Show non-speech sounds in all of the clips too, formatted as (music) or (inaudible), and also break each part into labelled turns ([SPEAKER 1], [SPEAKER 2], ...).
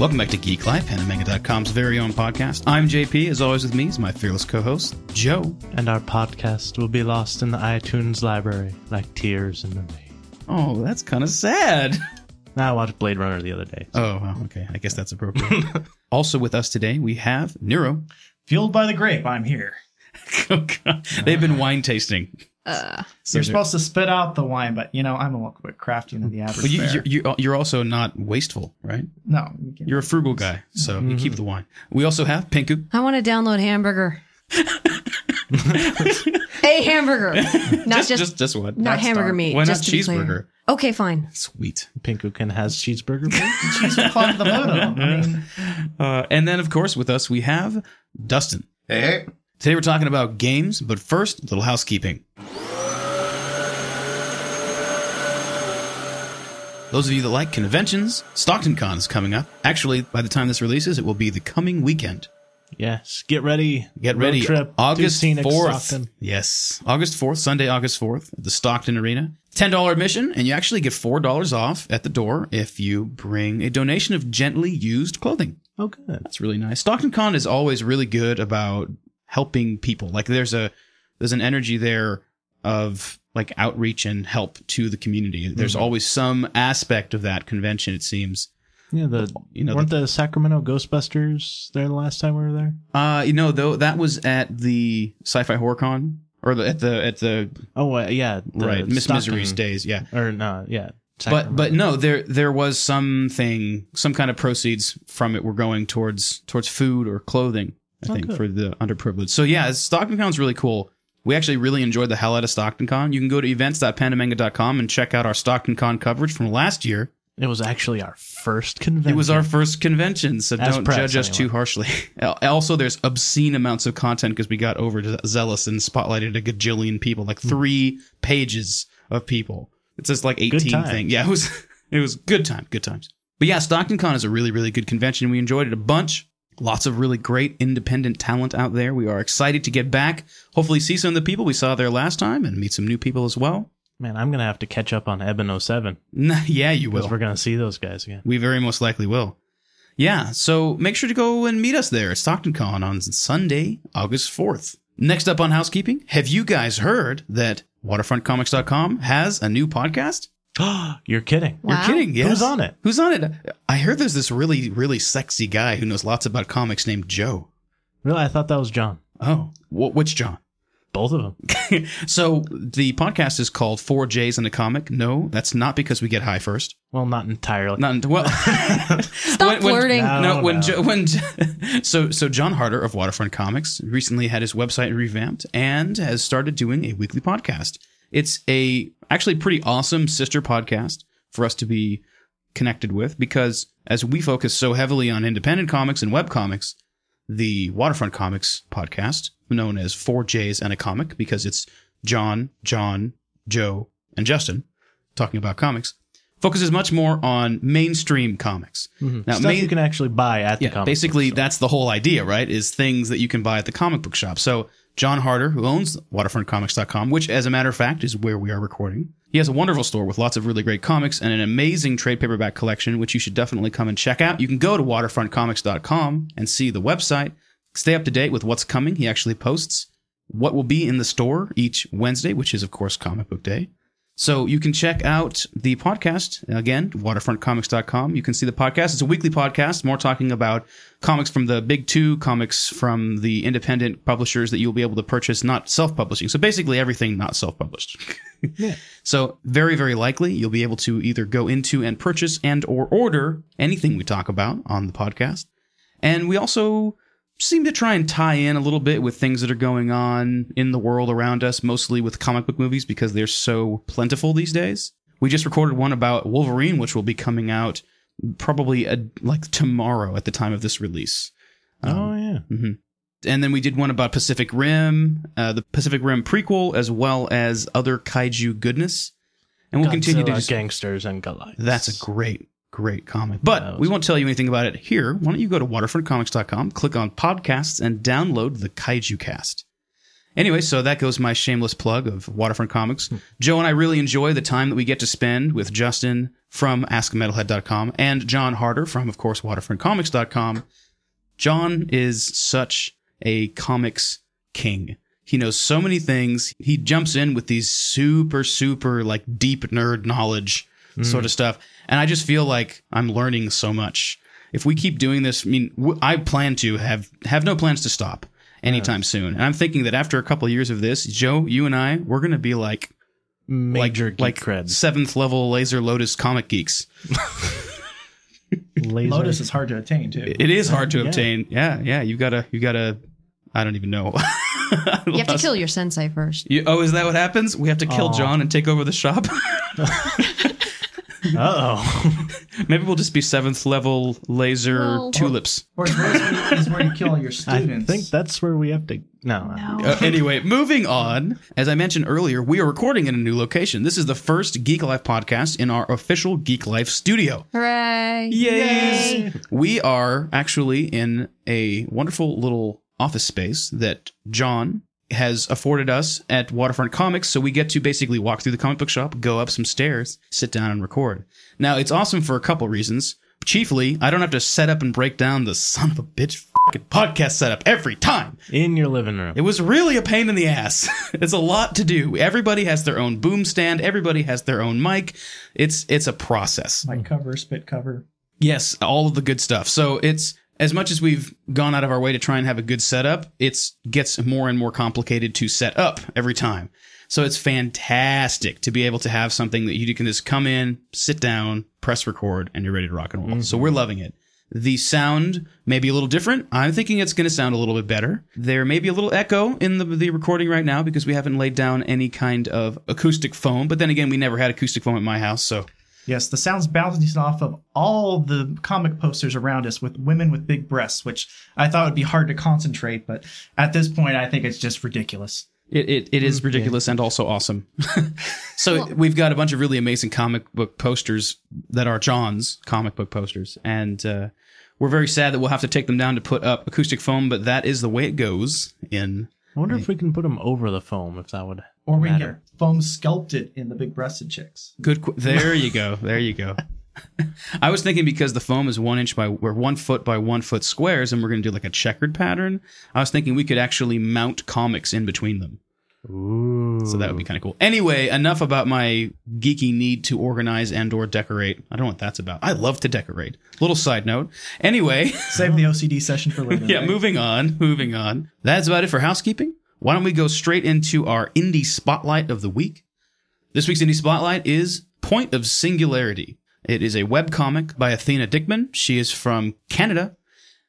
[SPEAKER 1] Welcome back to Geek Life, Pandamanga.com's very own podcast. I'm JP. As always, with me is my fearless co-host Joe.
[SPEAKER 2] And our podcast will be lost in the iTunes library like tears in the rain.
[SPEAKER 1] Oh, that's kind of sad. (laughs)
[SPEAKER 2] I watched Blade Runner the other day.
[SPEAKER 1] Oh, well, okay. I guess that's appropriate. (laughs) also with us today, we have Nero.
[SPEAKER 3] Fueled by the grape, I'm here. (laughs)
[SPEAKER 1] Oh, God. They've been wine tasting.
[SPEAKER 4] Uh,
[SPEAKER 1] So
[SPEAKER 3] You're supposed to spit out the wine, but you know I'm a little bit craftier than the average.
[SPEAKER 1] But you, you're, you're, you're also not wasteful, right?
[SPEAKER 3] no, you
[SPEAKER 1] you're a frugal guy, so you keep the wine. We also have Pinku.
[SPEAKER 4] I want to download hamburger. (laughs) a hamburger, not just,
[SPEAKER 1] just, just what?
[SPEAKER 4] not
[SPEAKER 3] Not
[SPEAKER 4] hamburger
[SPEAKER 3] Star.
[SPEAKER 4] meat.
[SPEAKER 1] Why
[SPEAKER 4] just to be clear.
[SPEAKER 1] cheeseburger?
[SPEAKER 4] Okay, fine.
[SPEAKER 1] Sweet.
[SPEAKER 2] Pinkukin has cheeseburger. please? (laughs)
[SPEAKER 3] cheese will the modem. I mean, (laughs)
[SPEAKER 1] Uh, and then, of course, with us, we have Dustin.
[SPEAKER 5] Hey,
[SPEAKER 1] Today we're talking about games, but first, a little housekeeping. Those of you that like conventions, Stockton Con is coming up. Actually, by the time this releases, it will be the coming weekend.
[SPEAKER 2] yes. Get ready.
[SPEAKER 1] Get
[SPEAKER 2] Road
[SPEAKER 1] ready.
[SPEAKER 2] Trip
[SPEAKER 1] August 4th. Yes. August 4th, Sunday, August 4th, at the Stockton Arena. $10 admission, and you actually get $4 off at the door if you bring a donation of gently used clothing.
[SPEAKER 2] Oh, good.
[SPEAKER 1] That's really nice. Stockton Con is always really good about helping people. Like there's a there's an energy there of like outreach and help to the community. There's
[SPEAKER 2] Mm-hmm.
[SPEAKER 1] always some aspect of that convention. It seems.
[SPEAKER 2] Yeah, the
[SPEAKER 1] You know,
[SPEAKER 2] weren't the, Sacramento Ghostbusters there the last time we were there?
[SPEAKER 1] Uh, you know, though that was at the Sci-Fi Horror Con or the, at the at the
[SPEAKER 2] Oh, uh, yeah. the
[SPEAKER 1] right Miss Misery's days. Yeah.
[SPEAKER 2] Or no, yeah.
[SPEAKER 1] But but no, there there was something, some kind of proceeds from it were going towards towards food or clothing. I
[SPEAKER 2] Oh,
[SPEAKER 1] think
[SPEAKER 2] good.
[SPEAKER 1] for the underprivileged. So yeah, Stockton Con's really cool. We actually really enjoyed the hell out of Stockton Con. You can go to events.pandamanga.com and check out our Stockton Con coverage from last year.
[SPEAKER 2] it was actually our first convention.
[SPEAKER 1] It was our first convention, so
[SPEAKER 2] As
[SPEAKER 1] don't
[SPEAKER 2] press,
[SPEAKER 1] judge us
[SPEAKER 2] anyway.
[SPEAKER 1] too harshly. (laughs) Also, there's obscene amounts of content because we got over zealous and spotlighted a gajillion people, like three pages of people. It's just like 18
[SPEAKER 2] times.
[SPEAKER 1] thing. Yeah, it was (laughs) it was good time, good times. But yeah, Stockton Con is a really really good convention. We enjoyed it a bunch. Lots of really great independent talent out there. We are excited to get back. Hopefully, see some of the people we saw there last time and meet some new people as well.
[SPEAKER 2] Man, I'm gonna have to catch up on Eben 07 (laughs)
[SPEAKER 1] yeah, you
[SPEAKER 2] because
[SPEAKER 1] will.
[SPEAKER 2] we're gonna see those guys again.
[SPEAKER 1] We very most likely will. Yeah, so make sure to go and meet us there at Stockton Con on Sunday, August 4th. Next up on housekeeping, have you guys heard that waterfrontcomics.com has a new podcast? (gasps)
[SPEAKER 2] You're kidding.
[SPEAKER 4] Wow.
[SPEAKER 1] You're kidding, yes.
[SPEAKER 2] Who's on it?
[SPEAKER 1] Who's on it? I heard there's this really, really sexy guy who knows lots about comics named Joe.
[SPEAKER 2] Really, I thought that was John.
[SPEAKER 1] Oh, wh- which John?
[SPEAKER 2] Both of them. (laughs)
[SPEAKER 1] So the podcast is called Four J's in a Comic. No, that's not because we get high first.
[SPEAKER 2] Well, not entirely.
[SPEAKER 1] Not well. (laughs)
[SPEAKER 4] Stop flirting.
[SPEAKER 2] No.
[SPEAKER 1] No, when
[SPEAKER 2] no.
[SPEAKER 1] Jo- when (laughs) so so John Harder of Waterfront Comics recently had his website revamped and has started doing a weekly podcast. It's a actually pretty awesome sister podcast for us to be connected with because as we focus so heavily on independent comics and web comics, the Waterfront Comics podcast, known as Four J's and a Comic, because it's John, John, Joe, and Justin talking about comics, focuses much more on mainstream comics. Mm-hmm. Now,
[SPEAKER 2] Stuff
[SPEAKER 1] main-
[SPEAKER 2] you can actually buy at the comic
[SPEAKER 1] basically that's the whole idea, right? Is things that you can buy at the comic book shop. So John Harder, who owns waterfrontcomics.com, which as a matter of fact is where we are recording, he has a wonderful store with lots of really great comics and an amazing trade paperback collection, which you should definitely come and check out. You can go to waterfrontcomics.com and see the website. Stay up to date with what's coming. He actually posts what will be in the store each Wednesday, which is of course comic book day. So you can check out the podcast again, waterfrontcomics.com. You can see the podcast. It's a weekly podcast, more talking about comics from the big two, comics from the independent publishers that you'll be able to purchase, not self-publishing. So basically everything not self-published. (laughs) yeah. So very, very likely you'll be able to either go into and purchase and or order anything we talk about on the podcast. And we also seem to try and tie in a little bit with things that are going on in the world around us, mostly with comic book movies because they're so plentiful these days. We just recorded one about Wolverine, which will be coming out probably uh like tomorrow at the time of this release.
[SPEAKER 2] oh yeah.
[SPEAKER 1] And then we did one about Pacific Rim, uh, the Pacific Rim prequel, as well as other kaiju goodness. And we'll continue to
[SPEAKER 2] Godzilla,
[SPEAKER 1] just
[SPEAKER 2] gangsters and Goliaths.
[SPEAKER 1] that's a great, great comic. But
[SPEAKER 2] That
[SPEAKER 1] we won't tell you anything about it here. Why don't you go to waterfrontcomics.com, click on podcasts, and download the Kaiju Cast. Anyway, so that goes my shameless plug of Waterfront Comics. Hmm. Joe and I really enjoy the time that we get to spend with Justin from AskMetalhead.com and John Harder from, of course, WaterfrontComics.com. John is such a comics king. He knows so many things. He jumps in with these super, super like deep nerd knowledge hmm. sort of stuff. And I just feel like I'm learning so much. If we keep doing this, I mean, w- I plan to have, have no plans to stop anytime soon. And I'm thinking that after a couple of years of this, Joe, you and I, we're going to be like,
[SPEAKER 2] Major
[SPEAKER 1] like,
[SPEAKER 2] geek
[SPEAKER 1] like
[SPEAKER 2] creds.
[SPEAKER 1] seventh level laser lotus comic geeks. (laughs)
[SPEAKER 2] Laser.
[SPEAKER 3] Lotus is hard to attain too.
[SPEAKER 1] It is hard to
[SPEAKER 2] Yeah.
[SPEAKER 1] obtain. Yeah. Yeah. You gotta, you gotta, I don't even know. (laughs)
[SPEAKER 4] You have to kill your sensei first.
[SPEAKER 1] You, oh, is that what happens? We have to kill
[SPEAKER 2] Aw.
[SPEAKER 1] John and take over the shop? (laughs)
[SPEAKER 2] Uh-oh. (laughs)
[SPEAKER 1] Maybe we'll just be seventh level laser
[SPEAKER 4] Well-
[SPEAKER 1] tulips.
[SPEAKER 3] Or is where, is where you kill all your (laughs)
[SPEAKER 2] I
[SPEAKER 3] students.
[SPEAKER 2] think that's where we have to. No.
[SPEAKER 4] No. (laughs)
[SPEAKER 1] Uh, anyway, moving on. As I mentioned earlier, we are recording in a new location. This is the first Geek Life podcast in our official Geek Life studio.
[SPEAKER 4] Hooray.
[SPEAKER 1] Yay! We are actually in a wonderful little office space that John has afforded us at Waterfront Comics, so we get to basically walk through the comic book shop, go up some stairs, sit down and record. Now, it's awesome for a couple reasons. Chiefly, I don't have to set up and break down the (laughs) son of a bitch fucking podcast setup every time.
[SPEAKER 2] In your living room.
[SPEAKER 1] It was really a pain in the ass. (laughs) it's a lot to do. Everybody has their own boom stand. Everybody has their own mic. It's it's a process.
[SPEAKER 3] like cover, spit cover.
[SPEAKER 1] Yes, all of the good stuff. So it's as much as we've gone out of our way to try and have a good setup, it gets more and more complicated to set up every time. So it's fantastic to be able to have something that you can just come in, sit down, press record, and you're ready to rock and roll. So we're mm-hmm. loving it. The sound may be a little different. I'm thinking it's going to sound a little bit better. There may be a little echo in the, the recording right now because we haven't laid down any kind of acoustic foam. But then again, we never had acoustic foam at my house, so
[SPEAKER 3] Yes, the sound's bouncing off of all the comic posters around us with women with big breasts, which I thought would be hard to concentrate, but at this point, I think it's just ridiculous.
[SPEAKER 1] It, it, it is ridiculous and also awesome. (laughs) so we've got a bunch of really amazing comic book posters that are John's comic book posters, and uh, we're very sad that we'll have to take them down to put up acoustic foam, but that is the way it goes. In
[SPEAKER 2] I wonder if we can put them over the foam, if that would.
[SPEAKER 3] Or we can
[SPEAKER 2] matter.
[SPEAKER 3] Get foam sculpted in the big breasted chicks.
[SPEAKER 1] good, qu- there you go, there you go. (laughs) I was thinking because the foam is one inch by or one foot by one foot squares, and we're going to do like a checkered pattern. I was thinking we could actually mount comics in between them.
[SPEAKER 2] Ooh.
[SPEAKER 1] So that would be kind of cool. Anyway, enough about my geeky need to organize and or decorate. I don't know what that's about. I love to decorate. Little side note. Anyway,
[SPEAKER 3] Save the OCD session for later. (laughs)
[SPEAKER 1] yeah,
[SPEAKER 3] right?
[SPEAKER 1] moving on, moving on. That's about it for housekeeping. Why don't we go straight into our indie spotlight of the week? This week's indie spotlight is Point of Singularity. It is a webcomic by Athena Dickman. She is from Canada.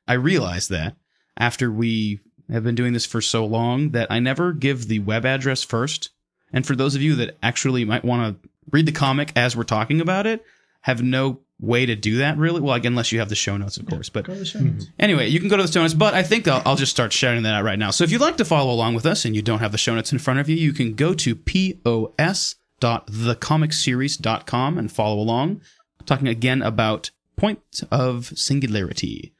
[SPEAKER 1] I realized that after we have been doing this for so long that I never give the web address first. And for those of you that actually might want to read the comic as we're talking about it, have no way to do that really. Well, again, unless you have the show notes, of course. But
[SPEAKER 3] Go to the show notes. Hmm.
[SPEAKER 1] Anyway, you can go to the show notes, but I think I'll, I'll just start shouting that out right now. So if you'd like to follow along with us and you don't have the show notes in front of you, you can go to pos.thecomicseries.com and follow along. Talking again about Point of Singularity.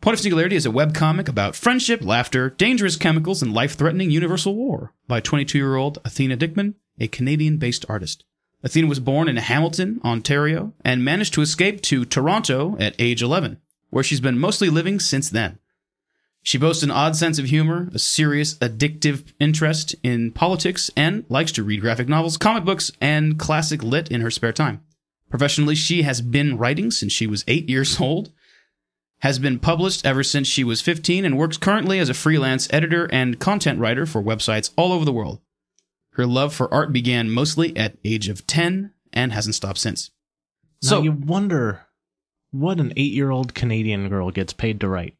[SPEAKER 1] Point of Singularity is a webcomic about friendship, laughter, dangerous chemicals, and life threatening universal war by 22 year old Athena Dickman, a Canadian based artist. Athena was born in Hamilton, Ontario, and managed to escape to Toronto at age 11, where she's been mostly living since then. She boasts an odd sense of humor, a serious, addictive interest in politics, and likes to read graphic novels, comic books, and classic lit in her spare time. Professionally, she has been writing since she was eight years old, has been published ever since she was 15, and works currently as a freelance editor and content writer for websites all over the world. Her love for art began mostly at age of 10 and hasn't stopped since.
[SPEAKER 2] So
[SPEAKER 1] So,
[SPEAKER 2] you wonder what an eight-year-old Canadian girl gets paid to write.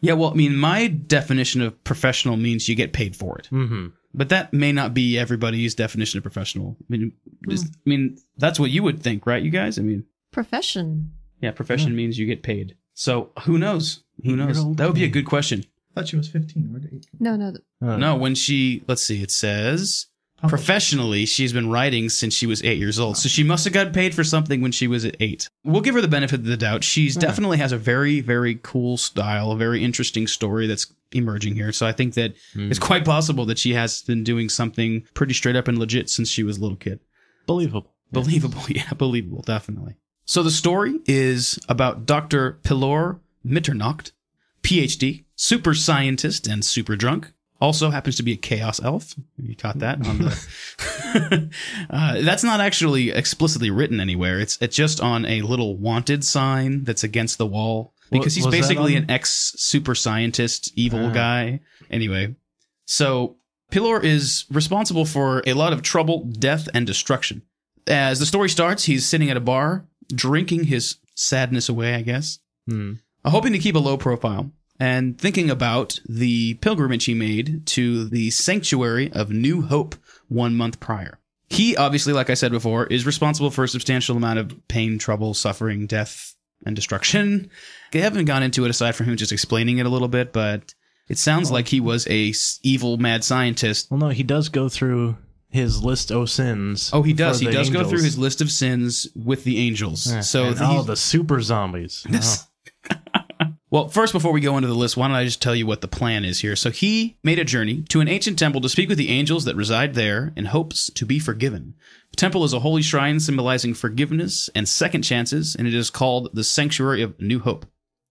[SPEAKER 1] yeah, well, I mean, my definition of professional means you get paid for it.
[SPEAKER 2] Mm-hmm.
[SPEAKER 1] But that may not be everybody's definition of professional. I mean, just, I mean, that's what you would think, right, you guys? I mean,
[SPEAKER 4] Profession.
[SPEAKER 1] yeah, profession means you get paid. So who knows? Who knows? That would be a good question.
[SPEAKER 3] I thought she was 15. Where did it-
[SPEAKER 4] No, no. th-
[SPEAKER 2] Uh,
[SPEAKER 1] No, when she, let's see, it says
[SPEAKER 3] Published.
[SPEAKER 1] professionally, she's been writing since she was eight years old. So she must have got paid for something when she was at eight. We'll give her the benefit of the doubt. She's definitely has a very, very cool style, a very interesting story that's emerging here. So I think that it's quite possible that she has been doing something pretty straight up and legit since she was a little kid.
[SPEAKER 2] Believable.
[SPEAKER 1] Believable, (laughs) yeah, believable, definitely. So the story is about Dr. Pilor Mitternacht, PhD, super scientist and super drunk. Also happens to be a chaos elf. You caught that on the. (laughs) uh, that's not actually explicitly written anywhere. It's it's just on a little wanted sign that's against the wall because he's
[SPEAKER 2] was that
[SPEAKER 1] basically
[SPEAKER 2] on-
[SPEAKER 1] an ex super scientist evil
[SPEAKER 2] Ah.
[SPEAKER 1] guy. Anyway, so Pilor is responsible for a lot of trouble, death, and destruction. As the story starts, he's sitting at a bar, drinking his sadness away, I guess,
[SPEAKER 2] Hmm.
[SPEAKER 1] Hoping to keep a low profile, and thinking about the pilgrimage he made to the sanctuary of New Hope one month prior. He obviously, like I said before, is responsible for a substantial amount of pain, trouble, suffering, death, and destruction. They haven't gone into it aside from him just explaining it a little bit, but it sounds like he was a s- evil mad scientist
[SPEAKER 2] Well, no, he does go through his list of sins.
[SPEAKER 1] Oh, he does. He does go through his list of sins with the angels.
[SPEAKER 2] Yeah,
[SPEAKER 1] So
[SPEAKER 2] and
[SPEAKER 1] the-
[SPEAKER 2] all the super zombies. (laughs)
[SPEAKER 1] This- well, first, before we go into the list, why don't I just tell you what the plan is here? So he made a journey to an ancient temple to speak with the angels that reside there in hopes to be forgiven. The temple is a holy shrine symbolizing forgiveness and second chances, and it is called the Sanctuary of New Hope.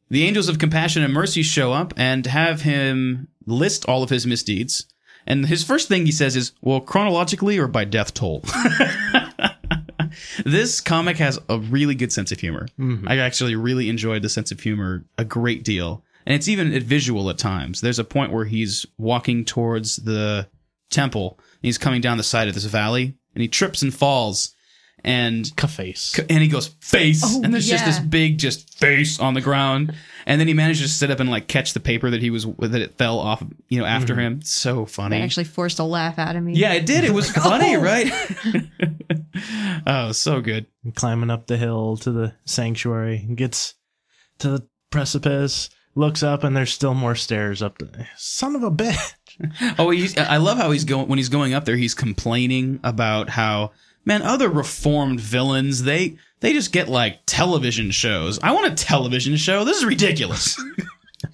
[SPEAKER 1] The angels of compassion and mercy show up and have him list all of his misdeeds. And his first thing he says is, well, chronologically or by death toll. (laughs) this comic has a really good sense of humor. Mm-hmm. I actually really enjoyed the sense of humor a great deal. And it's even visual at times. There's a point where he's walking towards the temple. And he's coming down the side of this valley and he trips and falls. And
[SPEAKER 2] face.
[SPEAKER 1] and he goes face
[SPEAKER 4] Oh,
[SPEAKER 1] and there's just this big just face on the ground and then he manages to sit up and like catch the paper that he was that it fell off you know after mm. him so
[SPEAKER 4] That
[SPEAKER 1] funny
[SPEAKER 4] actually forced a laugh out of me.
[SPEAKER 1] yeah it did it was (laughs) oh. funny
[SPEAKER 4] Oh.
[SPEAKER 1] right (laughs) oh so good
[SPEAKER 2] climbing up the hill to the sanctuary, gets to the precipice, looks up, and there's still more stairs up. The, son of a bitch! (laughs)
[SPEAKER 1] oh he's, i love how he's going when he's going up there he's complaining about how man other reformed villains they they just get like television shows. I want a television show. This is ridiculous.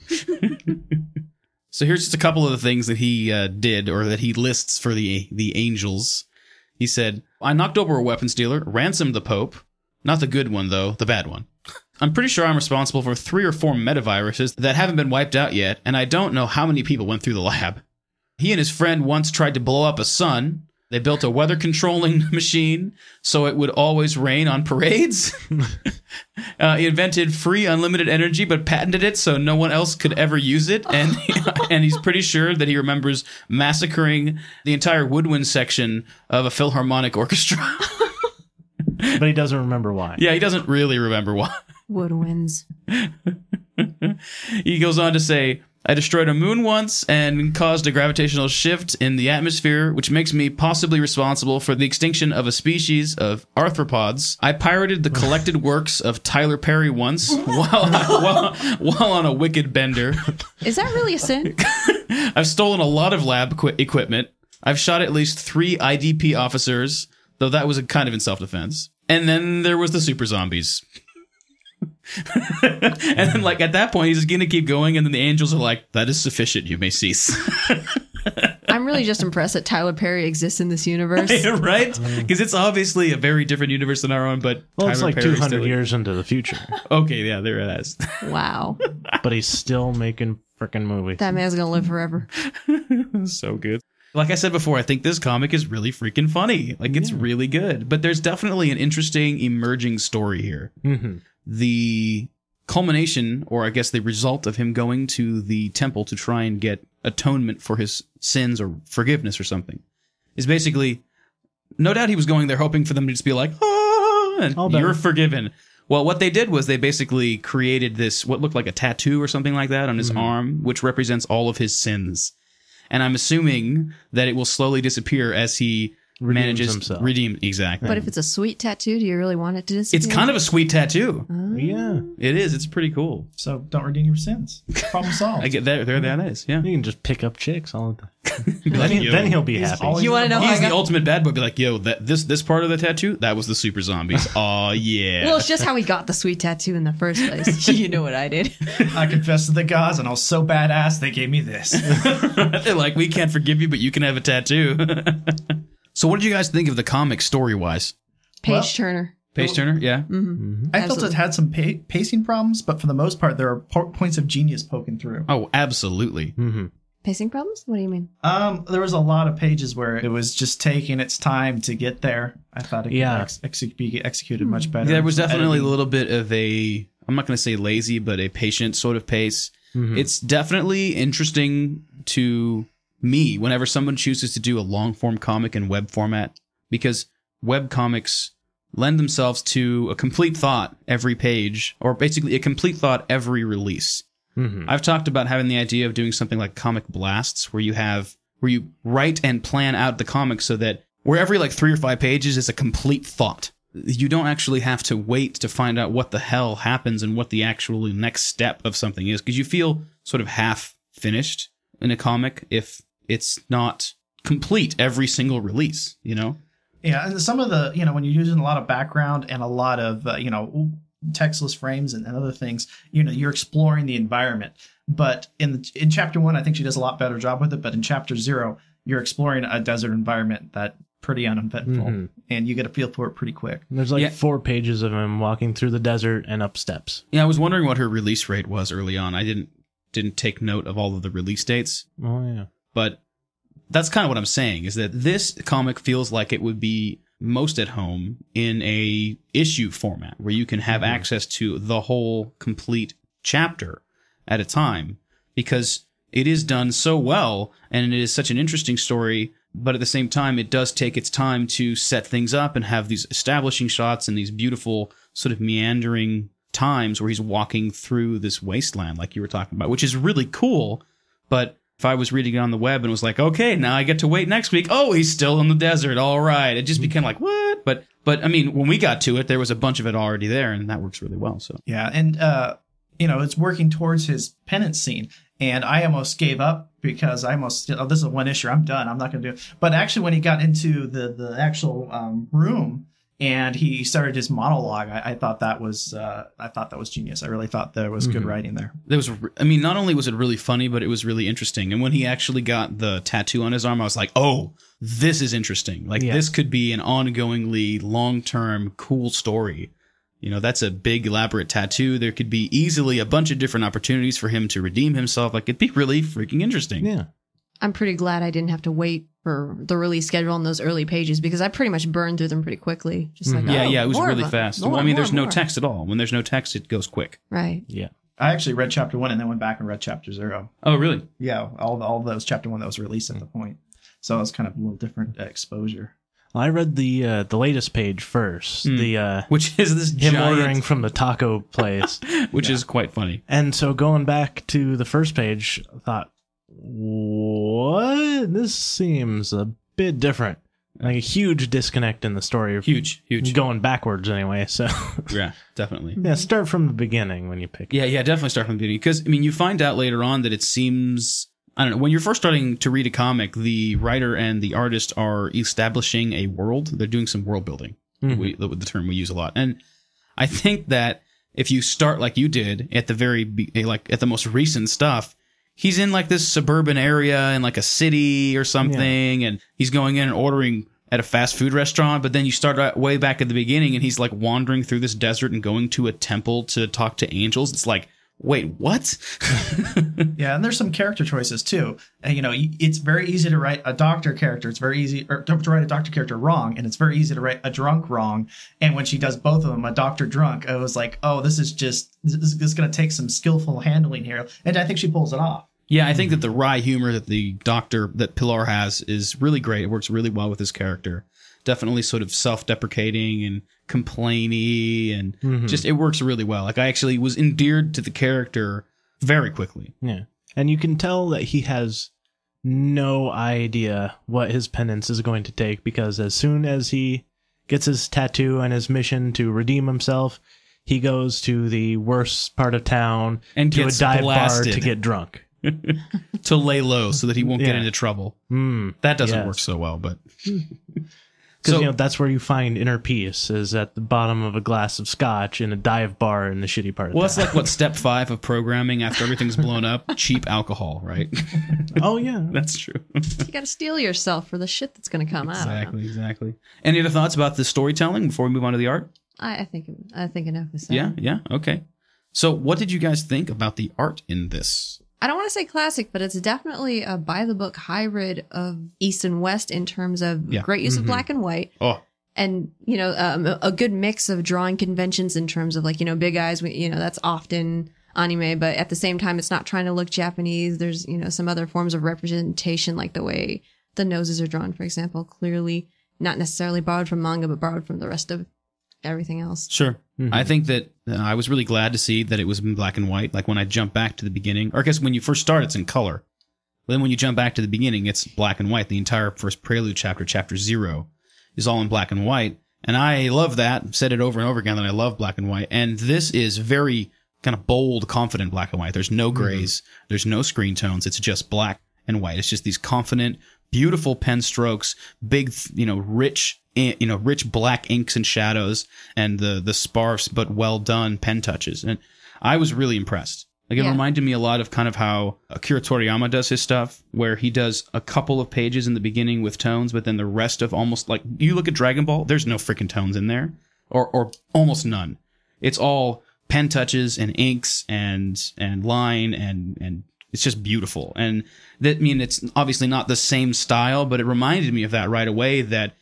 [SPEAKER 1] (laughs) So here's just a couple of the things that he uh, did or that he lists for the the angels. He said i knocked over a weapons dealer ransomed the pope. Not the good one though the bad one. I'm pretty sure I'm responsible for three or four metaviruses that haven't been wiped out yet, and I don't know how many people went through the lab. He and his friend once tried to blow up a sun. They built a weather controlling (laughs) machine so it would always rain on parades. (laughs) uh, he invented free unlimited energy, but patented it so no one else could ever use it. And (laughs) and he's pretty sure that he remembers massacring the entire woodwind section of a philharmonic orchestra.
[SPEAKER 2] But he doesn't remember why.
[SPEAKER 1] yeah, he doesn't really remember why.
[SPEAKER 4] Woodwinds.
[SPEAKER 1] he goes on to say, I destroyed a moon once and caused a gravitational shift in the atmosphere, which makes me possibly responsible for the extinction of a species of arthropods. I pirated the collected (laughs) works of Tyler Perry once (laughs) while, while, while on a wicked bender.
[SPEAKER 4] Is that really a sin? (laughs)
[SPEAKER 1] I've stolen a lot of lab equi- equipment. I've shot at least three IDP officers, though that was a kind of in self defense. And then there was the super zombies. (laughs) and then, like, at that point, he's just going to keep going. And then the angels are like, that is sufficient. You may cease. (laughs)
[SPEAKER 4] I'm really just impressed that Tyler Perry exists in this universe. (laughs)
[SPEAKER 1] right? Because it's obviously a very different universe than our own, but.
[SPEAKER 2] Well, it's
[SPEAKER 1] Tyler
[SPEAKER 2] like
[SPEAKER 1] Perry's
[SPEAKER 2] 200
[SPEAKER 1] still-
[SPEAKER 2] years into the future,
[SPEAKER 1] Okay, yeah, there it is.
[SPEAKER 4] Wow.
[SPEAKER 2] but he's still making freaking movies.
[SPEAKER 4] That man's going to live forever.
[SPEAKER 1] so good. Like I said before, I think this comic is really freaking funny. Like it's really good. But there's definitely an interesting emerging story here.
[SPEAKER 2] hmm
[SPEAKER 1] The culmination, or I guess the result of him going to the temple to try and get atonement for his sins or forgiveness or something, is basically no doubt he was going there hoping for them to just be like, ah, and
[SPEAKER 2] All
[SPEAKER 1] you're forgiven. Well, what they did was they basically created this, what looked like a tattoo or something like that on his arm, which represents all of his sins. And I'm assuming that it will slowly disappear as he
[SPEAKER 2] Redeems
[SPEAKER 1] manages
[SPEAKER 2] himself.
[SPEAKER 1] redeem exactly.
[SPEAKER 4] But if it's a sweet tattoo, do you really want it to disappear?
[SPEAKER 1] it's kind of a sweet tattoo. Oh.
[SPEAKER 2] Yeah.
[SPEAKER 1] It is. It's pretty cool.
[SPEAKER 3] So don't redeem your sins. Problem solved.
[SPEAKER 1] I get there. There that is. Yeah.
[SPEAKER 2] You can just pick up chicks all the time. (laughs) Then, then he'll be happy.
[SPEAKER 4] You wanna know
[SPEAKER 1] He's the
[SPEAKER 4] got-
[SPEAKER 1] ultimate bad boy. Be like, yo, that this this part of the tattoo that was the super zombies. (laughs) Oh yeah.
[SPEAKER 4] Well, it's just how he got the sweet tattoo in the first place. (laughs) you know what I did.
[SPEAKER 3] I confessed to the gods, and I was so badass they gave me this.
[SPEAKER 1] They're like, we can't forgive you, but you can have a tattoo. So, what did you guys think of the comic story wise?
[SPEAKER 4] Page
[SPEAKER 3] Well-
[SPEAKER 4] Turner.
[SPEAKER 1] Page Turner, yeah.
[SPEAKER 4] hmm
[SPEAKER 3] I felt
[SPEAKER 4] Absolutely.
[SPEAKER 3] it had some pa- pacing problems, but for the most part, there are po- points of genius poking through.
[SPEAKER 1] Oh, absolutely.
[SPEAKER 2] hmm
[SPEAKER 4] Pacing problems? What do you mean?
[SPEAKER 3] Um, there was a lot of pages where it was just taking its time to get there. I thought it could
[SPEAKER 2] Yeah.
[SPEAKER 3] ex- ex- be executed much better.
[SPEAKER 1] There was definitely a little bit of a, I'm not going to say lazy, but a patient sort of pace.
[SPEAKER 2] Mhm.
[SPEAKER 1] It's definitely interesting to me whenever someone chooses to do a long form comic in web format because web comics lend themselves to a complete thought every page or basically a complete thought every release.
[SPEAKER 2] Mhm.
[SPEAKER 1] I've talked about having the idea of doing something like comic blasts where you have where you write and plan out the comic so that where every like 3 or 5 pages is a complete thought. You don't actually have to wait to find out what the hell happens and what the actual next step of something is because you feel sort of half finished in a comic if it's not complete every single release, you know?
[SPEAKER 3] Yeah, and some of the you know when you're using a lot of background and a lot of uh, you know textless frames and, and other things, you know you're exploring the environment. But in the, in chapter one, I think she does a lot better job with it. But in chapter zero, you're exploring a desert environment that pretty uneventful,
[SPEAKER 2] Mhm.
[SPEAKER 3] and you get a feel for it pretty quick.
[SPEAKER 2] There's like
[SPEAKER 1] Yeah.
[SPEAKER 2] four pages of him walking through the desert and up steps.
[SPEAKER 1] Yeah, I was wondering what her release rate was early on. I didn't didn't take note of all of the release dates.
[SPEAKER 2] Oh yeah.
[SPEAKER 1] But that's kind of what I'm saying is that this comic feels like it would be most at home in a issue format where you can have
[SPEAKER 2] Mhm.
[SPEAKER 1] access to the whole complete chapter at a time because it is done so well and it is such an interesting story but at the same time it does take its time to set things up and have these establishing shots and these beautiful sort of meandering times where he's walking through this wasteland like you were talking about which is really cool but if I was reading it on the web and was like, okay, now I get to wait next week. Oh, he's still in the desert. All right. It just became like, what? But, but I mean, when we got to it, there was a bunch of it already there and that works really well. So
[SPEAKER 3] Yeah, and uh, you know, it's working towards his penance scene. And I almost gave up because I almost oh, this is one issue. I'm done. I'm not going to do it. But actually, when he got into the the actual um, room and he started his monologue, I, I thought that was uh, I thought that was genius. I really thought there was good
[SPEAKER 2] Mhm.
[SPEAKER 3] writing there.
[SPEAKER 1] there was, I mean, not only was it really funny, but it was really interesting. And when he actually got the tattoo on his arm, I was like, oh, this is interesting. Like
[SPEAKER 2] Yes.
[SPEAKER 1] this could be an ongoingly long term cool story. You know, that's a big elaborate tattoo. There could be easily a bunch of different opportunities for him to redeem himself. Like it'd be really freaking interesting.
[SPEAKER 2] Yeah.
[SPEAKER 4] I'm pretty glad I didn't have to wait for the release schedule on those early pages because I pretty much burned through them pretty quickly. Just like,
[SPEAKER 2] Mhm.
[SPEAKER 1] Yeah,
[SPEAKER 4] oh,
[SPEAKER 1] yeah, it was really fast.
[SPEAKER 4] More,
[SPEAKER 1] well, I mean,
[SPEAKER 4] more,
[SPEAKER 1] there's no
[SPEAKER 4] more.
[SPEAKER 1] text at all. When there's no text, it goes quick.
[SPEAKER 4] Right.
[SPEAKER 2] Yeah.
[SPEAKER 3] I actually read chapter one and then went back and read chapter zero.
[SPEAKER 1] Oh, really?
[SPEAKER 3] Yeah, all all those chapter one that was released at the point. So it was kind of a little different exposure.
[SPEAKER 2] I read the uh, the latest page first.
[SPEAKER 1] Hmm.
[SPEAKER 2] The uh,
[SPEAKER 1] Which is this
[SPEAKER 2] him
[SPEAKER 1] giant,
[SPEAKER 2] ordering from the taco place. (laughs)
[SPEAKER 1] which is quite funny.
[SPEAKER 2] And so going back to the first page, I thought, what? This seems a bit different. Like a huge disconnect in the story.
[SPEAKER 1] Huge, huge.
[SPEAKER 2] Going backwards anyway. So (laughs)
[SPEAKER 1] Yeah, definitely.
[SPEAKER 2] yeah, start from the beginning when you pick.
[SPEAKER 1] Yeah, yeah, definitely start from the beginning. Because I mean, you find out later on that it seems I don't know when you're first starting to read a comic, the writer and the artist are establishing a world. They're doing some world building.
[SPEAKER 2] Mhm.
[SPEAKER 1] We, the, the term we use a lot, and I think that if you start like you did at the very like at the most recent stuff. He's in like this suburban area in like a city or something, and he's going in and ordering at a fast food restaurant. But then you start way back at the beginning, and he's like wandering through this desert and going to a temple to talk to angels. It's like, wait, what? (laughs)
[SPEAKER 3] Yeah, and there's some character choices too. And, you know, it's very easy to write a doctor character. It's very easy or to write a doctor character wrong, and it's very easy to write a drunk wrong. And when she does both of them, a doctor drunk, I was like, oh, this is just this is, is going to take some skillful handling here, and I think she pulls it off.
[SPEAKER 1] yeah, I think that the wry humor that the doctor that Pilar has is really great. It works really well with his character. Definitely sort of self-deprecating and complainy, and
[SPEAKER 2] Mhm.
[SPEAKER 1] just it works really well. Like I actually was endeared to the character very quickly.
[SPEAKER 2] Yeah. And you can tell that he has no idea what his penance is going to take because as soon as he gets his tattoo and his mission to redeem himself, he goes to the worst part of town
[SPEAKER 1] And
[SPEAKER 2] to a dive
[SPEAKER 1] blasted.
[SPEAKER 2] bar to get drunk. (laughs) (laughs)
[SPEAKER 1] to lay low so that he won't get into trouble.
[SPEAKER 2] Mm.
[SPEAKER 1] That doesn't
[SPEAKER 2] Yes.
[SPEAKER 1] work so well, but (laughs)
[SPEAKER 2] Because
[SPEAKER 1] So-
[SPEAKER 2] you know that's where you find inner peace is at the bottom of a glass of scotch in a dive bar in the shitty part of
[SPEAKER 1] Well, that's like what (laughs) step five of programming after everything's blown up: cheap alcohol, right? (laughs)
[SPEAKER 2] oh yeah, (laughs)
[SPEAKER 1] that's true.
[SPEAKER 4] You got to steel yourself for the shit that's going to come out.
[SPEAKER 1] exactly, exactly. Any other thoughts about the storytelling before we move on to the art?
[SPEAKER 4] I, I think I think enough is said.
[SPEAKER 1] Yeah, yeah, okay. So, what did you guys think about the art in this?
[SPEAKER 4] I don't want to say classic, but it's definitely a by the book hybrid of East and West in terms of
[SPEAKER 1] Yeah.
[SPEAKER 4] great use
[SPEAKER 2] Mhm.
[SPEAKER 4] of black and white.
[SPEAKER 1] Oh,
[SPEAKER 4] and you know um, a good mix of drawing conventions in terms of like you know big eyes we- you know that's often anime but at the same time it's not trying to look japanese there's you know some other forms of representation like the way the noses are drawn for example clearly not necessarily borrowed from manga but borrowed from the rest of everything else
[SPEAKER 1] sure.
[SPEAKER 2] Mhm.
[SPEAKER 1] I think that uh, I was really glad to see that it was in black and white. Like when I jump back to the beginning, or I guess when you first start, it's in color. But then when you jump back to the beginning, it's black and white. The entire first prelude chapter, chapter zero, is all in black and white. And I love that. Said it over and over again that I love black and white. And this is very kind of bold, confident black and white. There's no grays. There's no screen tones. It's just black and white. It's just these confident, beautiful pen strokes, big, you know, rich, you know, rich black inks and shadows and the, the sparse but well done pen touches. And I was really impressed. Like it
[SPEAKER 4] Yeah.
[SPEAKER 1] reminded me a lot of kind of how Akira Toriyama does his stuff, where he does a couple of pages in the beginning with tones, but then the rest of almost like you look at Dragon Ball, there's no freaking tones in there, or or almost none. It's all pen touches and inks and and line and and it's just beautiful. And that I mean it's obviously not the same style, but it reminded me of that right away. That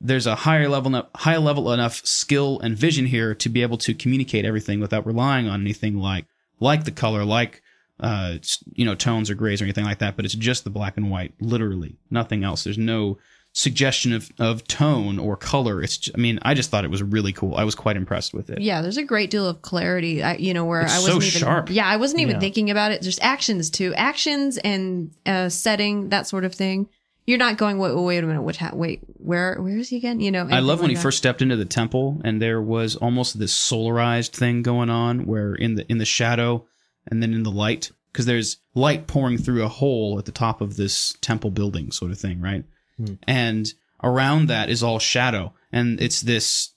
[SPEAKER 1] there's a higher level high level enough skill and vision here to be able to communicate everything without relying on anything like like the color, like uh, you know, tones or grays or anything like that. But it's just the black and white, literally nothing else. There's no suggestion of, of tone or color. It's, ju- I mean, I just thought it was really cool. I was quite impressed with it.
[SPEAKER 4] yeah there's a great deal of clarity I, you know where
[SPEAKER 1] It's
[SPEAKER 4] i
[SPEAKER 1] so
[SPEAKER 4] wasn't even
[SPEAKER 1] sharp.
[SPEAKER 4] yeah i wasn't even
[SPEAKER 2] Yeah.
[SPEAKER 4] thinking about it just actions too actions and uh setting that sort of thing you're not going wait, wait a minute what ha- wait where where is he again you know
[SPEAKER 1] I love when
[SPEAKER 4] like
[SPEAKER 1] he
[SPEAKER 4] that.
[SPEAKER 1] first stepped into the temple and there was almost this solarized thing going on where in the in the shadow and then in the light because there's light pouring through a hole at the top of this temple building sort of thing, right?
[SPEAKER 2] Hmm.
[SPEAKER 1] And around that is all shadow and it's this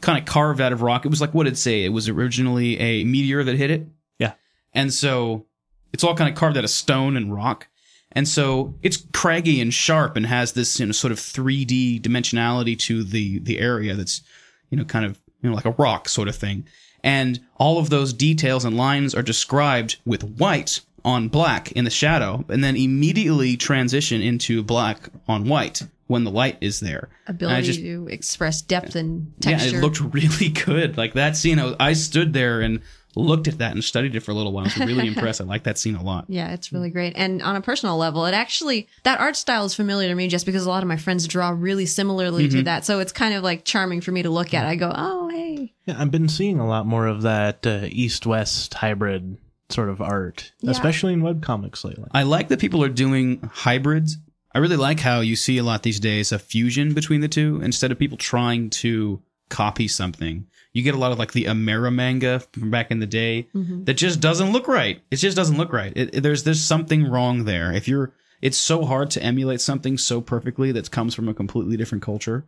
[SPEAKER 1] kind of carved out of rock. It was like what did it say? It was originally a meteor that hit it.
[SPEAKER 2] Yeah.
[SPEAKER 1] And so it's all kind of carved out of stone and rock. And so it's craggy and sharp and has this you know sort of 3D dimensionality to the the area that's you know kind of you know like a rock sort of thing. And all of those details and lines are described with white on black in the shadow and then immediately transition into black on white when the light is there.
[SPEAKER 4] Ability
[SPEAKER 1] just-
[SPEAKER 4] to express depth and texture
[SPEAKER 1] yeah, it looked (laughs) really good. Like that scene, I, was, I stood there and looked at that and studied it for a little while. I was really (laughs) impressed. I like that scene a lot.
[SPEAKER 4] Yeah, it's really great. And on a personal level, it actually, that art style is familiar to me just because a lot of my friends draw really similarly to
[SPEAKER 1] Mhm.
[SPEAKER 4] that. So it's kind of like charming for me to look at. I go, oh, hey.
[SPEAKER 2] Yeah, I've been seeing a lot more of that uh, east-west hybrid sort of art,
[SPEAKER 4] Yeah.
[SPEAKER 2] especially in webcomics lately.
[SPEAKER 1] I like that people are doing hybrids. I really like how you see a lot these days a fusion between the two instead of people trying to copy something. You get a lot of like the Amerimanga from back in the day that just doesn't look right. It just doesn't look right. It, it- there's there's something wrong there. If you're, it's so hard to emulate something so perfectly that comes from a completely different culture.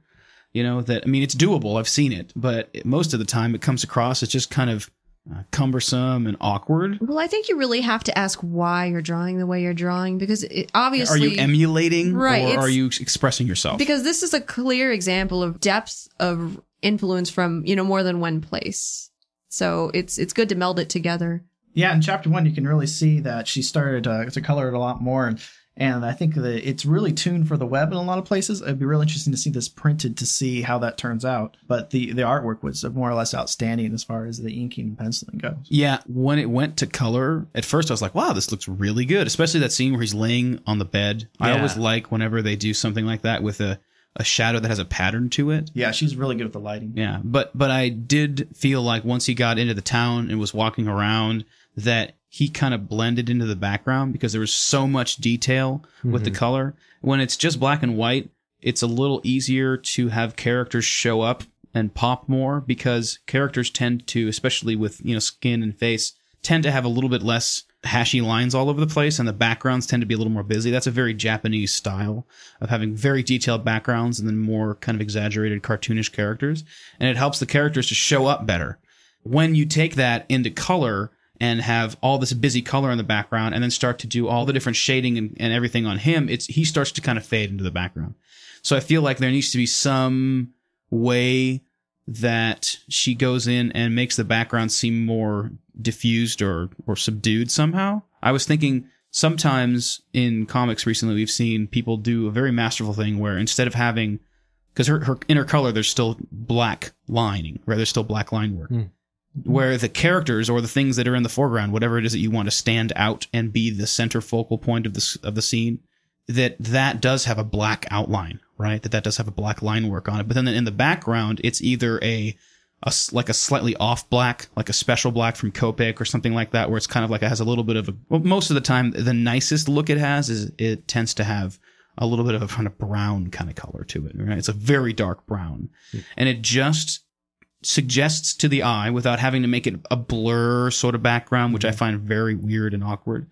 [SPEAKER 1] You know that I mean it's doable. I've seen it, but it, most of the time it comes across as just kind of uh, cumbersome and awkward.
[SPEAKER 4] Well, I think you really have to ask why you're drawing the way you're drawing because it, obviously.
[SPEAKER 1] Are you emulating,
[SPEAKER 4] Right,
[SPEAKER 1] or are you expressing yourself?
[SPEAKER 4] because this is a clear example of depths of influence from, you know, more than one place. So it's it's good to meld it together.
[SPEAKER 3] Yeah, in chapter one, you can really see that she started uh, to color it a lot more, and and I think that it's really tuned for the web in a lot of places. It'd be real interesting to see this printed to see how that turns out. But the the artwork was more or less outstanding as far as the inking and penciling goes.
[SPEAKER 1] Yeah, when it went to color, at first I was like, wow, this looks really good. Especially that scene where he's laying on the bed. I always like whenever they do something like that with a, a shadow that has a pattern to it.
[SPEAKER 3] Yeah, she's really good with the lighting.
[SPEAKER 1] Yeah, but but I did feel like once he got into the town and was walking around that he kind of blended into the background because there was so much detail with the mm-hmm. color. When it's just black and white, it's a little easier to have characters show up and pop more because characters tend to, especially with you know skin and face, tend to have a little bit less hashy lines all over the place and the backgrounds tend to be a little more busy. That's a very Japanese style of having very detailed backgrounds and then more kind of exaggerated cartoonish characters. And it helps the characters to show up better. When you take that into color and have all this busy color in the background and then start to do all the different shading and, and everything on him, it's he starts to kind of fade into the background. So I feel like there needs to be some way that she goes in and makes the background seem more diffused or or subdued somehow. I was thinking sometimes in comics recently we've seen people do a very masterful thing where instead of having because her, her inner color there's still black lining, right? There's still black line work. Hmm. Where the characters or the things that are in the foreground, whatever it is that you want to stand out and be the center focal point of this of the scene, that that does have a black outline, right? That that does have a black line work on it. But then in the background, it's either a, a like a slightly off black, like a special black from Copic or something like that, where it's kind of like it has a little bit of a. Well, most of the time, the nicest look it has is it tends to have a little bit of a kind of brown kind of color to it, right? It's a very dark brown, hmm. and it just suggests to the eye without having to make it a blur sort of background, which I hmm. find very weird and awkward.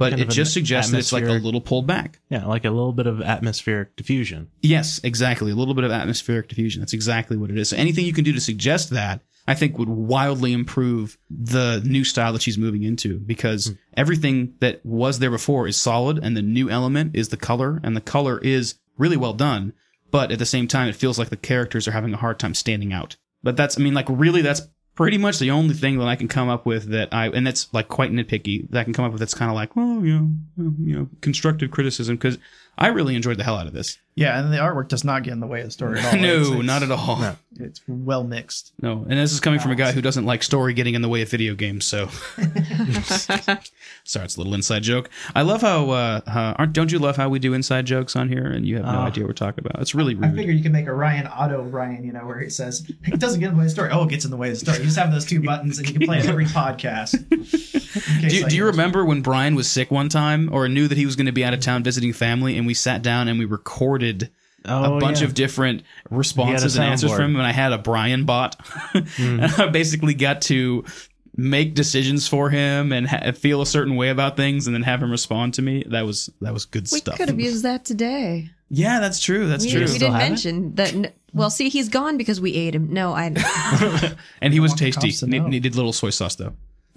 [SPEAKER 1] But
[SPEAKER 2] Kind
[SPEAKER 1] it just suggests that it's like a little pulled back.
[SPEAKER 2] Yeah, like a little bit of atmospheric diffusion.
[SPEAKER 1] Yes, exactly. A little bit of atmospheric diffusion. That's exactly what it is. So anything you can do to suggest that, I think would wildly improve the new style that she's moving into because hmm. everything that was there before is solid and the new element is the color and the color is really well done. But at the same time, it feels like the characters are having a hard time standing out. But that's, I mean, like really, that's pretty much the only thing that I can come up with that I, and that's like quite nitpicky that I can come up with that's kind of like, well, you know, you know, constructive criticism because I really enjoyed the hell out of this.
[SPEAKER 3] Yeah, and the artwork does not get in the way of the story at all. (laughs)
[SPEAKER 1] no,
[SPEAKER 3] It's- it's-
[SPEAKER 1] not at all. No.
[SPEAKER 3] It's well mixed.
[SPEAKER 1] No, and this is coming from a guy who doesn't like story getting in the way of video games. So, (laughs) (laughs) sorry, it's a little inside joke. I love how uh, uh, aren't don't you love how we do inside jokes on here and you have no
[SPEAKER 2] Oh.
[SPEAKER 1] idea what we're talking about? It's really
[SPEAKER 3] I
[SPEAKER 1] rude.
[SPEAKER 3] figured you could make a Ryan Auto Ryan, you know, where he says it doesn't get in the way of the story. Oh, it gets in the way of the story. You just have those two buttons, and you can play it every podcast. In case
[SPEAKER 1] Do you,
[SPEAKER 3] I
[SPEAKER 1] do you
[SPEAKER 3] use-
[SPEAKER 1] remember when Brian was sick one time or knew that he was going to be out of town visiting family and we sat down and we recorded
[SPEAKER 2] Oh,
[SPEAKER 1] a bunch
[SPEAKER 2] yeah.
[SPEAKER 1] of different responses and answers
[SPEAKER 2] soundboard.
[SPEAKER 1] from him and I had a Brian bot (laughs) hmm. and I basically got to make decisions for him and ha- feel a certain way about things and then have him respond to me that was that was good
[SPEAKER 4] We
[SPEAKER 1] stuff We
[SPEAKER 4] could have used that today.
[SPEAKER 1] yeah that's true that's
[SPEAKER 4] We,
[SPEAKER 1] true
[SPEAKER 4] we didn't
[SPEAKER 2] have it?
[SPEAKER 4] mention that. n- Well, see, he's gone because we ate him. No, I. (laughs)
[SPEAKER 1] and he was tasty
[SPEAKER 3] cops to
[SPEAKER 1] Ne- needed little soy sauce though (laughs)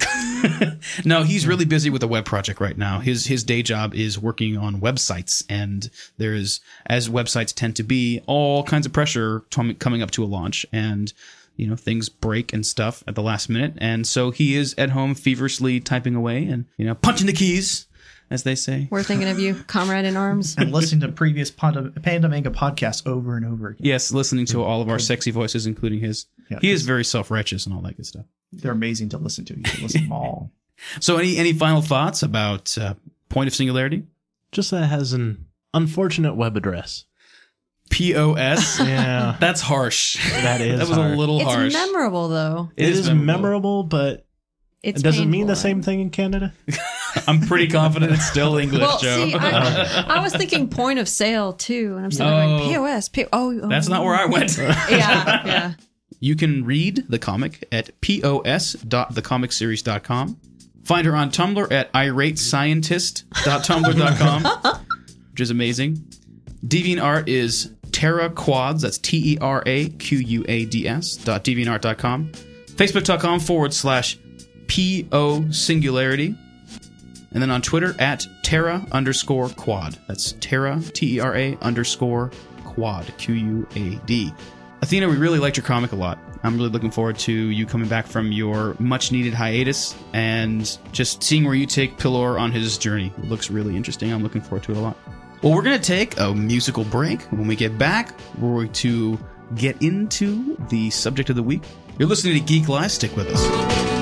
[SPEAKER 1] (laughs) no he's really busy with a web project right now. His his day job is working on websites and there is as websites tend to be all kinds of pressure tom- coming up to a launch and you know things break and stuff at the last minute and so he is at home feverishly typing away and you know punching the keys as they say.
[SPEAKER 4] We're thinking of you, (laughs) comrade in arms.
[SPEAKER 3] and listening to previous Panda, Panda Manga podcasts over and over again.
[SPEAKER 1] yes listening to all of our sexy voices including his.
[SPEAKER 3] Yeah,
[SPEAKER 1] he is very self-righteous and all that good stuff
[SPEAKER 3] They're amazing to listen to. You can listen to them (laughs) all.
[SPEAKER 1] so any any final thoughts about uh, point of singularity
[SPEAKER 2] Just that it has an unfortunate web address.
[SPEAKER 1] pos (laughs)
[SPEAKER 2] Yeah,
[SPEAKER 1] That's harsh.
[SPEAKER 2] that is.
[SPEAKER 1] that was
[SPEAKER 2] hard.
[SPEAKER 1] a little
[SPEAKER 4] It's
[SPEAKER 1] harsh.
[SPEAKER 4] It's memorable though.
[SPEAKER 2] it is, memorable, but
[SPEAKER 4] It's
[SPEAKER 2] it doesn't mean the same thing in Canada. (laughs)
[SPEAKER 1] I'm pretty confident it's still English,
[SPEAKER 4] Well,
[SPEAKER 1] Joe.
[SPEAKER 4] see, I, I was thinking point of sale too, and I'm sitting there
[SPEAKER 1] Oh.
[SPEAKER 4] going POS. P- oh, oh,
[SPEAKER 1] That's not where I went.
[SPEAKER 4] Yeah, yeah.
[SPEAKER 1] You can read the comic at pos.thecomicseries.com. Find her on Tumblr at iratescientist.tumblr.com, (laughs) which is amazing. DeviantArt is Terra Quads. That's T E R A Q U A D S. dot deviantart.com. Facebook.com forward slash PO Singularity. And then on Twitter at Terra underscore quad. That's Terra, T E R A underscore quad, Q U A D. Athena, we really liked your comic a lot. I'm really looking forward to you coming back from your much needed hiatus and just seeing where you take Pilor on his journey. It looks really interesting. I'm looking forward to it a lot. Well, we're going to take a musical break. When we get back, we're going to get into the subject of the week. You're listening to Geek Life. Stick with us.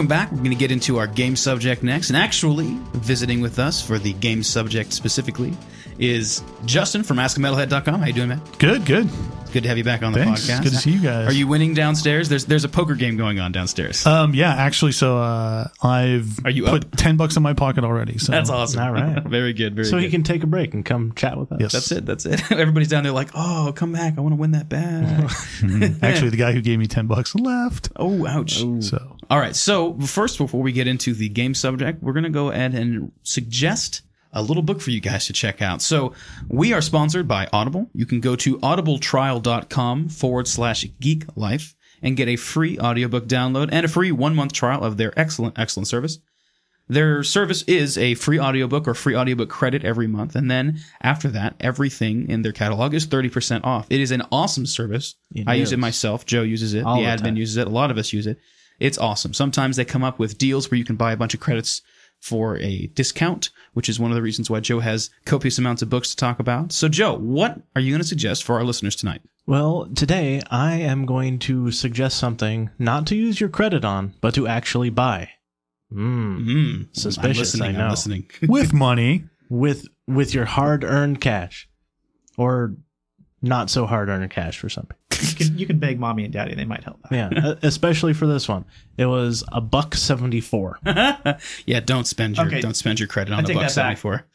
[SPEAKER 1] Welcome back. We're going to get into our game subject next. And actually, visiting with us for the game subject specifically is Justin from AskAMetalhead.com. How you doing, man?
[SPEAKER 5] Good, good.
[SPEAKER 1] It's good to have you back on the
[SPEAKER 5] Thanks.
[SPEAKER 1] podcast.
[SPEAKER 5] Good to see you guys.
[SPEAKER 1] Are you winning downstairs? There's there's a poker game going on downstairs.
[SPEAKER 5] Um, yeah, actually, so uh, I've
[SPEAKER 1] Are you
[SPEAKER 5] put
[SPEAKER 1] up?
[SPEAKER 5] ten bucks in my pocket already. So
[SPEAKER 1] That's awesome.
[SPEAKER 2] All right. (laughs)
[SPEAKER 1] very good. Very
[SPEAKER 2] so
[SPEAKER 1] good.
[SPEAKER 2] he can take a break and come chat with us.
[SPEAKER 5] Yes.
[SPEAKER 1] That's it. That's it. (laughs) Everybody's down there like, oh, come back. I want to win that back. (laughs)
[SPEAKER 5] Actually, the guy who gave me ten bucks left.
[SPEAKER 1] oh, ouch.
[SPEAKER 5] So
[SPEAKER 1] All right. So first, before we get into the game subject, we're going to go ahead and suggest a little book for you guys to check out. So we are sponsored by Audible. You can go to audibletrial.com forward slash geek life and get a free audiobook download and a free one month trial of their excellent, excellent service. Their service is a free audiobook or free audiobook credit every month. And then after that, everything in their catalog is 30% off. It is an awesome service.
[SPEAKER 2] It
[SPEAKER 1] I use it myself. Joe uses it.
[SPEAKER 2] All
[SPEAKER 1] the
[SPEAKER 2] the
[SPEAKER 1] admin uses it. A lot of us use it. It's awesome. Sometimes they come up with deals where you can buy a bunch of credits for a discount, which is one of the reasons why Joe has copious amounts of books to talk about. So, Joe, what are you going to suggest for our listeners tonight?
[SPEAKER 2] Well, today I am going to suggest something not to use your credit on, but to actually buy. Mm.
[SPEAKER 1] Mm,
[SPEAKER 2] Suspicious,
[SPEAKER 1] I'm listening.
[SPEAKER 2] I know.
[SPEAKER 1] I'm listening. (laughs) (laughs)
[SPEAKER 5] with money,
[SPEAKER 2] With with your hard earned cash, or not so hard earned cash for some. People.
[SPEAKER 3] You can, you can beg mommy and daddy; they might help. out.
[SPEAKER 2] Yeah, especially for this one, it was a buck seventy four. (laughs)
[SPEAKER 1] yeah, don't spend your
[SPEAKER 3] Okay.
[SPEAKER 1] don't spend your credit on a
[SPEAKER 3] take
[SPEAKER 1] buck
[SPEAKER 3] that
[SPEAKER 1] seventy
[SPEAKER 3] back.
[SPEAKER 1] four.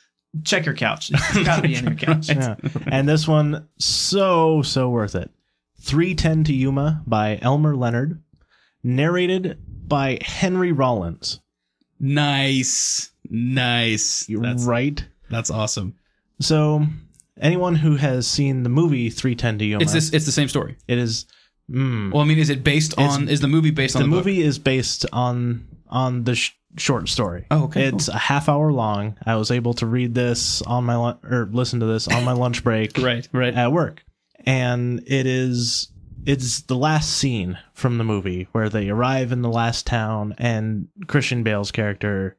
[SPEAKER 3] Check your couch. It's got to be in your (laughs) couch.
[SPEAKER 2] Yeah, and this one so so worth it. Three ten to Yuma by Elmore Leonard, narrated by Henry Rollins.
[SPEAKER 1] Nice, nice. That's
[SPEAKER 2] right.
[SPEAKER 1] that's awesome.
[SPEAKER 2] So, anyone who has seen the movie 310 to Yuma,
[SPEAKER 1] It's this. It's the same story.
[SPEAKER 2] it is. Mm,
[SPEAKER 1] Well, I mean, is it based
[SPEAKER 2] It's-
[SPEAKER 1] on? Is the movie based on
[SPEAKER 2] the
[SPEAKER 1] the, book?
[SPEAKER 2] movie is based on on the sh- short story.
[SPEAKER 1] Oh, okay,
[SPEAKER 2] It's a half hour long. I was able to read this on my lun- or listen to this on my lunch break (laughs)
[SPEAKER 1] Right, right.
[SPEAKER 2] at work, and it is it's the last scene from the movie where they arrive in the last town and Christian Bale's character.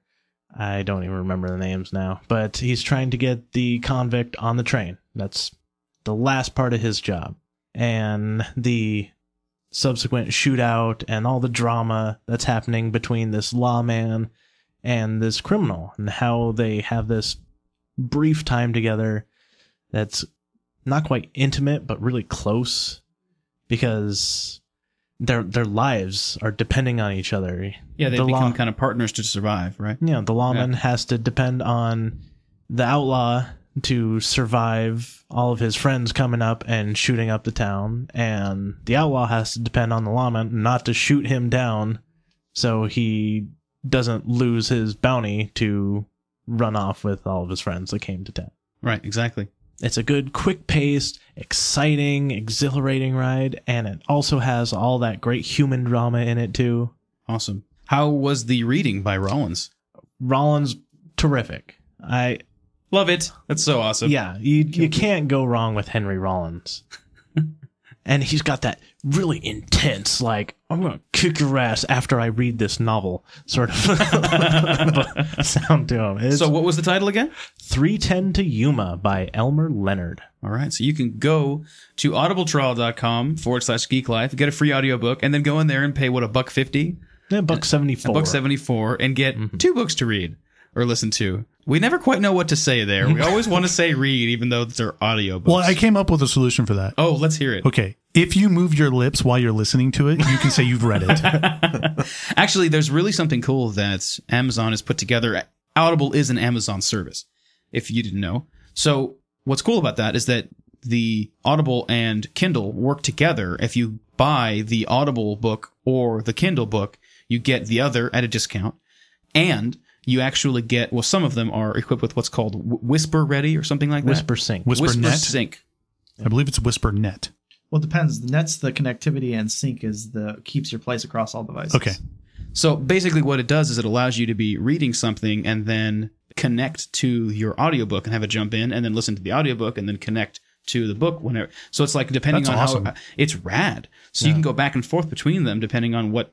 [SPEAKER 2] I don't even remember the names now, but he's trying to get the convict on the train. That's the last part of his job. And the subsequent shootout and all the drama that's happening between this lawman and this criminal and how they have this brief time together that's not quite intimate but really close because their their lives are depending on each other.
[SPEAKER 1] yeah, they
[SPEAKER 2] the
[SPEAKER 1] become
[SPEAKER 2] law-
[SPEAKER 1] kind of partners to survive, right?
[SPEAKER 2] yeah, the lawman has to depend on the outlaw to survive all of his friends coming up and shooting up the town, and the outlaw has to depend on the lawman not to shoot him down so he doesn't lose his bounty to run off with all of his friends that came to town.
[SPEAKER 1] Right, exactly.
[SPEAKER 2] It's a good, quick paced, exciting, exhilarating ride, and it also has all that great human drama in it, too.
[SPEAKER 1] Awesome. How was the reading by Rollins?
[SPEAKER 2] Rollins, terrific. I
[SPEAKER 1] Love it. That's so awesome.
[SPEAKER 2] Yeah, you you can't go wrong with Henry Rollins. (laughs) and he's got that really intense, like I'm gonna kick your ass after I read this novel sort of (laughs) sound to him. It's
[SPEAKER 1] So, what was the title again?
[SPEAKER 2] 310 to Yuma by Elmore Leonard.
[SPEAKER 1] All right. So you can go to audibletrial.com forward slash geek life, get a free audiobook, and then go in there and pay what a buck fifty,
[SPEAKER 2] Yeah, buck
[SPEAKER 1] a
[SPEAKER 2] 74.
[SPEAKER 1] buck seventy four, and get
[SPEAKER 2] Mm-hmm.
[SPEAKER 1] two books to read or listen to. We never quite know what to say there. We always want to say read, even though they're audiobooks.
[SPEAKER 5] well, I came up with a solution for that.
[SPEAKER 1] oh, let's hear it.
[SPEAKER 5] Okay, if you move your lips while you're listening to it, you can say you've read it. (laughs)
[SPEAKER 1] Actually, there's really something cool that Amazon has put together. Audible is an Amazon service, if you didn't know. So, what's cool about that is that the Audible and Kindle work together. If you buy the Audible book or the Kindle book, you get the other at a discount. And you actually get, well, some of them are equipped with what's called Whisper Ready or something like that.
[SPEAKER 2] Whisper Sync.
[SPEAKER 5] Whisper,
[SPEAKER 1] Whisper
[SPEAKER 5] Net.
[SPEAKER 1] Sync.
[SPEAKER 5] I believe it's Whisper Net.
[SPEAKER 3] Well, it depends. The net's the connectivity, and sync is the keeps your place across all devices.
[SPEAKER 5] Okay.
[SPEAKER 1] So basically what it does is it allows you to be reading something and then connect to your audiobook and have it jump in and then listen to the audiobook and then connect to the book whenever. So it's like depending
[SPEAKER 5] That's
[SPEAKER 1] on
[SPEAKER 5] awesome.
[SPEAKER 1] how it's rad. So you can go back and forth between them depending on whatever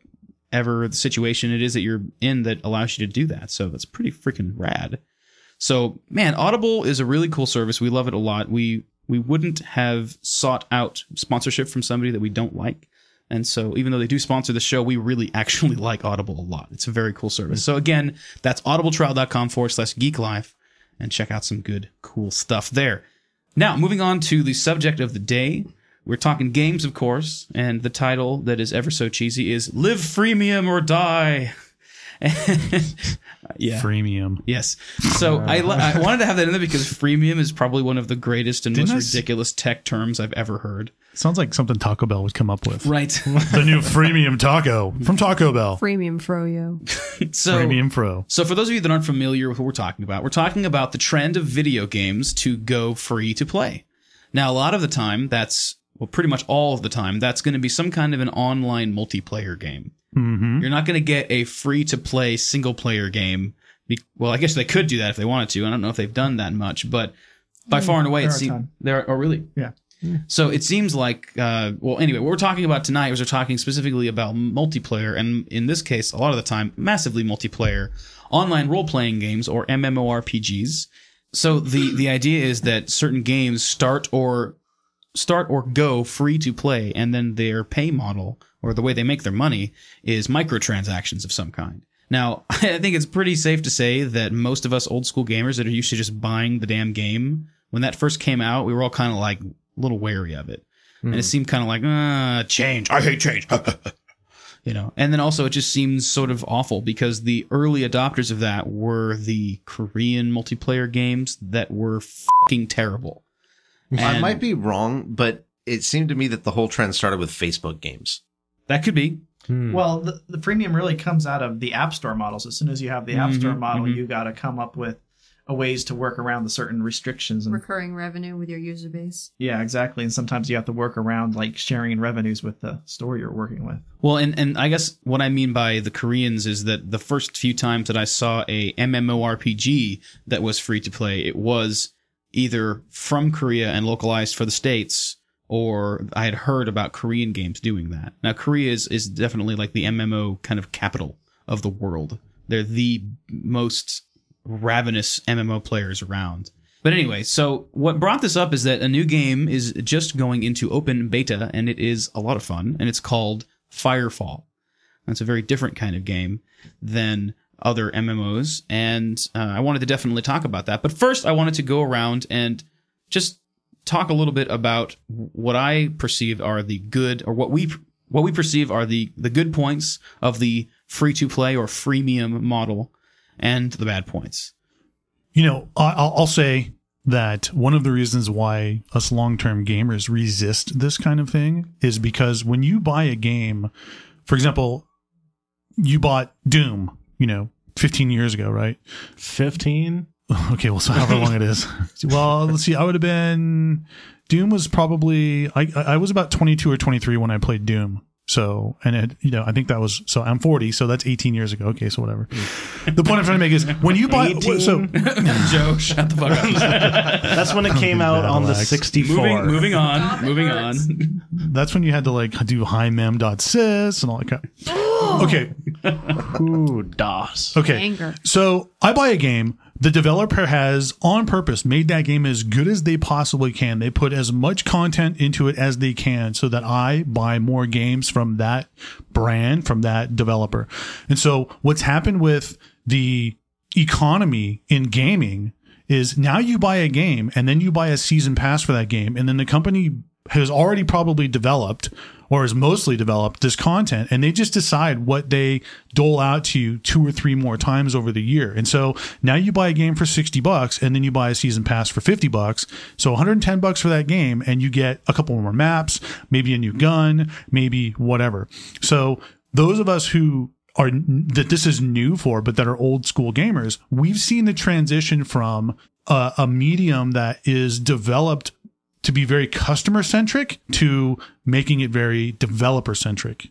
[SPEAKER 1] the situation it is that you're in that allows you to do that. So that's pretty freaking rad. So man, Audible is a really cool service. We love it a lot. We we wouldn't have sought out sponsorship from somebody that we don't like. And so, even though they do sponsor the show, we really (laughs) actually like Audible a lot. It's a very cool service. So, again, that's audibletrial.com forward slash geek life and check out some good, cool stuff there. Now, moving on to the subject of the day. We're talking games, of course, and the title that is ever so cheesy is Live Freemium or Die. (laughs) yeah.
[SPEAKER 5] Freemium.
[SPEAKER 1] Yes. So I, li- I wanted to have that in there because freemium is probably one of the greatest and
[SPEAKER 5] Didn't I
[SPEAKER 1] most
[SPEAKER 5] s-
[SPEAKER 1] ridiculous tech terms I've ever heard.
[SPEAKER 5] Sounds like something Taco Bell would come up with.
[SPEAKER 1] Right.
[SPEAKER 5] the new freemium taco from Taco Bell.
[SPEAKER 4] Freemium froyo. (laughs)
[SPEAKER 1] so
[SPEAKER 5] Premium Pro.
[SPEAKER 1] So, for those of you that aren't familiar with what we're talking about, we're talking about the trend of video games to go free to play. Now, a lot of the time, that's, well, pretty much all of the time, that's going to be some kind of an online multiplayer game.
[SPEAKER 5] Mm-hmm.
[SPEAKER 1] You're not going to get a free to play single player game. Be- Well, I guess they could do that if they wanted to. I don't know if they've done that much, but by far and away, it seems there. Are, oh, really?
[SPEAKER 3] Yeah.
[SPEAKER 1] So it seems like, uh, well, anyway, what we're talking about tonight is we're talking specifically about multiplayer, and in this case, a lot of the time, massively multiplayer online role playing games or MMORPGs. So the the idea is that certain games start or start or go free to play, and then their pay model or the way they make their money is microtransactions of some kind. Now, (laughs) I think it's pretty safe to say that most of us old school gamers that are used to just buying the damn game, when that first came out, we were all kind of like a little wary of it. And it seemed kind of like, uh, change. I hate change. (laughs) you know, and then also it just seems sort of awful because the early adopters of that were the Korean multiplayer games that were fucking terrible.
[SPEAKER 6] I might be wrong, but it seemed to me that the whole trend started with Facebook games.
[SPEAKER 1] That could be.
[SPEAKER 2] Hmm.
[SPEAKER 3] Well, the, the freemium really comes out of the App Store models. As soon as you have the App Store model,
[SPEAKER 1] mhm.
[SPEAKER 3] you got to come up with a ways to work around the certain restrictions. And
[SPEAKER 4] Recurring revenue with your user base.
[SPEAKER 3] yeah, exactly. And sometimes you have to work around like sharing revenues with the store you're working with.
[SPEAKER 1] Well, and, and I guess what I mean by the Koreans is that the first few times that I saw a MMORPG that was free to play, it was either from Korea and localized for the States, or I had heard about Korean games doing that. Now, Korea is, is definitely like the MMO kind of capital of the world. They're the most ravenous MMO players around. But anyway, so what brought this up is that a new game is just going into open beta and it is a lot of fun and it's called Firefall. That's a very different kind of game than other MMOs and uh, I wanted to definitely talk about that. But first I wanted to go around and just talk a little bit about what I perceive are the good or what we what we perceive are the the good points of the free to play or freemium model and the bad points.
[SPEAKER 5] You know, I'll, I'll say that one of the reasons why us long term gamers resist this kind of thing is because when you buy a game, for example, you bought Doom, you know, 15 years ago, right?
[SPEAKER 2] 15? (laughs)
[SPEAKER 5] Okay, well, so however long it is. (laughs) Well, let's see. I would have been Doom was probably I I was about 22 or 23 when I played Doom. So, and it, you know, I think that was so I'm 40, so that's 18 years ago. Okay, so whatever. The point I'm trying to make is when you buy
[SPEAKER 2] 18?
[SPEAKER 5] so (laughs)
[SPEAKER 1] Joe, shut the fuck up. (laughs)
[SPEAKER 2] That's when it came out on the
[SPEAKER 5] Relax.
[SPEAKER 2] 64.
[SPEAKER 1] moving, moving on, moving on.
[SPEAKER 5] that's when you had to like do himem.sys and all that kind. Okay,
[SPEAKER 2] Ooh, DOS.
[SPEAKER 5] okay.
[SPEAKER 4] Anger.
[SPEAKER 5] So I buy a game. The developer has, on purpose, made that game as good as they possibly can. They put as much content into it as they can so that I buy more games from that brand, from that developer. And so what's happened with the economy in gaming is now you buy a game and then you buy a season pass for that game. And then the company has already probably developed or has mostly developed this content and they just decide what they dole out to you two or three more times over the year. And so now you buy a game for 60 bucks and then you buy a season pass for 50 bucks. So 110 bucks for that game and you get a couple more maps, maybe a new gun, maybe whatever. So those of us who are that this is new for, but that are old school gamers, we've seen the transition from a, a medium that is developed to be very customer centric to making it very developer centric.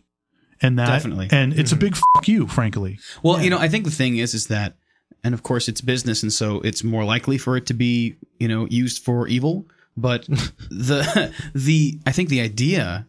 [SPEAKER 5] And that,
[SPEAKER 1] Definitely.
[SPEAKER 5] and it's a mm-hmm. big fuck you, frankly.
[SPEAKER 1] Well, you know, I think the thing is, is that, and of course, it's business, and so it's more likely for it to be, you know, used for evil. But (laughs) the the I think the idea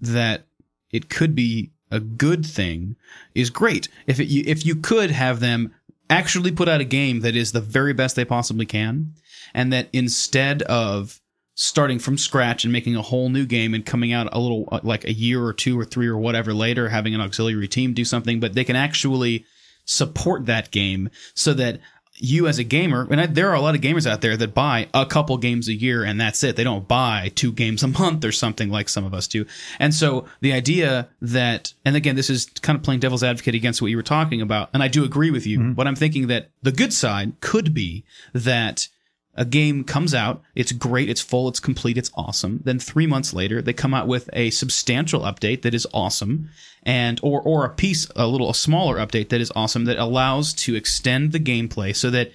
[SPEAKER 1] that it could be a good thing is great. If it, you, if you could have them actually put out a game that is the very best they possibly can, and that instead of starting from scratch and making a whole new game and coming out a little uh, like a year or two or three or whatever later, having an auxiliary team do something, but they can actually support that game so that you as a gamer, and I, there are a lot of gamers out there that buy a couple games a year and that's it. They don't buy two games a (laughs) month or something like some of us do. And so the idea that, and again, this is kind of playing devil's advocate against what you were talking about, and I do agree with you, but I'm thinking that the good side could be that a game comes out, it's great, it's full, it's complete, it's awesome. Then three months later, they come out with a substantial update that is awesome, and or or a piece, a little a smaller update that is awesome that allows to extend the gameplay so that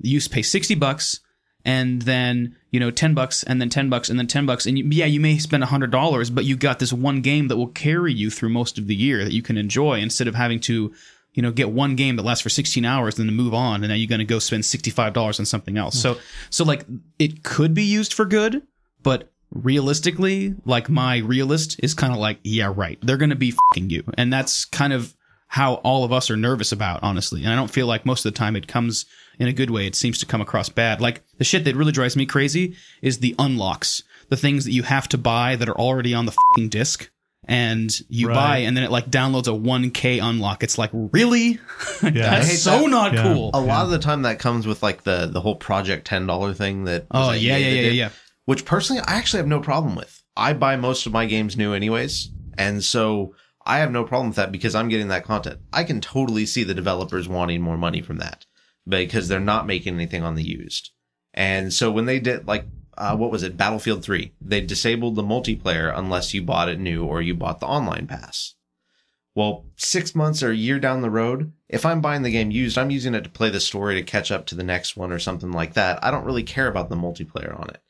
[SPEAKER 1] you pay sixty bucks and then you know 10 bucks and then 10 bucks and then 10 bucks and you, yeah you may spend $100 but you got this one game that will carry you through most of the year that you can enjoy instead of having to you know get one game that lasts for 16 hours and then move on and now you're going to go spend $65 on something else. So so like it could be used for good but realistically like my realist is kind of like yeah right. They're going to be fucking you. And that's kind of how all of us are nervous about honestly. And i don't feel like most of the time it comes in a good way. It seems to come across bad. Like the shit that really drives me crazy is the unlocks. The things that you have to buy that are already on the fucking disc and you
[SPEAKER 5] Right.
[SPEAKER 1] buy and then it like downloads a 1k unlock it's like really (laughs)
[SPEAKER 5] Yeah.
[SPEAKER 1] that's so
[SPEAKER 6] that.
[SPEAKER 1] not
[SPEAKER 5] Yeah.
[SPEAKER 1] cool
[SPEAKER 6] A lot of the time that comes with like the the whole project ten dollar thing that
[SPEAKER 1] oh
[SPEAKER 6] that
[SPEAKER 1] yeah
[SPEAKER 6] EA
[SPEAKER 1] yeah yeah
[SPEAKER 6] did,
[SPEAKER 1] yeah
[SPEAKER 6] Which personally I actually have no problem with. I buy most of my games new anyways, and so I have no problem with that because I'm getting that content. I can totally see the developers wanting more money from that because they're not making anything on the used. And so when they did like uh, what was it, Battlefield 3, they disabled the multiplayer unless you bought it new or you bought the online pass. Well, six months or a year down the road, if I'm buying the game used, I'm using it to play the story to catch up to the next one or something like that. I don't really care about the multiplayer on it.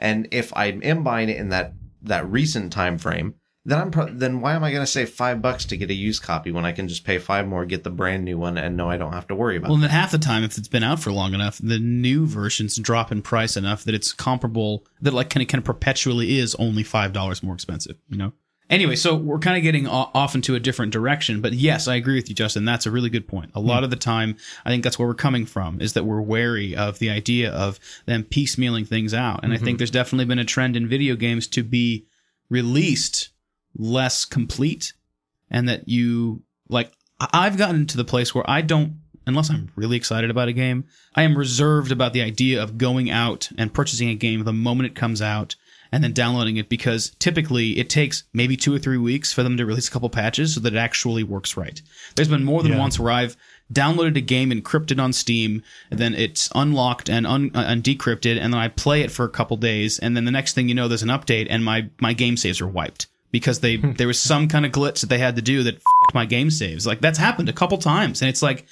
[SPEAKER 6] And if I am buying it in that that recent time frame, then I'm pro- then why am I going to save five bucks to get a used copy when I can just pay five more, get the brand new one, and know I don't have to worry about
[SPEAKER 1] Well,
[SPEAKER 6] it?
[SPEAKER 1] then half the time, if it's been out for long enough, the new versions drop in price enough that it's comparable, that like kind of kind of perpetually is only five dollars more expensive. You know. Anyway, so we're kind of getting off into a different direction, but yes, I agree with you, Justin. That's a really good point. A lot hmm. of the time, I think that's where we're coming from is that we're wary of the idea of them piecemealing things out, and I think mm-hmm. there's definitely been a trend in video games to be released less complete and that you like I've gotten to the place where I don't unless I'm really excited about a game, I am reserved about the idea of going out and purchasing a game the moment it comes out and then downloading it because typically it takes maybe 2 or 3 weeks for them to release a couple patches so that it actually works right. There's been more than
[SPEAKER 5] Yeah.
[SPEAKER 1] once where I've downloaded a game encrypted on Steam, and then it's unlocked and un- uh, and decrypted, and then I play it for a couple days, and then the next thing you know, there's an update, and my my game saves are wiped because they hmm. there was some kind of glitch that they had to do that my game saves. Like that's happened a couple times, and it's like,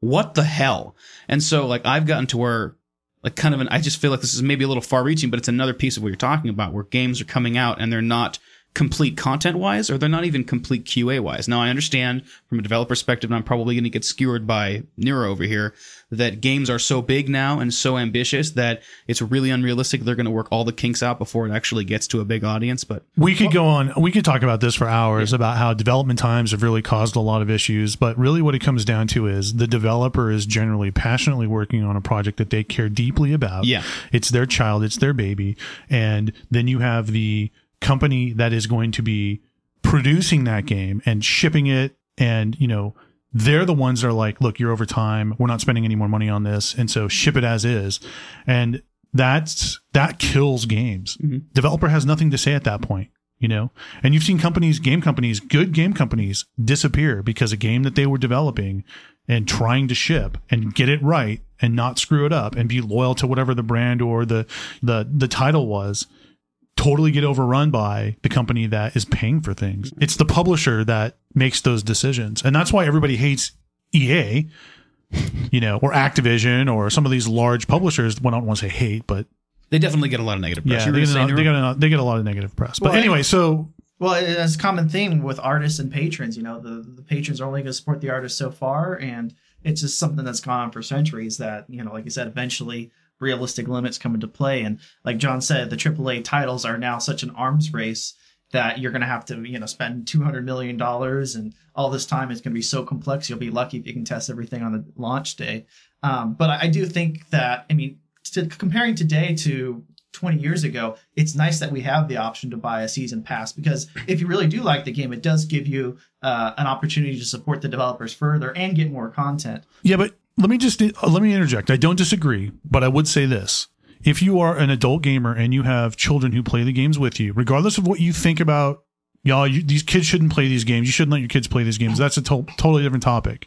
[SPEAKER 1] what the hell? And so like I've gotten to where like kind of an I just feel like this is maybe a little far reaching, but it's another piece of what you're talking about where games are coming out and they're not complete content wise or they're not even complete QA wise. Now I understand from a developer perspective, and I'm probably going to get skewered by Nero over here, that games are so big now and so ambitious that it's really unrealistic. They're going to work all the kinks out before it actually gets to a big audience. But
[SPEAKER 5] We could go on. We could talk about this for hours about how development times have really caused a lot of issues. But really, what it comes down to is the developer is generally passionately working on a project that they care deeply about.
[SPEAKER 1] Yeah.
[SPEAKER 5] it's their child, it's their baby, and then you have the company that is going to be producing that game and shipping it, and you know. They're the ones that are like, look, you're over time. We're not spending any more money on this. And so ship it as is. And that's, that kills games. Mm-hmm. Developer has nothing to say at that point you know and you've seen companies game companies good game companies disappear because a game that they were developing and trying to ship and get it right and not screw it up and be loyal to whatever the brand or the the the title was totally get overrun by the company that is paying for things mm-hmm. it's the publisher that makes those decisions and that's why everybody hates EA you know or Activision or some of these large publishers well I don't want to say hate but
[SPEAKER 1] they definitely get a lot of negative press.
[SPEAKER 5] yeah they get, a, they, get a, they get a lot of negative press but
[SPEAKER 3] Well,
[SPEAKER 5] anyway so
[SPEAKER 3] Well, it's a common theme with artists and patrons. You know, the, the patrons are only going to support the artist so far, and it's just something that's gone on for centuries. That you know, like I said, eventually realistic limits come into play, and like John said, the AAA titles are now such an arms race that you're going to have to you know spend two hundred million dollars, and all this time is going to be so complex. You'll be lucky if you can test everything on the launch day. Um, but I, I do think that I mean, to, comparing today to 20 years ago, it's nice that we have the option to buy a season pass because if you really do like the game, it does give you uh, an opportunity to support the developers further and get more content.
[SPEAKER 5] Yeah, but let me just uh, let me interject. I don't disagree, but I would say this. If you are an adult gamer and you have children who play the games with you, regardless of what you think about y'all, you, these kids shouldn't play these games. You shouldn't let your kids play these games. That's a to- totally different topic.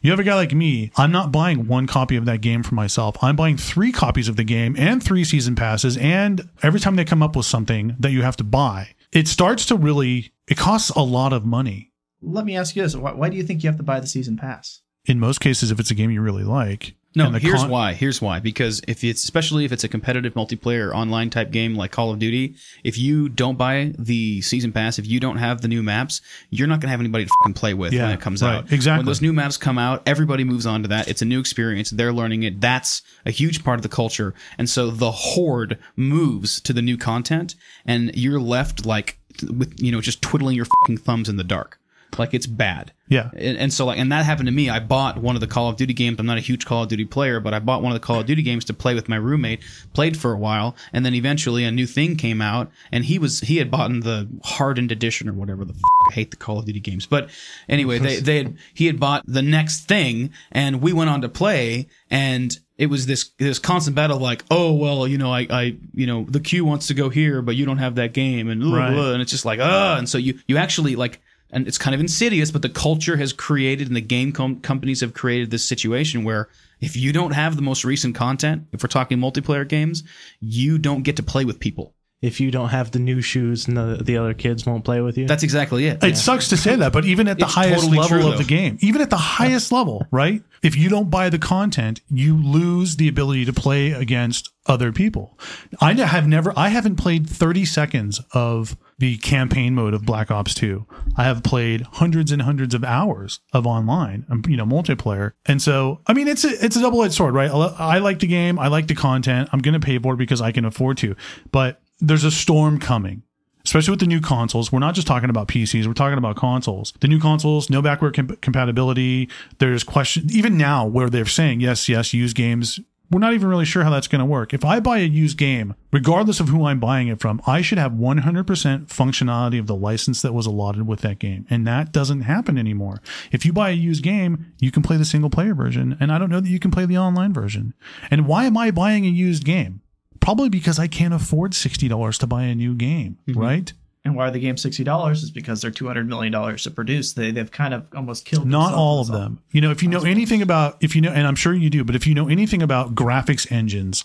[SPEAKER 5] You have a guy like me. I'm not buying one copy of that game for myself. I'm buying three copies of the game and three season passes. And every time they come up with something that you have to buy, it starts to really, it costs a lot of money.
[SPEAKER 3] Let me ask you this: Why, why do you think you have to buy the season pass?
[SPEAKER 5] In most cases, if it's a game you really like.
[SPEAKER 1] No, here's
[SPEAKER 5] con-
[SPEAKER 1] why. Here's why. Because if it's especially if it's a competitive multiplayer online type game like Call of Duty, if you don't buy the season pass, if you don't have the new maps, you're not gonna have anybody to fucking play with
[SPEAKER 5] Yeah,
[SPEAKER 1] when it comes
[SPEAKER 5] right,
[SPEAKER 1] out.
[SPEAKER 5] exactly.
[SPEAKER 1] When those new maps come out, everybody moves on to that. It's a new experience. They're learning it. That's a huge part of the culture. And so the horde moves to the new content, and you're left like with you know just twiddling your fucking thumbs in the dark. Like it's bad.
[SPEAKER 5] Yeah.
[SPEAKER 1] And, and so like, and that happened to me. I bought one of the Call of Duty games. I'm not a huge Call of Duty player, but I bought one of the Call of Duty games to play with my roommate. Played for a while, and then eventually a new thing came out, and he was he had bought the hardened edition or whatever the. F- I hate the Call of Duty games, but anyway, they (laughs) they had, he had bought the next thing, and we went on to play, and it was this this constant battle like oh well you know I I you know the queue wants to go here but you don't have that game and blah,
[SPEAKER 5] Right.
[SPEAKER 1] blah, and it's just like ah and so you you actually like and it's kind of insidious but the culture has created and the game com- companies have created this situation where if you don't have the most recent content if we're talking multiplayer games you don't get to play with people
[SPEAKER 2] If you don't have the new shoes and the, the other kids won't play with you.
[SPEAKER 1] that's exactly it
[SPEAKER 5] It sucks to say that, but even at the
[SPEAKER 1] It's
[SPEAKER 5] highest
[SPEAKER 1] totally
[SPEAKER 5] level
[SPEAKER 1] true,
[SPEAKER 5] of the game, even at the highest level, right? If you don't buy the content, you lose the ability to play against other people. I have never, I haven't played 30 seconds of the campaign mode of Black Ops 2. I have played hundreds and hundreds of hours of online, um, you know, multiplayer. And so, I mean, it's a, it's a double edged sword, right? I like the game. I like the content. I'm going to pay for it because I can afford to, but there's a storm coming especially with the new consoles. We're not just talking about PCs, we're talking about consoles. The new consoles, no backward com- compatibility. There's question even now where they're saying yes, yes, use games. We're not even really sure how that's going to work. If I buy a used game, regardless of who I'm buying it from, I should have 100% functionality of the license that was allotted with that game. And that doesn't happen anymore. If you buy a used game, you can play the single player version. And I don't know that you can play the online version. And why am I buying a used game? Probably because I can't afford $60 to buy a new game, mm-hmm. right?
[SPEAKER 3] And why are the games sixty dollars? Is because they're two hundred million dollars to produce. They they've kind of almost killed.
[SPEAKER 5] Not all of them. You know, if you know anything about, if you know, and I'm sure you do, but if you know anything about graphics engines,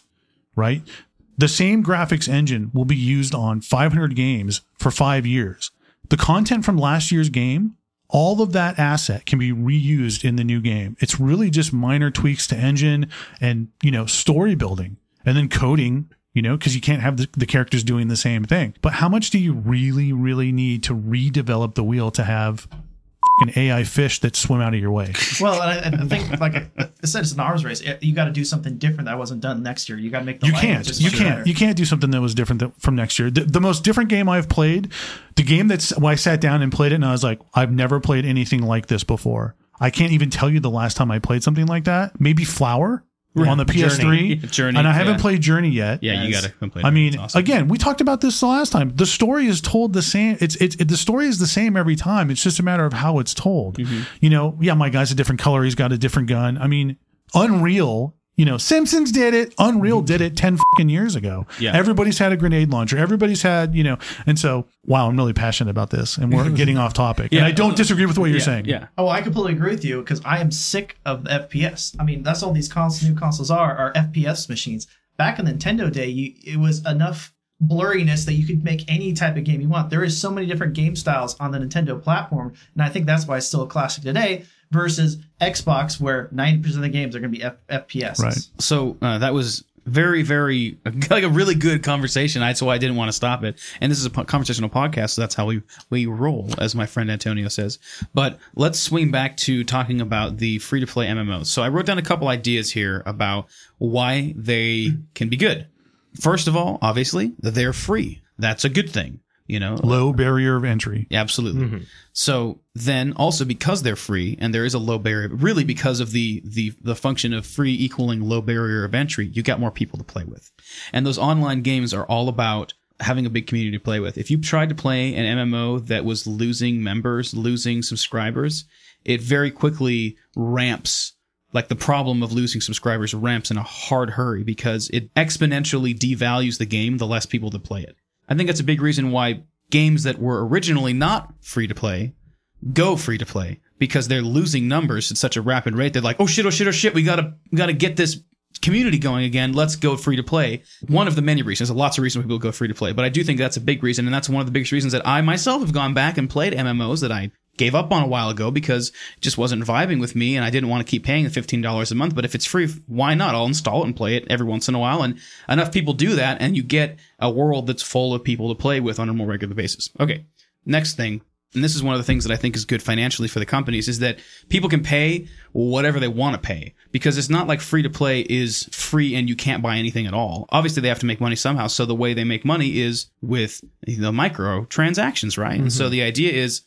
[SPEAKER 5] right? The same graphics engine will be used on 500 games for five years. The content from last year's game, all of that asset can be reused in the new game. It's really just minor tweaks to engine and, you know, story building and then coding, you know, because you can't have the, the characters doing the same thing. But how much do you really, really need to redevelop the wheel to have an AI fish that swim out of your way? (laughs)
[SPEAKER 3] Well, and I, and I think like I said, it's an arms race. You got to do something different that wasn't done next year. You got to make the
[SPEAKER 5] You can't. You can't.
[SPEAKER 3] better.
[SPEAKER 5] You can't do something that was different th- from next year. The, the most different game I've played, the game that's when I sat down and played it, and I was like, I've never played anything like this before. I can't even tell you the last time I played something like that. Maybe Flower on the PS3,
[SPEAKER 1] Journey. Journey,
[SPEAKER 5] and I haven't
[SPEAKER 1] yeah.
[SPEAKER 5] played Journey yet.
[SPEAKER 1] yeah you gotta complain
[SPEAKER 5] I mean,
[SPEAKER 1] awesome.
[SPEAKER 5] again, we talked about this the last time. The story is told the same. It's it's it, the story is the same every time. It's just a matter of how it's told.
[SPEAKER 1] Mm-hmm.
[SPEAKER 5] You know, yeah, my guy's a different color. He's got a different gun. I mean, Unreal. You know, Simpsons did it. Unreal did it ten fucking years ago.
[SPEAKER 1] Yeah.
[SPEAKER 5] Everybody's had a grenade launcher. Everybody's had you know, and so wow, I'm really passionate about this, and we're (laughs) getting off topic. And
[SPEAKER 1] Yeah.
[SPEAKER 5] I don't disagree with what you're
[SPEAKER 1] yeah,
[SPEAKER 5] saying.
[SPEAKER 1] yeah
[SPEAKER 3] Oh, I completely agree with you because I am sick of the FPS. I mean, that's all these cons- new consoles are are FPS machines. Back in the Nintendo day, you, it was enough blurriness that you could make any type of game you want. There is so many different game styles on the Nintendo platform, and I think that's why it's still a classic today. Versus Xbox, where ninety percent of the games are going to be F- FPS.
[SPEAKER 5] Right.
[SPEAKER 1] so uh, that was very very (laughs) like a really good conversation that's why i didn't want to stop it and this is a conversational podcast so that's how we we roll as my friend antonio says but let's swing back to talking about the free to play mmos so i wrote down a couple ideas here about why they can be good first of all obviously they're free that's a good thing You know,
[SPEAKER 5] Low barrier of entry.
[SPEAKER 1] Absolutely. Mm-hmm. So then also because they're free and there is a low barrier, really because of the, the, the function of free equaling low barrier of entry, you got more people to play with. And those online games are all about having a big community to play with. If you tried to play an MMO that was losing members, losing subscribers, it very quickly ramps like the problem of losing subscribers ramps in a hard hurry because it exponentially devalues the game the less people that play it. I think that's a big reason why games that were originally not free to play go free to play because they're losing numbers at such a rapid rate. They're like, oh shit, oh shit, oh shit, we gotta we gotta get this community going again. Let's go free to play. One of the many reasons. Lots of reasons people go free to play, but I do think that's a big reason, and that's one of the biggest reasons that I myself have gone back and played MMOs that I gave up on a while ago because it just wasn't vibing with me and I didn't want to keep paying the $15 a month. But if it's free, why not? I'll install it and play it every once in a while. And enough people do that and you get a world that's full of people to play with on a more regular basis. Okay. Next thing. And this is one of the things that I think is good financially for the companies is that people can pay whatever they want to pay because it's not like free to play is free and you can't buy anything at all. Obviously they have to make money somehow. So the way they make money is with the micro transactions, right? And mm-hmm. so the idea is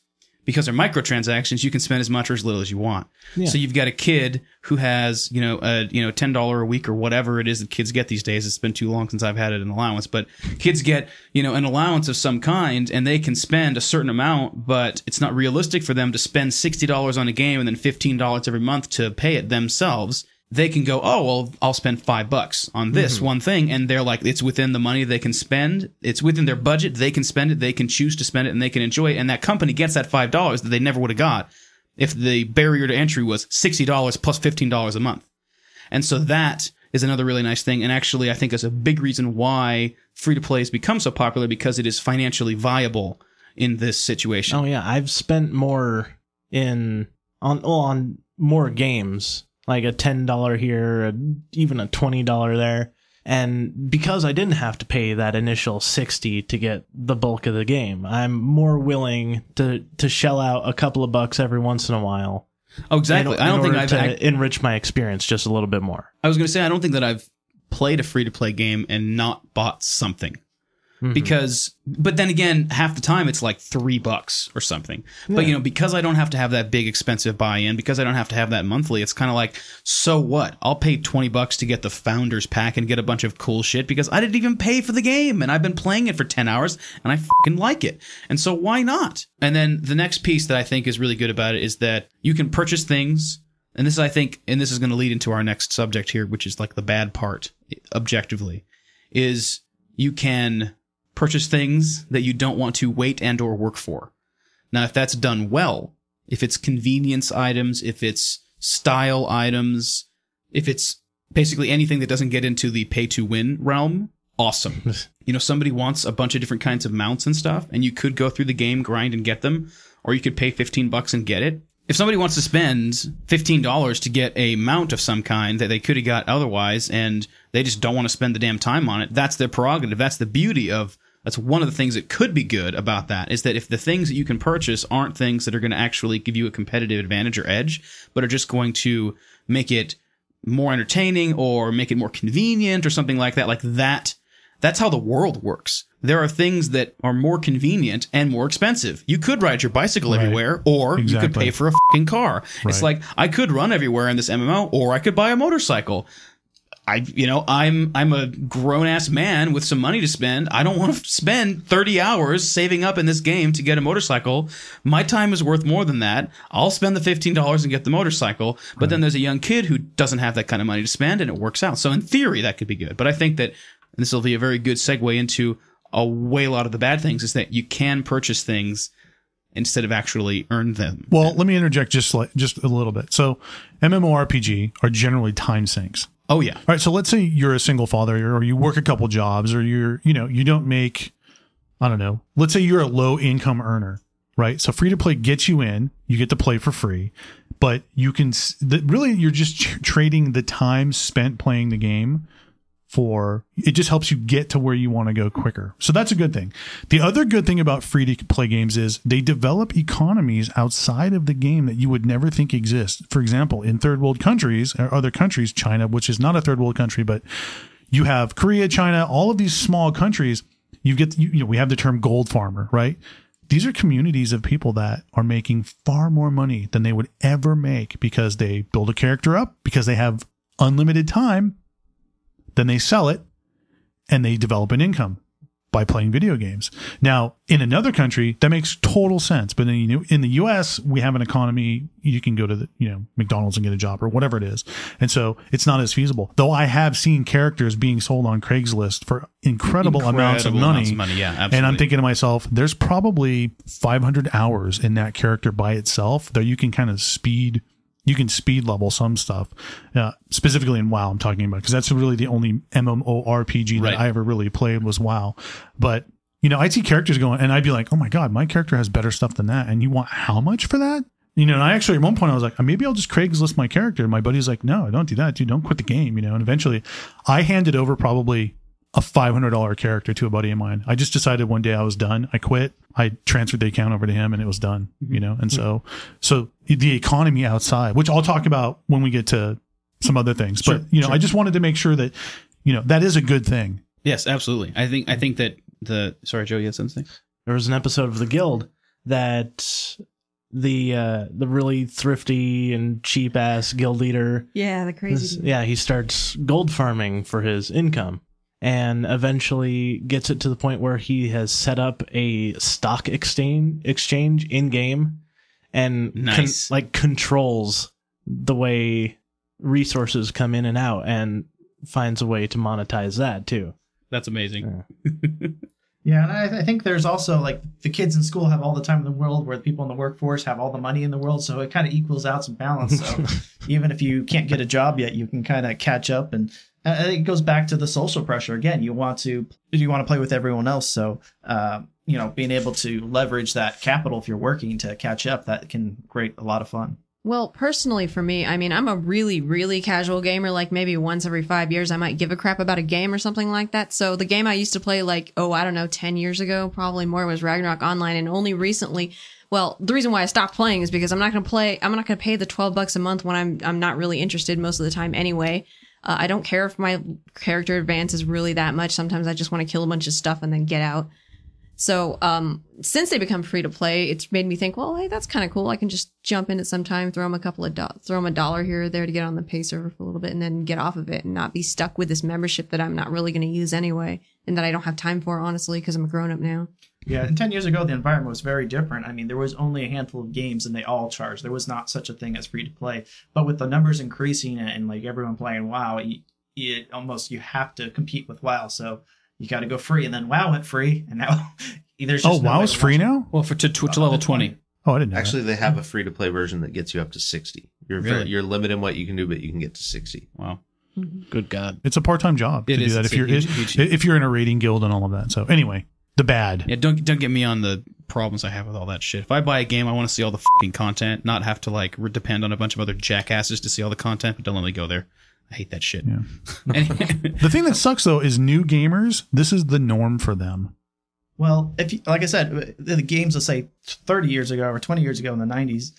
[SPEAKER 1] because they're microtransactions, you can spend as much or as little as you want. So you've got a kid who has, you know, a you know ten dollar a week or whatever it is that kids get these days. It's been too long since I've had it an allowance, but kids get you know an allowance of some kind, and they can spend a certain amount, but it's not realistic for them to spend sixty dollars on a game and then fifteen dollars every month to pay it themselves they can go, oh, well, I'll spend five bucks on this mm-hmm. one thing. And they're like, it's within the money they can spend. It's within their budget. They can spend it. They can choose to spend it and they can enjoy it. And that company gets that $5 that they never would have got if the barrier to entry was $60 plus $15 a month. And so that is another really nice thing. And actually, I think is a big reason why free to play has become so popular because it is financially viable in this situation.
[SPEAKER 2] Oh yeah, I've spent more in on well, on more games, like a ten dollar here, a, even a twenty dollar there, and because I didn't have to pay that initial sixty to get the bulk of the game, I'm more willing to to shell out a couple of bucks every once in a while.
[SPEAKER 1] Oh, exactly.
[SPEAKER 2] in-
[SPEAKER 1] I don't
[SPEAKER 2] in
[SPEAKER 1] think I've.
[SPEAKER 2] to
[SPEAKER 1] act-
[SPEAKER 2] enrich my experience just a little bit more.
[SPEAKER 1] I was going to say I don't think that I've played a free to play game and not bought something. Mm-hmm. Because, but then again, half the time it's like three bucks or something. But you know, because I don't have to have that big expensive buy in, because I don't have to have that monthly, it's kind of like, so what? I'll pay 20 bucks to get the founders pack and get a bunch of cool shit because I didn't even pay for the game and I've been playing it for 10 hours and I fucking like it. And so why not? And then the next piece that I think is really good about it is that you can purchase things and this I think, and this is going to lead into our next subject here, which is like the bad part, objectively, is you can purchase things that you don't want to wait and or work for. Now, if that's done well, if it's convenience items, if it's style items, if it's basically anything that doesn't get into the pay to win realm, awesome. (laughs) you know, somebody wants a bunch of different kinds of mounts and stuff, and you could go through the game, grind and get them, or you could pay 15 bucks and get it. If somebody wants to spend $15 to get a mount of some kind that they could have got otherwise, and they just don't want to spend the damn time on it, that's their prerogative. That's the beauty of that's one of the things that could be good about that is that if the things that you can purchase aren't things that are going to actually give you a competitive advantage or edge, but are just going to make it more entertaining or make it more convenient or something like that, like that, that's how the world works. There are things that are more convenient and more expensive. You could ride your bicycle everywhere or you could pay for a fucking car. It's like I could run everywhere in this MMO or I could buy a motorcycle. I, you know, I'm I'm a grown ass man with some money to spend. I don't want to spend 30 hours saving up in this game to get a motorcycle. My time is worth more than that. I'll spend the $15 and get the motorcycle. But then there's a young kid who doesn't have that kind of money to spend and it works out. So in theory, that could be good. But I think that and this will be a very good segue into a way a lot of the bad things is that you can purchase things instead of actually earn them.
[SPEAKER 5] Well, let me interject just like just a little bit. So, MMORPG are generally time sinks.
[SPEAKER 1] Oh yeah.
[SPEAKER 5] All right, so let's say you're a single father or you work a couple jobs or you're, you know, you don't make I don't know. Let's say you're a low income earner, right? So free to play gets you in, you get to play for free, but you can really you're just tr- trading the time spent playing the game for it just helps you get to where you want to go quicker. So that's a good thing. The other good thing about free to play games is they develop economies outside of the game that you would never think exist. For example, in third world countries or other countries, China, which is not a third world country, but you have Korea, China, all of these small countries. You get you, you know we have the term gold farmer, right? These are communities of people that are making far more money than they would ever make because they build a character up because they have unlimited time, then they sell it and they develop an income by playing video games. Now, in another country, that makes total sense. But in, you know, in the US, we have an economy. You can go to the, you know, McDonald's and get a job or whatever it is. And so it's not as feasible. Though I have seen characters being sold on Craigslist for incredible, amounts of money.
[SPEAKER 1] amounts of money, yeah,
[SPEAKER 5] And I'm thinking to myself, there's probably 500 hours in that character by itself that you can kind of speed. You can speed level some stuff, uh, specifically in WoW. I'm talking about because that's really the only MMORPG
[SPEAKER 1] Right.
[SPEAKER 5] that I ever really played was WoW. But you know, I'd see characters going, and I'd be like, "Oh my god, my character has better stuff than that." And you want how much for that? You know, and I actually at one point I was like, maybe I'll just Craigslist my character. And my buddy's like, no, don't do that, dude. Don't quit the game. You know, and eventually, I handed over probably a five hundred dollar character to a buddy of mine. I just decided one day I was done. I quit. I transferred the account over to him, and it was done. You know, and so so the economy outside, which I'll talk about when we get to some other things.
[SPEAKER 1] Sure,
[SPEAKER 5] but you know,
[SPEAKER 1] sure.
[SPEAKER 5] I just wanted to make sure that you know that is a good thing.
[SPEAKER 1] Yes, absolutely. I think I think that the sorry, Joe, you had something.
[SPEAKER 2] There was an episode of The Guild that the uh, the really thrifty and cheap ass guild leader
[SPEAKER 4] Yeah, the
[SPEAKER 2] This-
[SPEAKER 4] crazy.
[SPEAKER 2] yeah, he starts gold farming for his income and eventually gets it to the point where he has set up a stock exchange exchange in game and con- like controls the way resources come in and out and finds a way to monetize that too.
[SPEAKER 1] That's amazing. (laughs)
[SPEAKER 3] Yeah, and I, I think there's also like the kids in school have all the time in the world, where the people in the workforce have all the money in the world, so it kind of equals out some balance. So (laughs) even if you can't get a job yet, you can kind of catch up, and I think it goes back to the social pressure again. You want to you want to play with everyone else, so uh, you know being able to leverage that capital if you're working to catch up that can create a lot of fun.
[SPEAKER 4] Well, personally for me, I mean, I'm a really, really casual gamer. Like maybe once every five years, I might give a crap about a game or something like that. So the game I used to play, like, oh, I don't know, 10 years ago, probably more, was Ragnarok Online. And only recently, well, the reason why I stopped playing is because I'm not going to play, I'm not going to pay the 12 bucks a month when I'm, I'm not really interested most of the time anyway. Uh, I don't care if my character advances really that much. Sometimes I just want to kill a bunch of stuff and then get out. So, um, since they become free to play, it's made me think, well, hey, that's kind of cool. I can just jump in at some time, throw them a couple of do- throw them a dollar here or there to get on the pay server for a little bit, and then get off of it and not be stuck with this membership that I'm not really going to use anyway, and that I don't have time for, honestly, because I'm a grown up now.
[SPEAKER 3] Yeah, and 10 years ago, the environment was very different. I mean, there was only a handful of games and they all charged. There was not such a thing as free to play. But with the numbers increasing and like everyone playing WoW, it, it almost you have to compete with WoW. So you got to go free. And then WoW went free. And now (laughs) there's
[SPEAKER 5] Oh,
[SPEAKER 3] just no
[SPEAKER 5] WoW
[SPEAKER 3] way
[SPEAKER 5] is free now.
[SPEAKER 1] Well, for to, to, to level twenty.
[SPEAKER 5] Oh, I didn't know.
[SPEAKER 6] Actually, they have a free to play version that gets you up to 60. You're
[SPEAKER 1] Really?
[SPEAKER 6] you're limited in what you can do, but you can get to 60.
[SPEAKER 1] Wow. Mm-hmm.
[SPEAKER 2] Good God.
[SPEAKER 5] it's a part time job
[SPEAKER 1] It
[SPEAKER 5] to
[SPEAKER 1] is.
[SPEAKER 5] do that if you're
[SPEAKER 1] huge-
[SPEAKER 5] if,
[SPEAKER 1] huge-
[SPEAKER 5] if you're in a rating guild and all of that. So anyway, the bad.
[SPEAKER 1] Yeah, don't don't get me on the problems I have with all that shit. If I buy a game, I want to see all the fucking content, not have to like re- depend on a bunch of other jackasses to see all the content. But don't let me go there. I hate that shit.
[SPEAKER 5] Yeah. (laughs) (laughs) The thing that sucks though is new gamers. This is the norm for them.
[SPEAKER 3] Well, if you, like I said, the the games, let's say 30 years ago or 20 years ago in the 90s,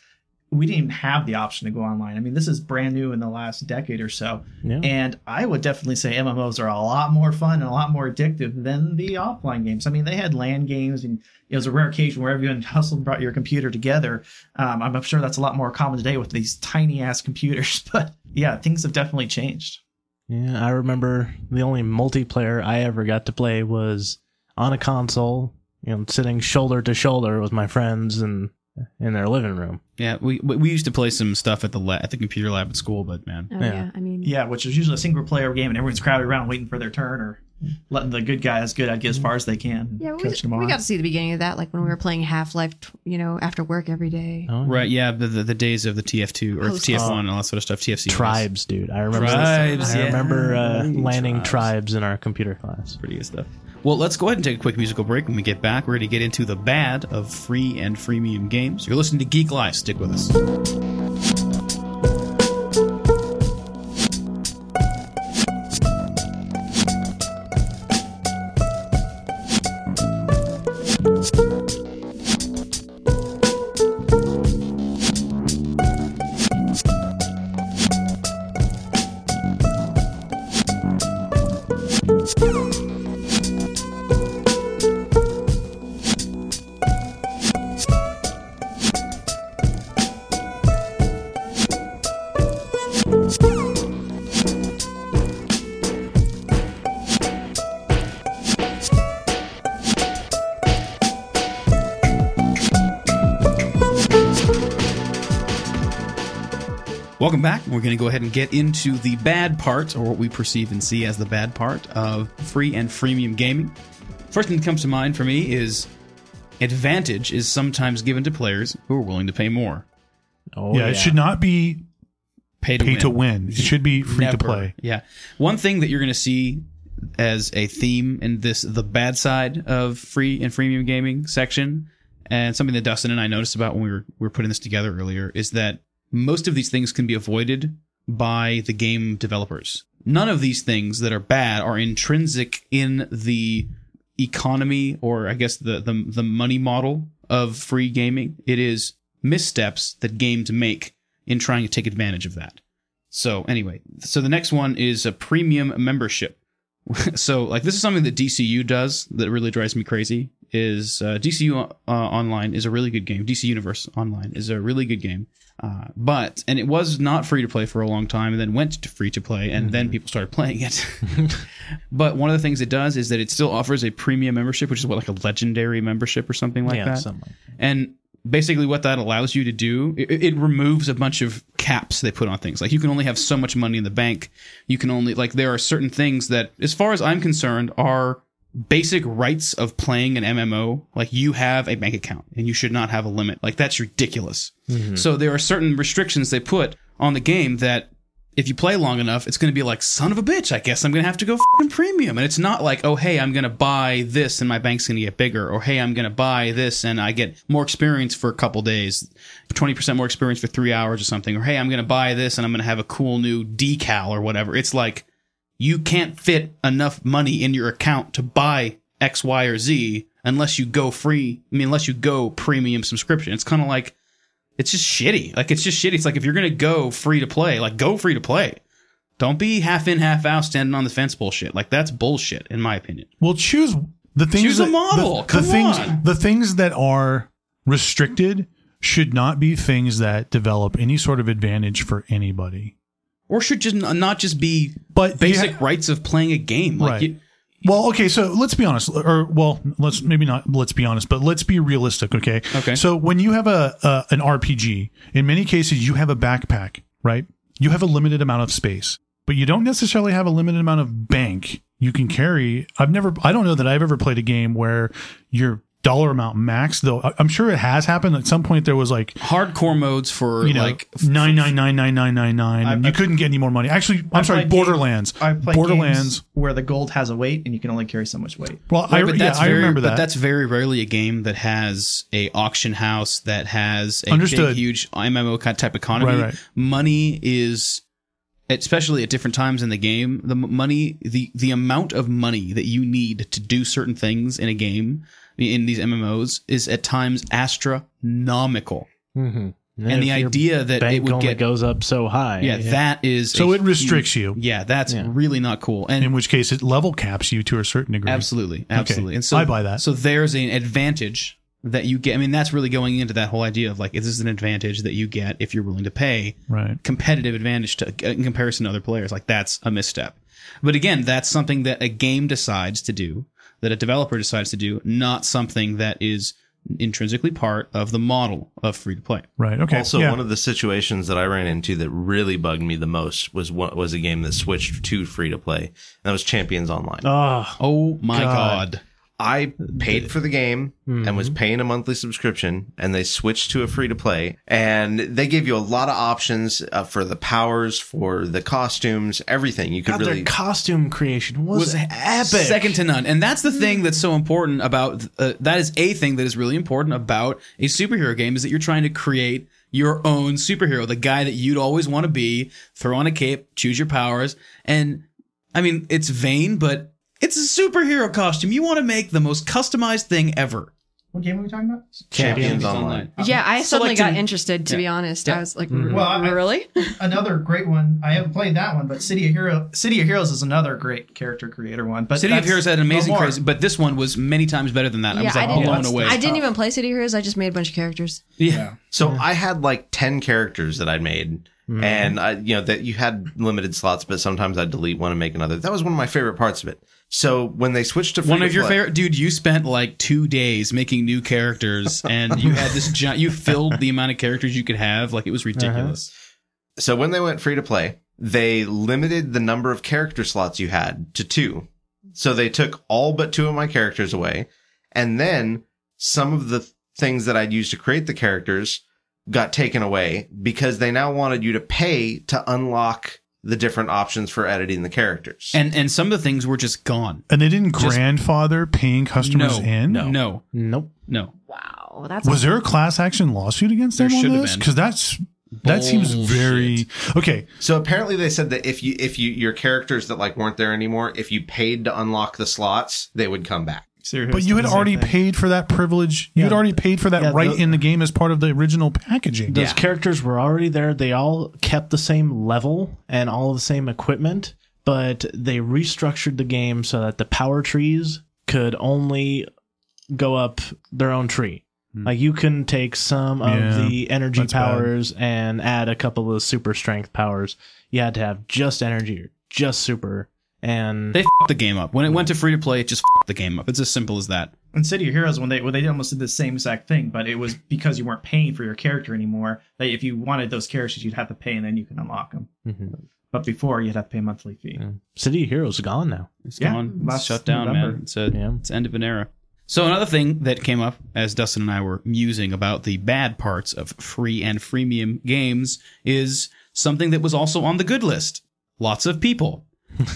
[SPEAKER 3] we didn't even have the option to go online. I mean, this is brand new in the last decade or so.
[SPEAKER 2] Yeah.
[SPEAKER 3] And I would definitely say MMOs are a lot more fun and a lot more addictive than the offline games. I mean, they had LAN games, and it was a rare occasion where everyone (laughs) hustled and brought your computer together. Um, I'm sure that's a lot more common today with these tiny ass computers. (laughs) But yeah, things have definitely changed.
[SPEAKER 2] Yeah, I remember the only multiplayer I ever got to play was on a console, you know, sitting shoulder to shoulder with my friends and in their living room.
[SPEAKER 1] yeah, we we we used to play some stuff at the la- at the computer lab at school, but man,
[SPEAKER 4] Oh,
[SPEAKER 2] Yeah.
[SPEAKER 4] yeah. I mean,
[SPEAKER 3] Yeah, which is usually a single player game, and everyone's crowded around waiting for their turn or letting the good guys get get as far as they can.
[SPEAKER 4] yeah, we,
[SPEAKER 3] coach
[SPEAKER 4] we got to see the beginning of that, like when we were playing Half Life, you know, after work every day.
[SPEAKER 2] Oh,
[SPEAKER 1] right? Yeah, the, the the days of the TF2 or
[SPEAKER 4] Post-
[SPEAKER 1] TF1 and all that sort of stuff. TFC was
[SPEAKER 2] Tribes, dude. I remember.
[SPEAKER 1] Tribes,
[SPEAKER 2] I
[SPEAKER 1] yeah.
[SPEAKER 2] remember uh,
[SPEAKER 1] Tribes.
[SPEAKER 2] landing tribes in our computer class.
[SPEAKER 1] pretty good stuff. Well, let's go ahead and take a quick musical break. When we get back, we're going to get into the bad of free and freemium games. You're listening to Geek Life. Stick with us. Going to go ahead and get into the bad part, or what we perceive and see as the bad part of free and freemium gaming. First thing that comes to mind for me is advantage is sometimes given to players who are willing to pay more.
[SPEAKER 2] Oh,
[SPEAKER 5] yeah, it should not be
[SPEAKER 1] Pay to
[SPEAKER 5] pay
[SPEAKER 1] win.
[SPEAKER 5] to win. It should be free
[SPEAKER 1] Never.
[SPEAKER 5] to play.
[SPEAKER 1] Yeah. One thing that you're going to see as a theme in this, the bad side of free and freemium gaming section, and something that Dustin and I noticed about when we were, we were putting this together earlier, is that most of these things can be avoided by the game developers. None of these things that are bad are intrinsic in the economy or I guess the, the, the money model of free gaming. It is missteps that games make in trying to take advantage of that. So anyway, so the next one is a premium membership. (laughs) so like this is something that DCU does that really drives me crazy. Is uh, DCU uh, Online is a really good game. DC Universe Online is a really good game. Uh, but and it was not free to play for a long time, and then went to free to play, and then people started playing it. (laughs) but one of the things it does is that it still offers a premium membership, which is what like a legendary membership or something like
[SPEAKER 2] yeah,
[SPEAKER 1] that.
[SPEAKER 2] something
[SPEAKER 1] And basically, what that allows you to do, it, it removes a bunch of caps they put on things. Like you can only have so much money in the bank. You can only like there are certain things that, as far as I'm concerned, are basic rights of playing an MMO. Like you have a bank account and you should not have a limit. Like that's ridiculous. Mm-hmm. So there are certain restrictions they put on the game that if you play long enough, it's going to be like, son of a bitch, I guess I'm going to have to go fing premium. And it's not like, oh, hey, I'm going to buy this and my bank's going to get bigger. Or, hey, I'm going to buy this and I get more experience for a couple days, 20% more experience for three hours or something. Or, hey, I'm going to buy this and I'm going to have a cool new decal or whatever. It's like, you can't fit enough money in your account to buy X, Y, or Z unless you go free. I mean, unless you go premium subscription. It's kind of like, it's just shitty. Like it's just shitty. It's like if you're gonna go free to play, like go free to play. Don't be half in, half out, standing on the fence bullshit. Like that's bullshit, in my opinion.
[SPEAKER 5] Well, choose the things.
[SPEAKER 1] Choose a model.
[SPEAKER 5] The,
[SPEAKER 1] Come
[SPEAKER 5] the things.
[SPEAKER 1] on.
[SPEAKER 5] The things that are restricted should not be things that develop any sort of advantage for anybody.
[SPEAKER 1] Or should just uh, not just be
[SPEAKER 5] But
[SPEAKER 1] basic
[SPEAKER 5] ha-
[SPEAKER 1] rights of playing a game. Like
[SPEAKER 5] Right.
[SPEAKER 1] you,
[SPEAKER 5] Well, okay, so let's be honest, or well, let's maybe not let's be honest, but let's be realistic, okay?
[SPEAKER 1] Okay.
[SPEAKER 5] So when you have a, a an RPG, in many cases you have a backpack, right? You have a limited amount of space, but you don't necessarily have a limited amount of bank you can carry. I've never, I don't know that I've ever played a game where your dollar amount max, though. I- I'm sure it has happened. At some point, there was like
[SPEAKER 1] hardcore modes for
[SPEAKER 5] you know
[SPEAKER 1] like
[SPEAKER 5] nine nine nine nine nine nine nine, and you couldn't get any more money. Actually, I'm
[SPEAKER 3] I've
[SPEAKER 5] sorry,
[SPEAKER 3] played games-
[SPEAKER 5] Borderlands.
[SPEAKER 3] I've
[SPEAKER 5] Borderlands.
[SPEAKER 3] games where the gold has a weight and you can only carry so much weight.
[SPEAKER 5] Well, I,
[SPEAKER 1] Right, but
[SPEAKER 5] yeah,
[SPEAKER 1] that's
[SPEAKER 5] I
[SPEAKER 1] very,
[SPEAKER 5] remember that.
[SPEAKER 1] But that's very rarely a game that has a auction house that has a
[SPEAKER 5] Understood.
[SPEAKER 1] big, huge MMO type economy.
[SPEAKER 5] Right, right.
[SPEAKER 1] Money is, especially at different times in the game, the money, the the amount of money that you need to do certain things in a game in these MMOs is at times astronomical.
[SPEAKER 2] Mm-hmm.
[SPEAKER 1] And the idea that it would get
[SPEAKER 2] goes up so high.
[SPEAKER 1] yeah, that is
[SPEAKER 5] So
[SPEAKER 1] a
[SPEAKER 5] it restricts
[SPEAKER 1] huge-
[SPEAKER 5] you.
[SPEAKER 1] Yeah, that's
[SPEAKER 2] Yeah.
[SPEAKER 1] really not cool. And
[SPEAKER 5] in which case it level caps you to a certain degree.
[SPEAKER 1] Absolutely, absolutely. And so
[SPEAKER 5] I buy that.
[SPEAKER 1] So there's an advantage that you get. I mean, that's really going into that whole idea of like, is this an advantage that you get if you're willing to pay
[SPEAKER 5] Right.
[SPEAKER 1] competitive advantage to in comparison to other players? Like that's a misstep. But again, that's something that a game decides to do, that a developer decides to do, not something that is intrinsically part of the model of free to play.
[SPEAKER 5] Right. Okay.
[SPEAKER 6] Also,
[SPEAKER 5] yeah.
[SPEAKER 6] one of the situations that I ran into that really bugged me the most was what was a game that switched to free to play. And that was Champions Online.
[SPEAKER 2] Oh,
[SPEAKER 1] Oh my
[SPEAKER 2] God.
[SPEAKER 1] god.
[SPEAKER 6] I paid for the game and was paying a monthly subscription, and they switched to a free to play. And they gave you a lot of options uh, for the powers, for the costumes, everything. You could
[SPEAKER 2] God,
[SPEAKER 6] really.
[SPEAKER 2] their costume creation was, epic.
[SPEAKER 1] Second to none. And that's the thing that's so important about uh, that is a thing that is really important about a superhero game is that you're trying to create your own superhero, the guy that you'd always want to be, throw on a cape, choose your powers. And I mean, it's vain, but it's a superhero costume. You want to make the most customized thing ever.
[SPEAKER 3] What game are we talking about?
[SPEAKER 6] Champions Online.
[SPEAKER 4] Yeah, I suddenly
[SPEAKER 1] Selecting-
[SPEAKER 4] got interested. To be honest, I was like, mm-hmm.
[SPEAKER 3] Well, I-
[SPEAKER 4] really? (laughs)
[SPEAKER 3] Another great one. I haven't played that one, but City of Hero City of Heroes is another great character creator one. But
[SPEAKER 1] City of Heroes had an amazing
[SPEAKER 3] more.
[SPEAKER 1] crazy, but this one was many times better than that. I was like
[SPEAKER 4] didn't-
[SPEAKER 1] blown
[SPEAKER 3] that's-
[SPEAKER 1] away.
[SPEAKER 4] I didn't even play City of Heroes. I just made a bunch of characters.
[SPEAKER 1] yeah.
[SPEAKER 6] So I had like 10 characters that I'd made. Mm-hmm. And I, you know, that you had limited slots, but sometimes I'd delete one and make another. That was one of my favorite parts of it. So when they switched to free
[SPEAKER 1] One
[SPEAKER 6] to
[SPEAKER 1] of your
[SPEAKER 6] play-
[SPEAKER 1] favorite, dude. You spent like two days making new characters, and you had this giant. You filled the amount of characters you could have, like it was uh-huh. ridiculous.
[SPEAKER 6] So when they went free to play, they limited the number of character slots you had to two. So they took all but two of my characters away. And then some of the things that I'd used to create the characters got taken away because they now wanted you to pay to unlock the different options for editing the characters.
[SPEAKER 1] And and some of the things were just gone.
[SPEAKER 5] And they didn't
[SPEAKER 1] Just-
[SPEAKER 5] grandfather paying customers
[SPEAKER 1] no,
[SPEAKER 5] in.
[SPEAKER 1] no, no,
[SPEAKER 2] Nope.
[SPEAKER 1] no.
[SPEAKER 4] Wow, that's
[SPEAKER 5] Was there a class action lawsuit against
[SPEAKER 1] There
[SPEAKER 5] them on
[SPEAKER 1] should
[SPEAKER 5] this? Because that's that seems very okay.
[SPEAKER 6] So apparently they said that if you if you your characters that like weren't there anymore, if you paid to unlock the slots, they would come back.
[SPEAKER 3] Serious.
[SPEAKER 5] But you had already
[SPEAKER 3] thing.
[SPEAKER 5] paid for that privilege. You had already paid for that
[SPEAKER 2] Yeah,
[SPEAKER 5] right
[SPEAKER 2] the-
[SPEAKER 5] in the game as part of the original packaging.
[SPEAKER 2] Those
[SPEAKER 6] Yeah.
[SPEAKER 2] characters were already there. They all kept the same level and all of the same equipment, but they restructured the game so that the power trees could only go up their own tree. Hmm. Like you can take some of
[SPEAKER 5] Yeah,
[SPEAKER 2] the energy
[SPEAKER 5] that's bad.
[SPEAKER 2] powers and add a couple of super strength powers. You had to have just energy or just super. And
[SPEAKER 1] They fucked the game up. When it went to free to play, it just fucked the game up. It's as simple as that.
[SPEAKER 3] in City of Heroes when they when they almost did the same exact thing, but it was because you weren't paying for your character anymore. That if you wanted those characters, you'd have to pay, and then you can unlock them.
[SPEAKER 2] Mhm.
[SPEAKER 3] But before, you'd have to pay a monthly fee.
[SPEAKER 2] Yeah. City of Heroes is gone now.
[SPEAKER 1] It's
[SPEAKER 3] Yeah,
[SPEAKER 1] gone. It's shut down,
[SPEAKER 3] November.
[SPEAKER 1] man. It's a
[SPEAKER 2] Yeah.
[SPEAKER 1] it's end of an era. So another thing that came up as Dustin and I were musing about the bad parts of free and freemium games is something that was also on the good list. Lots of people.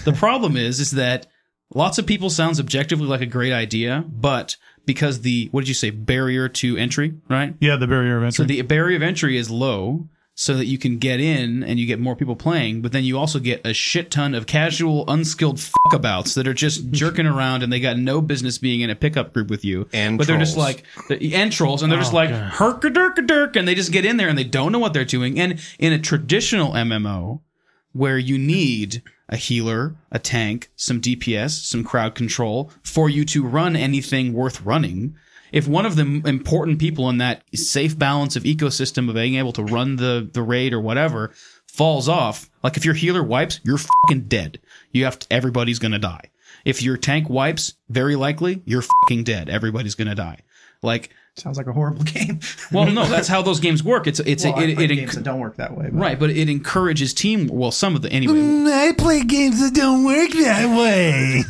[SPEAKER 1] The problem is is that lots of people sounds objectively like a great idea, but because the what did you say barrier to entry, right?
[SPEAKER 5] Yeah, the barrier of entry.
[SPEAKER 1] So the barrier of entry is low so that you can get in and you get more people playing, but then you also get a shit ton of casual, unskilled fuckabouts that are just (laughs) jerking around and they got no business being in a pickup group with you.
[SPEAKER 6] And
[SPEAKER 1] but they're just like the and trolls and they're just
[SPEAKER 2] Oh,
[SPEAKER 1] like
[SPEAKER 2] God.
[SPEAKER 1] herk a dirk a dirk and they just get in there and they don't know what they're doing. And in a traditional MMO where you need a healer, a tank, some DPS, some crowd control for you to run anything worth running. If one of the important people in that safe balance of ecosystem of being able to run the, the raid or whatever falls off, like if your healer wipes, you're fucking dead. You have to, everybody's gonna die. If your tank wipes, very likely you're fucking dead. Everybody's gonna die. Like,
[SPEAKER 3] Sounds like a horrible (laughs) game.
[SPEAKER 1] well, no, that's how those games work. It's it's
[SPEAKER 3] well,
[SPEAKER 1] it,
[SPEAKER 3] I
[SPEAKER 1] it, it
[SPEAKER 3] games
[SPEAKER 1] enc-
[SPEAKER 3] that don't work that way. but-
[SPEAKER 1] right, but it encourages team. Well, some of the anyway.
[SPEAKER 5] I play games that don't work that way.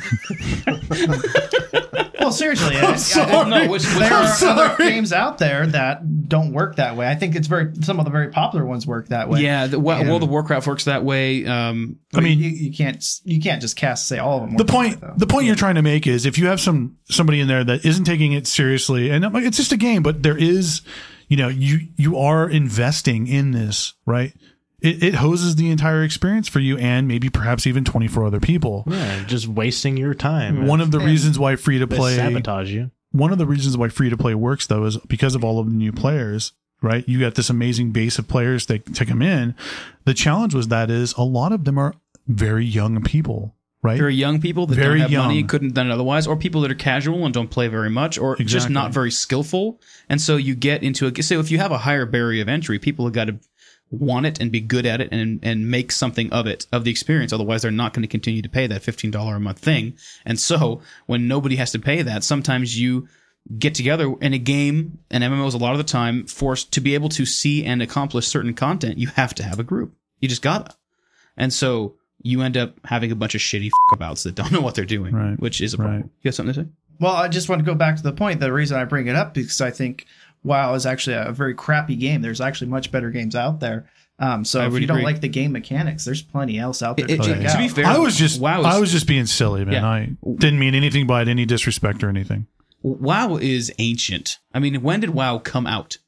[SPEAKER 5] (laughs)
[SPEAKER 3] Well, seriously, I,
[SPEAKER 1] Well, no, which, which
[SPEAKER 3] there are
[SPEAKER 5] sorry.
[SPEAKER 3] other games out there that don't work that way. I think it's very some of the very popular ones work that way.
[SPEAKER 1] Yeah, the, well,
[SPEAKER 3] And-
[SPEAKER 1] World of Warcraft works that way. Um,
[SPEAKER 3] I mean,
[SPEAKER 5] mean-
[SPEAKER 3] you, you can't you can't just cast say all of them.
[SPEAKER 5] the
[SPEAKER 3] work that
[SPEAKER 5] point
[SPEAKER 3] way,
[SPEAKER 5] the point you're trying to make is if you have some somebody in there that isn't taking it seriously and it's just a game but there is you know you you are investing in this right? It, it hoses the entire experience for you and maybe perhaps even 24 other people.
[SPEAKER 2] Yeah, just wasting your time.
[SPEAKER 5] one of the reasons why free to play
[SPEAKER 2] sabotage you.
[SPEAKER 5] one of the reasons why free to play works though is because of all of the new players right? You got this amazing base of players that to come in. The challenge was that is a lot of them are very young people right
[SPEAKER 1] very young people that
[SPEAKER 5] Very
[SPEAKER 1] don't have money
[SPEAKER 5] young.
[SPEAKER 1] couldn't have done it otherwise, or people that are casual and don't play very much, or just not very skillful. And so you get into a so if you have a higher barrier of entry, people have got to want it and be good at it and and make something of it of the experience. Otherwise, they're not going to continue to pay that fifteen dollar a month thing. And so when nobody has to pay that, sometimes you get together in a game and MMOs a lot of the time forced to be able to see and accomplish certain content. You have to have a group. You just gotta. And so you end up having a bunch of shitty f- abouts that don't (laughs) know what they're doing,
[SPEAKER 5] Right.
[SPEAKER 1] which is a problem.
[SPEAKER 5] Right.
[SPEAKER 1] You got something to say?
[SPEAKER 3] Well, I just want to go back to the point. The reason I bring it up because I think WoW is actually a very crappy game. There's actually much better games out there. Um, so
[SPEAKER 1] I
[SPEAKER 3] if
[SPEAKER 1] would
[SPEAKER 3] you don't like the game mechanics, there's plenty else out there
[SPEAKER 1] It-
[SPEAKER 3] to
[SPEAKER 1] it-
[SPEAKER 3] check
[SPEAKER 1] to
[SPEAKER 3] out.
[SPEAKER 1] be fair,
[SPEAKER 5] I was just
[SPEAKER 1] WoW is,
[SPEAKER 5] I was just being silly, man.
[SPEAKER 1] Yeah.
[SPEAKER 5] I didn't mean anything by it, any disrespect or anything.
[SPEAKER 1] WoW is ancient. I mean, when did WoW come out?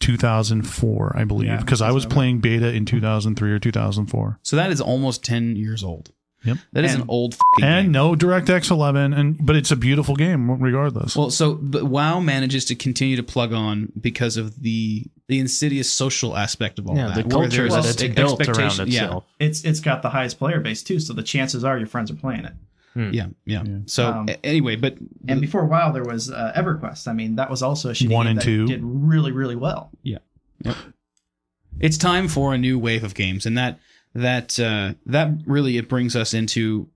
[SPEAKER 5] 2004, I believe,
[SPEAKER 3] Yeah,
[SPEAKER 5] because I was
[SPEAKER 3] that's
[SPEAKER 5] playing beta in 2003 or 2004.
[SPEAKER 1] So that is almost ten years old.
[SPEAKER 5] Yep.
[SPEAKER 1] That is
[SPEAKER 3] And-
[SPEAKER 1] an old fucking
[SPEAKER 5] And
[SPEAKER 1] game.
[SPEAKER 5] no DirectX 11, and but it's a beautiful game regardless.
[SPEAKER 1] Well, so but WoW manages to continue to plug on because of the the insidious social aspect of all
[SPEAKER 2] Yeah,
[SPEAKER 1] that.
[SPEAKER 2] the culture
[SPEAKER 1] there's
[SPEAKER 2] that it's built around
[SPEAKER 1] expectation- yeah.
[SPEAKER 2] itself.
[SPEAKER 3] It's it's got the highest player base too, so the chances are your friends are playing it.
[SPEAKER 1] Yeah, yeah. So
[SPEAKER 3] Um,
[SPEAKER 1] anyway, but
[SPEAKER 3] And before WoW, there was uh, EverQuest. I mean, that was also a shitty
[SPEAKER 5] One
[SPEAKER 3] game
[SPEAKER 5] and
[SPEAKER 3] that
[SPEAKER 5] two.
[SPEAKER 3] did really really well. Yeah. Yep.
[SPEAKER 1] It's time for a new wave of games, and that that uh, that really it brings us into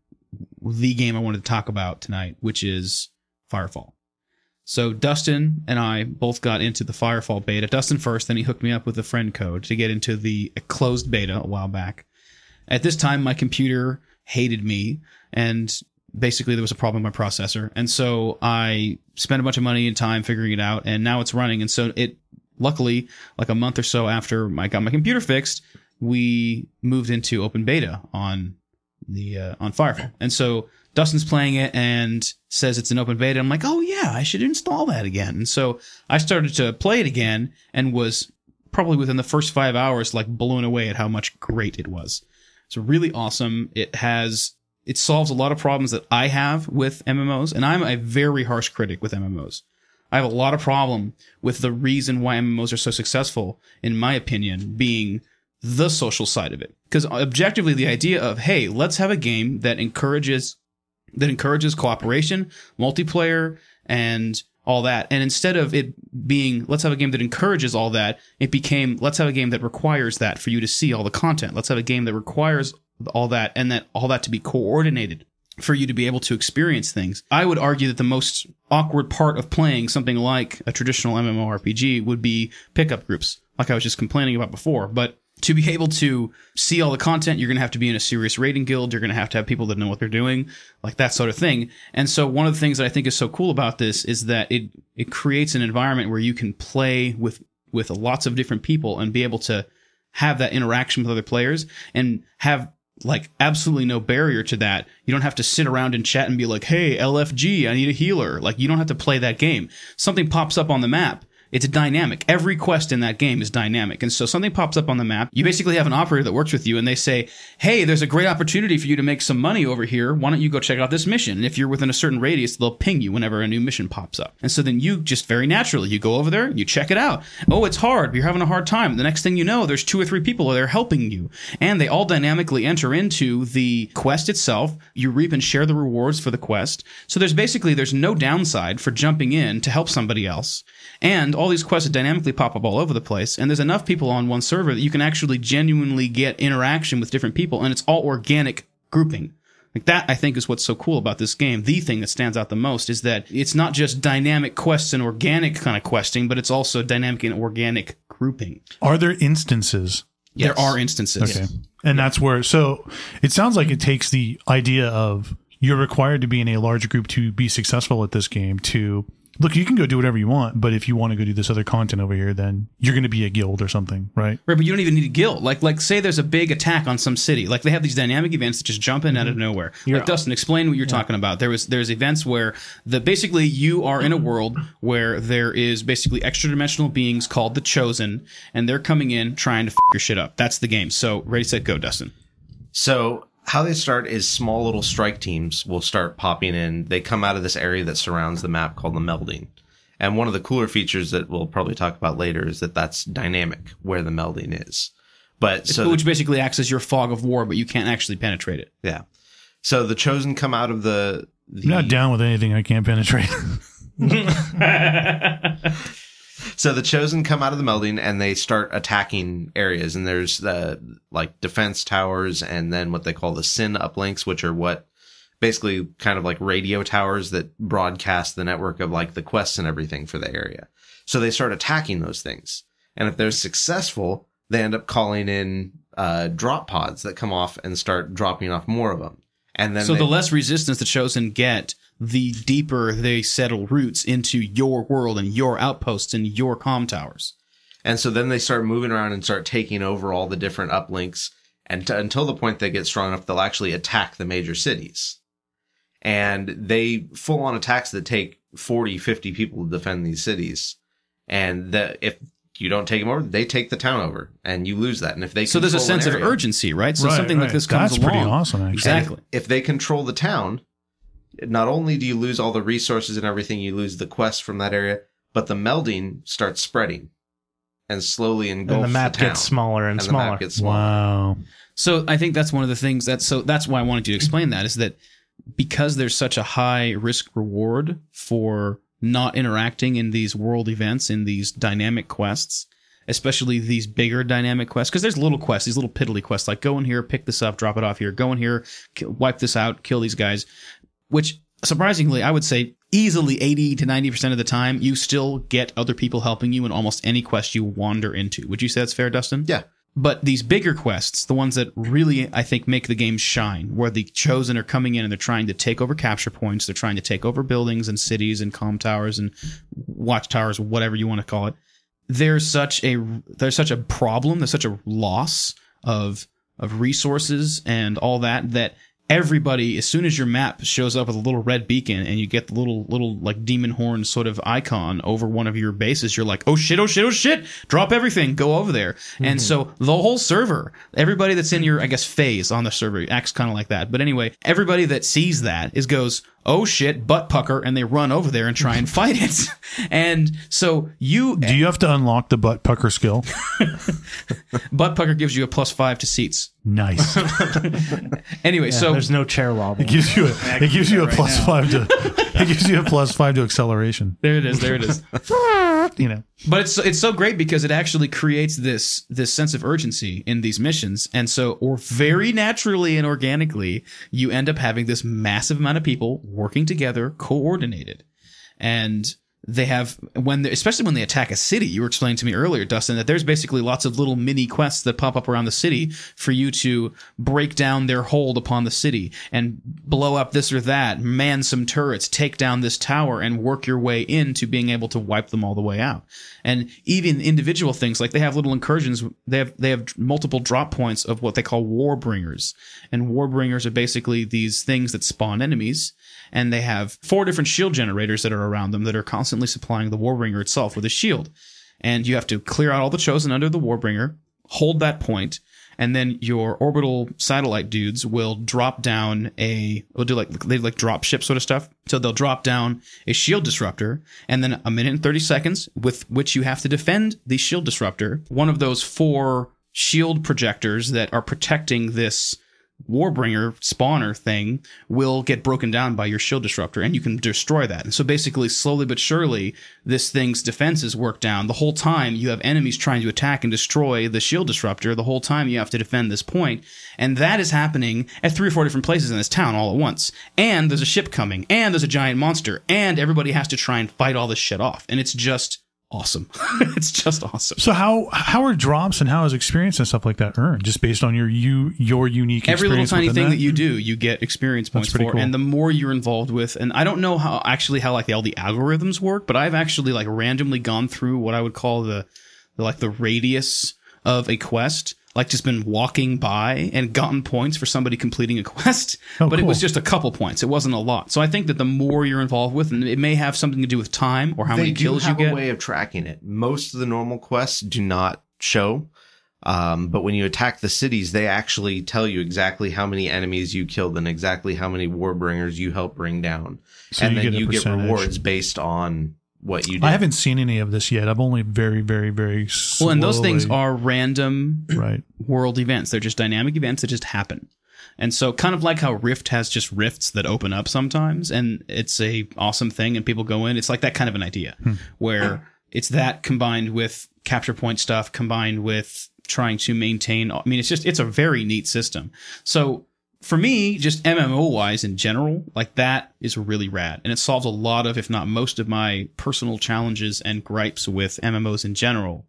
[SPEAKER 1] the game I wanted to talk about tonight, which is Firefall. So Dustin and I both got into the Firefall beta. Dustin first, then he hooked me up with a friend code to get into the closed beta a while back. At this time, my computer hated me, and basically there was a problem with my processor, and so I spent a bunch of money and time figuring it out, and now it's running. And so it, luckily, like a month or so after I got my computer fixed, we moved into open beta on the uh, on Firefall, and so Dustin's playing it and says it's an open beta. I'm like, oh yeah, I should install that again. And so I started to play it again and was probably within the first five hours like blown away at how much great it was. It's really awesome. It has it solves a lot of problems that I have with MMOs, and I'm a very harsh critic with MMOs. I have a lot of problem with the reason why MMOs are so successful, in my opinion, being the social side of it. Because objectively, the idea of hey, let's have a game that encourages that encourages cooperation, multiplayer, and all that. And instead of it being, let's have a game that encourages all that, it became, let's have a game that requires that for you to see all the content. Let's have a game that requires all that and that all that to be coordinated for you to be able to experience things. I would argue that the most awkward part of playing something like a traditional MMORPG would be pickup groups, like I was just complaining about before. But to be able to see all the content, you're going to have to be in a serious raiding guild. You're going to have to have people that know what they're doing, like that sort of thing. And so one of the things that I think is so cool about this is that it, it creates an environment where you can play with, with lots of different people and be able to have that interaction with other players and have like absolutely no barrier to that. You don't have to sit around and chat and be like, Hey, LFG, I need a healer. Like you don't have to play that game. Something pops up on the map it's dynamic. Every quest in that game is dynamic. And so something pops up on the map. You basically have an operator that works with you and they say, Hey, there's a great opportunity for you to make some money over here. Why don't you go check out this mission? And if you're within a certain radius, they'll ping you whenever a new mission pops up. And so then you just very naturally, you go over there, you check it out. Oh, it's hard. You're having a hard time. The next thing you know, there's two or three people there helping you. And they all dynamically enter into the quest itself. You reap and share the rewards for the quest. So there's basically, there's no downside for jumping in to help somebody else. And all these quests dynamically pop up all over the place. And there's enough people on one server that you can actually genuinely get interaction with different people. And it's all organic grouping. Like that, I think, is what's so cool about this game. The thing that stands out the most is that it's not just dynamic quests and organic kind of questing, but it's also dynamic and organic grouping.
[SPEAKER 5] Are there instances?
[SPEAKER 1] There are instances.
[SPEAKER 5] Okay. And that's where, so it sounds like it takes the idea of you're required to be in a large group to be successful at this game to look, you can go do whatever you want, but if you want to go do this other content over here, then you're going to be a guild or something, right?
[SPEAKER 1] Right, but you don't even need a guild. Like, like say there's a big attack on some city. Like they have these dynamic events that just jump in out of mm-hmm. nowhere. like Dustin, explain what you're talking about. There was there's events where the basically you are in a mm-hmm. world where there is basically extra dimensional beings called the Chosen, and they're coming in trying to f- your shit up. That's the game. So ready, set, go, Dustin.
[SPEAKER 6] So how they start is small little strike teams will start popping in. They come out of this area that surrounds the map called the melding. And one of the cooler features that we'll probably talk about later is that that's dynamic where the melding is. But so
[SPEAKER 1] which basically acts as your fog of war, but you can't actually penetrate it.
[SPEAKER 6] yeah. So the chosen come out of the, the
[SPEAKER 5] I'm not down with anything I can't penetrate. (laughs) (laughs) (laughs)
[SPEAKER 6] So the chosen come out of the melding and they start attacking areas. And there's the like defense towers and then what they call the sin uplinks, which are what basically kind of like radio towers that broadcast the network of like the quests and everything for the area. So they start attacking those things. And if they're successful, they end up calling in uh, drop pods that come off and start dropping off more of them. And then
[SPEAKER 1] So
[SPEAKER 6] they-
[SPEAKER 1] the less resistance the chosen get, the deeper they settle roots into your world and your outposts and your comm towers.
[SPEAKER 6] And so then they start moving around and start taking over all the different uplinks and t- until the point they get strong enough, they'll actually attack the major cities. And they full on attacks that take 40, 50 people to defend these cities. And the, if you don't take them over, they take the town over and you lose that. And if they
[SPEAKER 1] So there's a
[SPEAKER 6] control an
[SPEAKER 1] sense of urgency, right? So
[SPEAKER 5] Right,
[SPEAKER 1] something like this comes
[SPEAKER 5] That's
[SPEAKER 1] along.
[SPEAKER 5] That's pretty awesome, actually.
[SPEAKER 1] Exactly.
[SPEAKER 6] if they control the town, not only do you lose all the resources and everything, you lose the quest from that area, but the melding starts spreading and slowly engulfs
[SPEAKER 2] and the map
[SPEAKER 6] town.
[SPEAKER 2] gets smaller and,
[SPEAKER 6] and the
[SPEAKER 2] smaller.
[SPEAKER 6] map gets smaller.
[SPEAKER 5] wow.
[SPEAKER 1] So I think that's one of the things that's so that's why I wanted you to explain that is that because there's such a high risk reward for not interacting in these world events in these dynamic quests, especially these bigger dynamic quests because there's little quests, these little piddly quests like go in here, pick this up, drop it off here, go in here, ki- wipe this out, kill these guys, which surprisingly I would say easily 80 to 90% of the time, you still get other people helping you in almost any quest you wander into. Would you say that's fair, Dustin?
[SPEAKER 6] Yeah.
[SPEAKER 1] But these bigger quests, the ones that really, I think, make the game shine, where the chosen are coming in and they're trying to take over capture points, they're trying to take over buildings and cities and comm towers and watchtowers, whatever you want to call it. There's such a there's such a problem, there's such a loss of of resources and all that that everybody as soon as your map shows up with a little red beacon and you get the little little like demon horn sort of icon over one of your bases you're like oh shit oh shit oh shit drop everything go over there. And mm-hmm. so the whole server everybody that's in your i guess phase on the server acts kind of like that. But anyway everybody that sees that is goes oh shit butt pucker and they run over there and try and fight it (laughs) and so you
[SPEAKER 5] Do you have to unlock the butt pucker skill? (laughs)
[SPEAKER 1] butt pucker gives you a plus five to seats
[SPEAKER 5] Nice. (laughs)
[SPEAKER 1] anyway
[SPEAKER 2] Yeah,
[SPEAKER 1] so
[SPEAKER 2] there's no chair wobble.
[SPEAKER 5] It gives you a, it gives you a plus five to it gives you a plus five to acceleration.
[SPEAKER 1] there it is there it is
[SPEAKER 5] You know.
[SPEAKER 1] But it's it's so great because it actually creates this this sense of urgency in these missions, and so or very naturally and organically, you end up having this massive amount of people working together, coordinated, and they have when especially when they attack a city. You were explaining to me earlier, Dustin, that there's basically lots of little mini quests that pop up around the city for you to break down their hold upon the city and blow up this or that, man some turrets, take down this tower, and work your way into being able to wipe them all the way out. And even individual things like they have little incursions. They have they have multiple drop points of what they call war bringers, and war bringers are basically these things that spawn enemies and they have four different shield generators that are around them that are constantly supplying the Warbringer itself with a shield. And you have to clear out all the chosen under the Warbringer, hold that point, and then your orbital satellite dudes will drop down a will do like they like drop ship sort of stuff. So they'll drop down a shield disruptor, and then a minute and thirty seconds with which you have to defend the shield disruptor. One of those four shield projectors that are protecting this Warbringer spawner thing will get broken down by your shield disruptor and you can destroy that. And so basically, slowly but surely, this thing's defenses work down. The whole time you have enemies trying to attack and destroy the shield disruptor. The whole time you have to defend this point. And that is happening at three or four different places in this town all at once. And there's a ship coming and there's a giant monster and everybody has to try and fight all this shit off. And it's just awesome. (laughs) it's just awesome.
[SPEAKER 5] So how how are drops and how is experience and stuff like that earned? Just based on your you your unique
[SPEAKER 1] every little tiny thing that? you do you get experience points for
[SPEAKER 5] cool.
[SPEAKER 1] and the more you're involved with and i don't know how actually how like all the algorithms work but i've actually like randomly gone through what i would call the, the like the radius of a quest like just been walking by and gotten points for somebody completing a (laughs) quest
[SPEAKER 5] Oh,
[SPEAKER 1] but it was just a couple points it wasn't a lot so i think that the more you're involved with and it may have something to do with time or how
[SPEAKER 6] they
[SPEAKER 1] many
[SPEAKER 6] do
[SPEAKER 1] kills you
[SPEAKER 6] have
[SPEAKER 1] get
[SPEAKER 6] a way of tracking it. Most of the normal quests do not show. Um, but when you attack the cities, they actually tell you exactly how many enemies you killed and exactly how many warbringers you help bring down.
[SPEAKER 5] So
[SPEAKER 6] and
[SPEAKER 5] you
[SPEAKER 6] then
[SPEAKER 5] get a
[SPEAKER 6] you get rewards based on what you did.
[SPEAKER 5] I haven't seen any of this yet. I've only very very very
[SPEAKER 1] well and those things are random (clears throat)
[SPEAKER 5] right.
[SPEAKER 1] world events. They're just dynamic events that just happen. And so kind of like how Rift has just rifts that open up sometimes and it's a awesome thing and people go in. It's like that kind of an idea hmm. where it's that combined with capture point stuff combined with trying to maintain I mean it's just it's a very neat system. So for me, just MMO wise in general, like that is really rad. And it solves a lot of, if not most of my personal challenges and gripes with MMOs in general.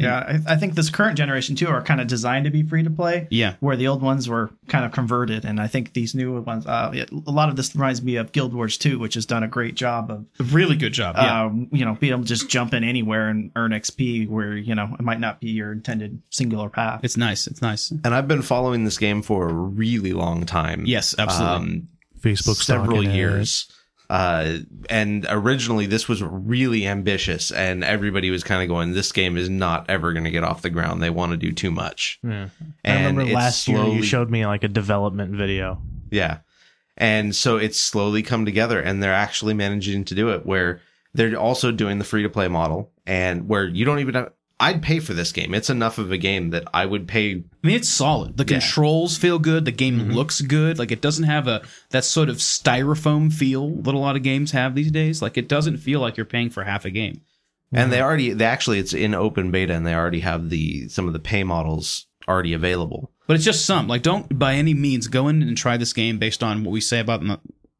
[SPEAKER 3] Yeah, I, I think this current generation too are kind of designed to be free to play.
[SPEAKER 1] Yeah.
[SPEAKER 3] where the old ones were kind of converted, and I think these new ones. Uh, it- a lot of this reminds me of Guild Wars 2, which has done a great job of, a
[SPEAKER 1] Really good job. Yeah.
[SPEAKER 3] um, you know, being able to just jump in anywhere and earn XP where you know it might not be your intended singular path.
[SPEAKER 1] it's nice. It's nice.
[SPEAKER 6] and I've been following this game for a really long time.
[SPEAKER 1] Yes, absolutely.
[SPEAKER 6] Um,
[SPEAKER 5] Facebook
[SPEAKER 6] several
[SPEAKER 5] years. it.
[SPEAKER 6] Uh, and originally this was really ambitious and everybody was kind of going, this game is not ever going to get off the ground. They want to do too much.
[SPEAKER 2] Yeah.
[SPEAKER 6] And
[SPEAKER 2] I remember last year you showed me like a development video.
[SPEAKER 6] Yeah. And so it's slowly come together and they're actually managing to do it where they're also doing the free to play model and where you don't even have, I'd pay for this game. It's enough of a game that I would pay.
[SPEAKER 1] I mean, it's solid. The
[SPEAKER 6] Yeah.
[SPEAKER 1] controls feel good. The game
[SPEAKER 5] Mm-hmm.
[SPEAKER 1] looks good. Like it doesn't have a that sort of styrofoam feel that a lot of games have these days. Like it doesn't feel like you're paying for half a game.
[SPEAKER 6] And they already, they actually, it's in open beta and they already have the, some of the pay models already available.
[SPEAKER 1] But it's just some. Like don't by any means go in and try this game based on what we say about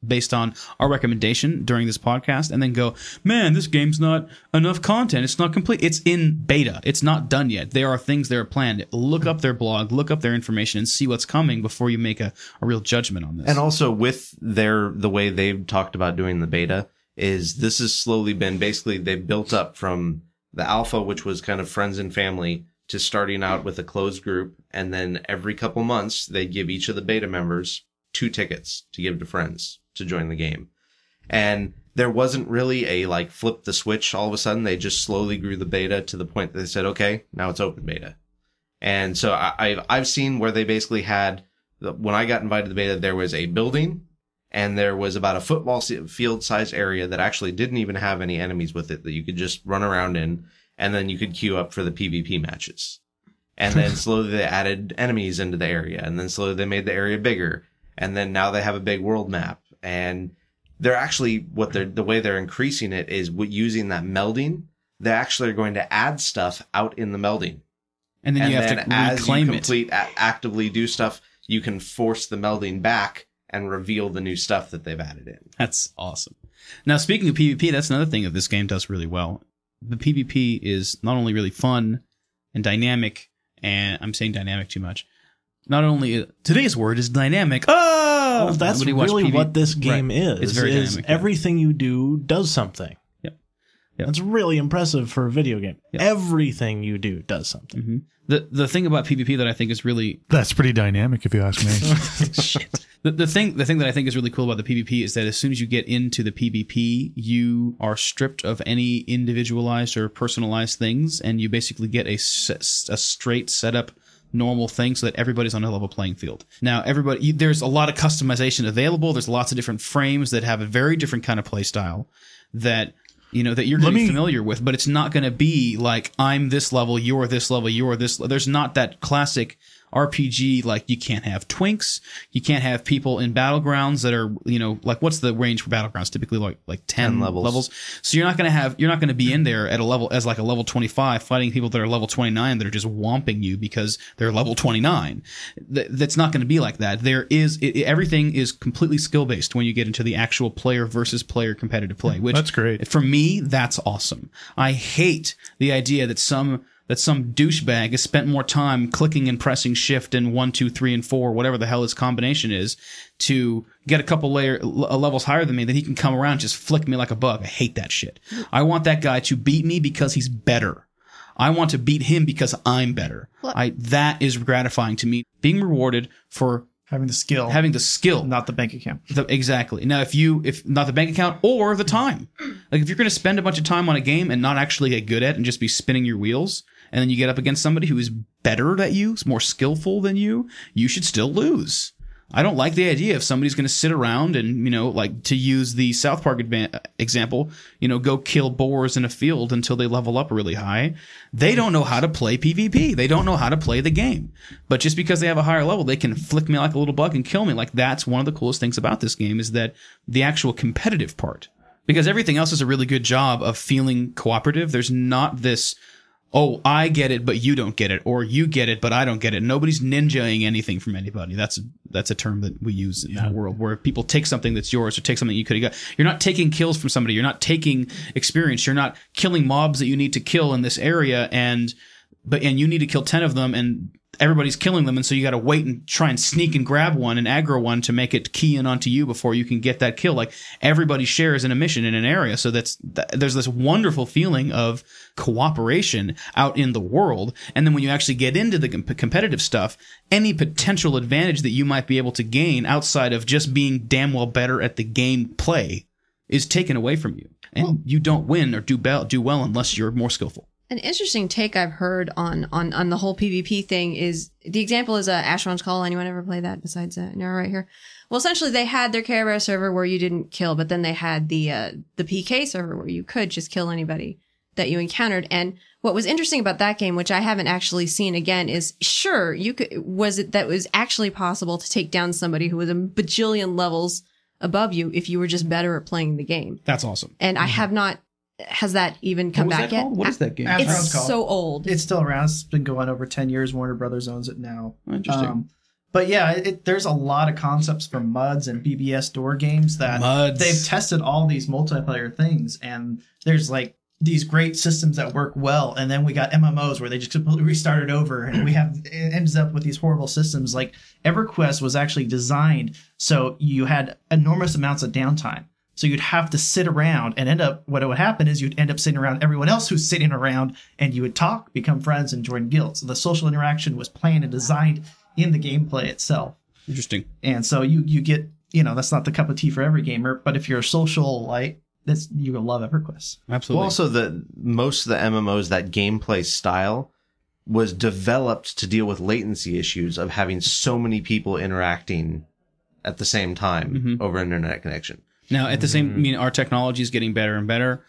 [SPEAKER 1] based on our recommendation during this podcast and then go, man, this game's not enough content. It's not complete. It's in beta. It's not done yet. There are things that are planned. Look up their blog, look up their information and see what's coming before you make a, a real judgment on this.
[SPEAKER 6] And also with their the way they've talked about doing the beta is this has slowly been basically they've built up from the alpha, which was kind of friends and family, to starting out with a closed group, and then every couple months they give each of the beta members two tickets to give to friends to join the game. And there wasn't really a like flip the switch all of a sudden. They just slowly grew the beta to the point that they said, okay, now it's open beta. And so I, I've I've seen where they basically had the, when I got invited to the beta, there was a building and there was about a football field size area that actually didn't even have any enemies with it that you could just run around in and then you could queue up for the PvP matches. And then (laughs) slowly they added enemies into the area and then slowly they made the area bigger. And then now they have a big world map and they're actually what they're the way they're increasing it is using that melding. They actually are going to add stuff out in the melding.
[SPEAKER 1] and then you have to
[SPEAKER 6] as
[SPEAKER 1] reclaim
[SPEAKER 6] you
[SPEAKER 1] it.
[SPEAKER 6] complete a- actively do stuff, you can force the melding back and reveal the new stuff that they've added in.
[SPEAKER 1] That's awesome. Now, speaking of PvP, that's another thing that this game does really well. The PvP is not only really fun and dynamic, and I'm saying dynamic too much. Not only today's word is dynamic. Oh,
[SPEAKER 2] Well, that's really
[SPEAKER 1] PV
[SPEAKER 2] what this game
[SPEAKER 1] Right.
[SPEAKER 2] is.
[SPEAKER 1] It's very
[SPEAKER 2] is
[SPEAKER 1] dynamic. yeah.
[SPEAKER 2] everything you do does something.
[SPEAKER 1] Yep. Yep.
[SPEAKER 2] That's really impressive for a video game.
[SPEAKER 1] Yep.
[SPEAKER 2] Everything you do does something.
[SPEAKER 1] Mhm. The the thing about PvP that I think is really
[SPEAKER 5] That's pretty dynamic, if you ask me. (laughs)
[SPEAKER 1] the, the thing the thing that I think is really cool about the PvP is that as soon as you get into the PvP, you are stripped of any individualized or personalized things, and you basically get a a straight setup normal thing so that everybody's on a level playing field. Now, everybody there's a lot of customization available. There's lots of different frames that have a very different kind of play style that you know that you're going to be familiar with, but it's not going to be like I'm this level, you're this level, you're this. There's not that classic RPG like you can't have twinks, you can't have people in battlegrounds that are you know like what's the range for battlegrounds? Typically like like 10,
[SPEAKER 6] 10 levels.
[SPEAKER 1] levels. So you're not going to have you're not going to be in there at a level as like a level 25 fighting people that are level 29 that are just whomping you because they're level 29. Th- that's not going to be like that. There is it, it- everything is completely skill based when you get into the actual player versus player competitive play, which
[SPEAKER 5] That's great.
[SPEAKER 1] for me, that's awesome. I hate the idea that some that some douchebag has spent more time clicking and pressing shift and one, two, three, and four, whatever the hell his combination is, to get a couple layer l- levels higher than me. Then he can come around and just flick me like a bug. I hate that shit. I want that guy to beat me because he's better. I want to beat him because I'm better.
[SPEAKER 4] Well-
[SPEAKER 1] I that is gratifying to me. Being rewarded for
[SPEAKER 3] Having the skill,
[SPEAKER 1] having the skill,
[SPEAKER 3] not the bank account.
[SPEAKER 1] the, exactly. Now, if you, if not the bank account or the time, like if you're going to spend a bunch of time on a game and not actually get good at it and just be spinning your wheels, and then you get up against somebody who is better at you, is more skillful than you, you should still lose. I don't like the idea if somebody's going to sit around and, you know, like to use the South Park advan- example, you know, go kill boars in a field until they level up really high. They don't know how to play PvP. They don't know how to play the game. But just because they have a higher level, they can flick me like a little bug and kill me. Like that's one of the coolest things about this game is that the actual competitive part. Because everything else is a really good job of feeling cooperative. There's not this, oh, I get it, but you don't get it, or you get it, but I don't get it. Nobody's ninjaing anything from anybody. That's that's a term that we use in the world where people take something that's yours or take something you could have got. You're not taking kills from somebody. You're not taking experience. You're not killing mobs that you need to kill in this area, and but and you need to kill ten of them, and everybody's killing them, and so you got to wait and try and sneak and grab one and aggro one to make it key in onto you before you can get that kill. Like everybody shares in a mission in an area, so that's th- there's this wonderful feeling of cooperation out in the world, and then when you actually get into the com- competitive stuff, any potential advantage that you might be able to gain outside of just being damn well better at the game play is taken away from you, and you don't win or do be- do well unless you're more skillful.
[SPEAKER 4] An interesting take I've heard on on on the whole PvP thing is the example is uh, Asheron's Call. Anyone ever play that besides uh, Nero right here? Well, essentially they had their Care server where you didn't kill, but then they had the uh, the PK server where you could just kill anybody that you encountered. And what was interesting about that game, which I haven't actually seen again, is sure you could was it that was actually possible to take down somebody who was a bajillion levels above you if you were just better at playing the game.
[SPEAKER 1] That's awesome.
[SPEAKER 4] And I have not has that even come
[SPEAKER 1] What was
[SPEAKER 4] back
[SPEAKER 1] that
[SPEAKER 4] yet?
[SPEAKER 1] called? What is that game?
[SPEAKER 3] Asheron's
[SPEAKER 4] It's
[SPEAKER 3] Call.
[SPEAKER 4] so old.
[SPEAKER 3] It's still around. It's been going over ten years. Warner Brothers owns it now.
[SPEAKER 1] Interesting.
[SPEAKER 3] Um, But yeah, it, there's a lot of concepts for MUDs and BBS door games that
[SPEAKER 1] Muds.
[SPEAKER 3] they've tested all these multiplayer things, and there's like these great systems that work well, and then we got MMOs where they just completely restarted over, and we have it ends up with these horrible systems. Like EverQuest was actually designed so you had enormous amounts of downtime. So you'd have to sit around and end up what would happen is you'd end up sitting around everyone else who's sitting around and you would talk, become friends, and join guilds. So the social interaction was planned and designed in the gameplay itself.
[SPEAKER 1] Interesting.
[SPEAKER 3] And so you you get you know that's not the cup of tea for every gamer, but if you're a social like that's you will love EverQuest.
[SPEAKER 1] Absolutely.
[SPEAKER 6] Well, also the most of the MMOs that gameplay style was developed to deal with latency issues of having so many people interacting at the same time
[SPEAKER 1] Mhm.
[SPEAKER 6] over an internet connection.
[SPEAKER 1] Now, at the same, mm. I mean, our technology is getting better and better.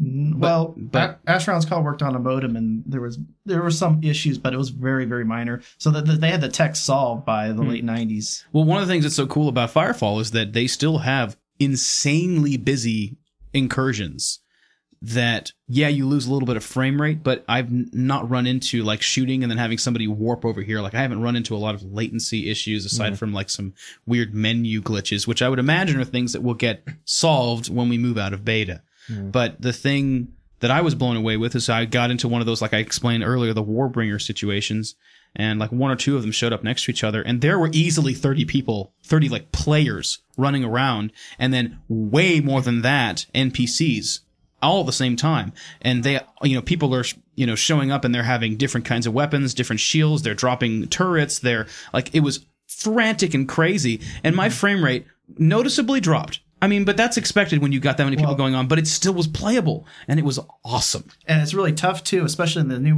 [SPEAKER 3] Mm, well,
[SPEAKER 1] but-
[SPEAKER 3] A- Asheron's Call worked on a modem, and there was there were some issues, but it was very very minor. So that that they had the tech solved by the hmm. late '90s.
[SPEAKER 1] Well, one of the things that's so cool about Firefall is that they still have insanely busy incursions. That yeah, you lose a little bit of frame rate, but I've not run into like shooting and then having somebody warp over here. Like I haven't run into a lot of latency issues aside mm-hmm. from like some weird menu glitches, which I would imagine are things that will get solved when we move out of beta. Mm-hmm. But the thing that I was blown away with is I got into one of those, like I explained earlier, the Warbringer situations, and like one or two of them showed up next to each other, and there were easily 30 people, 30 like players running around, and then way more than that, NPCs all at the same time. And they, you know, people are, you know, showing up and they're having different kinds of weapons, different shields, they're dropping turrets, they're like, it was frantic and crazy, and my frame rate noticeably dropped. I mean, but that's expected when you got that many people
[SPEAKER 3] Well-
[SPEAKER 1] going on, but it still was playable and it was awesome.
[SPEAKER 3] and it's really tough too, especially in the new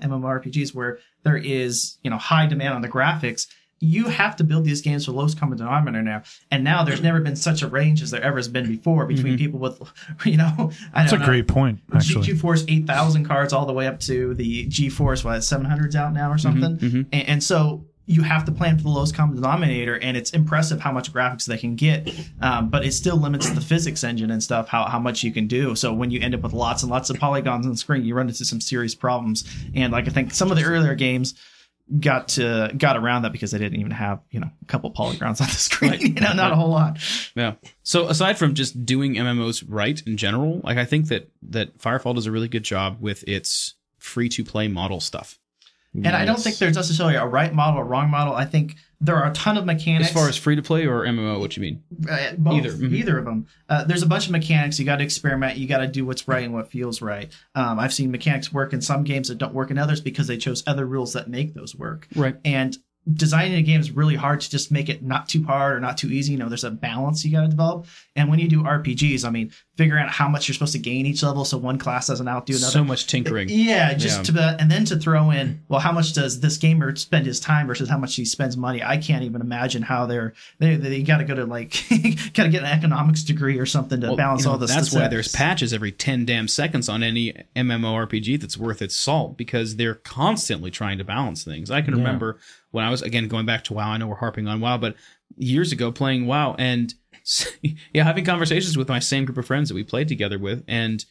[SPEAKER 3] MMORPGs where there is you know high demand on the graphics. You have to build these games for lowest common denominator now, and now there's never been such a range as there ever has been before between mm-hmm. people with, (laughs) you know, I
[SPEAKER 5] That's a
[SPEAKER 3] know,
[SPEAKER 5] great point, actually.
[SPEAKER 3] G- GeForce 8000 cards all the way up to the GeForce what 700s out now or mm-hmm, something. Mm-hmm. And, and so you have to plan for the lowest common denominator, and it's impressive how much graphics they can get, um, but it still limits the physics engine and stuff how, how much you can do. So when you end up with lots and lots of polygons on the screen, you run into some serious problems. And like I think some of the earlier games got to got around that because I didn't even have you know a couple polygons on the (laughs) screen, you know, not a whole lot.
[SPEAKER 1] Yeah. So aside from just doing MMOs right in general, like I think that that Firefall does a really good job with its free to play model stuff.
[SPEAKER 3] And I don't think there's necessarily a right model or wrong model. I think there are a ton of mechanics.
[SPEAKER 1] As far as free to play or MMO, what you mean?
[SPEAKER 3] Uh, both,
[SPEAKER 1] Either, mhm.
[SPEAKER 3] either of them. Uh, there's a bunch of mechanics. You got to experiment. You got to do what's right and what feels right. Um, I've seen mechanics work in some games that don't work in others because they chose other rules that make those work.
[SPEAKER 1] Right.
[SPEAKER 3] And designing a game is really hard to just make it not too hard or not too easy. You know, there's a balance you got to develop. And when you do RPGs, I mean, figuring out how much you're supposed to gain each level so one class doesn't outdo another.
[SPEAKER 1] So much tinkering. (laughs)
[SPEAKER 3] Yeah, just
[SPEAKER 1] Yeah.
[SPEAKER 3] to the, and then to throw in, well, how much does this gamer spend his time versus how much he spends money? I can't even imagine how they're they they got to go to like (laughs) got to get an economics degree or something to
[SPEAKER 1] Well,
[SPEAKER 3] balance
[SPEAKER 1] you know,
[SPEAKER 3] all this.
[SPEAKER 1] Stuff.
[SPEAKER 3] That's
[SPEAKER 1] why there's patches every 10 damn seconds on any MMORPG that's worth its salt because they're constantly trying to balance things. I can remember when I was, again, going back to WoW, I know we're harping on WoW, but years ago playing WoW and (laughs) yeah, having conversations with my same group of friends that we played together with and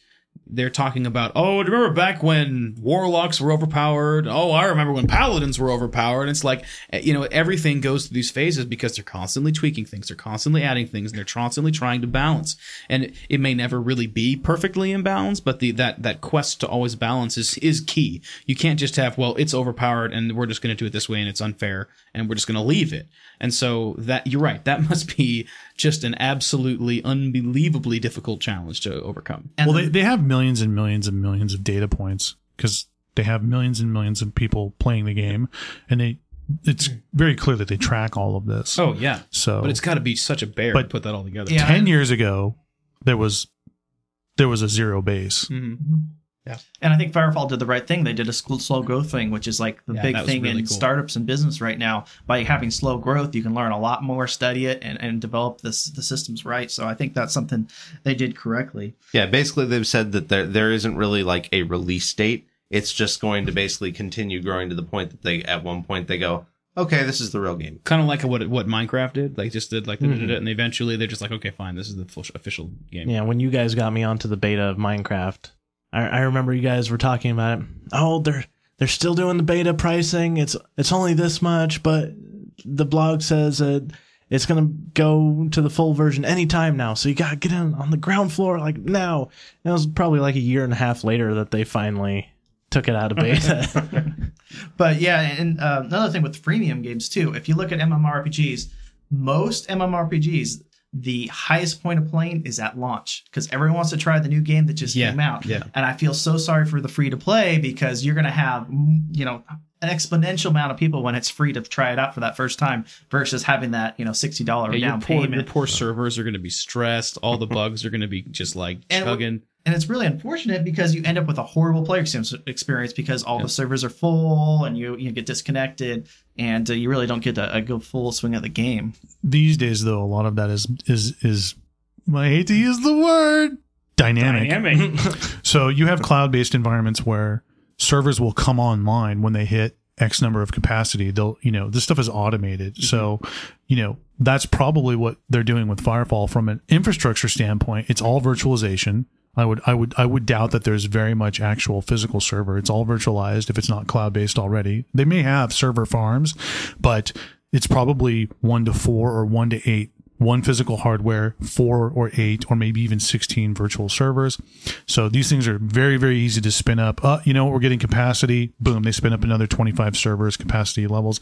[SPEAKER 1] they're talking about, oh, do you remember back when warlocks were overpowered? Oh, I remember when paladins were overpowered. And it's like, eh, you know, everything goes through these phases because they're constantly tweaking things, they're constantly adding things, and they're constantly trying to balance. And it, it may never really be perfectly in balance, but the that that quest to always balance is is key. You can't just have, well, it's overpowered and we're just going to do it this way and it's unfair and we're just going to leave it. And so that you're right, that (laughs) must be just an absolutely unbelievably difficult challenge to overcome.
[SPEAKER 3] and
[SPEAKER 5] well,
[SPEAKER 3] the-
[SPEAKER 5] they, they have millions and millions and millions of data points because they have millions and millions of people playing the game, and they it's very clear that they track all of this.
[SPEAKER 1] Oh yeah,
[SPEAKER 5] so
[SPEAKER 1] but it's got to be such a bear
[SPEAKER 5] But-
[SPEAKER 1] to put that all together.
[SPEAKER 3] Yeah.
[SPEAKER 5] ten years ago there was there was a zero base. Mm-hmm.
[SPEAKER 1] Mhm.
[SPEAKER 3] and I think Firefall did the right thing. They did a sl- slow growth thing, which is like the
[SPEAKER 1] Yeah,
[SPEAKER 3] big thing
[SPEAKER 1] really
[SPEAKER 3] in
[SPEAKER 1] cool.
[SPEAKER 3] startups and business right now. By having slow growth, you can learn a lot more, study it, and, and develop this the systems right. So I think that's something they did correctly.
[SPEAKER 6] Yeah, basically they've said that there there isn't really like a release date. It's just going to basically continue growing to the point that they at one point they go, okay, this is the real game.
[SPEAKER 1] Kind of like what what Minecraft did, like just did like the
[SPEAKER 3] Mm-hmm.
[SPEAKER 1] and eventually they're just like, okay, fine, this is the full, official game.
[SPEAKER 2] Yeah, when you guys got me onto the beta of Minecraft, I, I remember you guys were talking about it. Oh, they're they're still doing the beta pricing. It's it's only this much, but the blog says that it's gonna go to the full version anytime now. So you gotta get in on the ground floor like now. And it was probably like a year and a half later that they finally took it out of beta. (laughs) (laughs)
[SPEAKER 3] But yeah, and uh, another thing with freemium games too. If you look at MMORPGs, most MMORPGs, the highest point of playing is at launch because everyone wants to try the new game that just
[SPEAKER 1] Yeah,
[SPEAKER 3] came out.
[SPEAKER 1] yeah.
[SPEAKER 3] And I feel so sorry for the free to play because you're going to have, mm, you know, an exponential amount of people when it's free to try it out for that first time versus having that, you know, $60
[SPEAKER 1] Yeah, your,
[SPEAKER 3] down
[SPEAKER 1] poor, your
[SPEAKER 3] payment.
[SPEAKER 1] poor servers are going to be stressed. All the bugs are going to be just like (laughs)
[SPEAKER 3] And
[SPEAKER 1] chugging.
[SPEAKER 3] and it's really unfortunate because you end up with a horrible player experience because all the servers are full and you you get disconnected and uh, you really don't get a, a good full swing of the game.
[SPEAKER 5] These days, though, a lot of that is is is I hate to use the word dynamic. (laughs) So you have cloud-based environments where servers will come online when they hit X number of capacity. They'll, you know, this stuff is automated. Mm-hmm. So, you know, that's probably what they're doing with Firefall from an infrastructure standpoint. It's all virtualization. I would, I would, I would doubt that there's very much actual physical server. It's all virtualized if it's not cloud based already. They may have server farms, but it's probably one to four or one to eight one physical hardware, four or eight, or maybe even 16 virtual servers. So these things are very, very easy to spin up. Uh, you know, we're getting capacity. Boom, they spin up another 25 servers, capacity levels.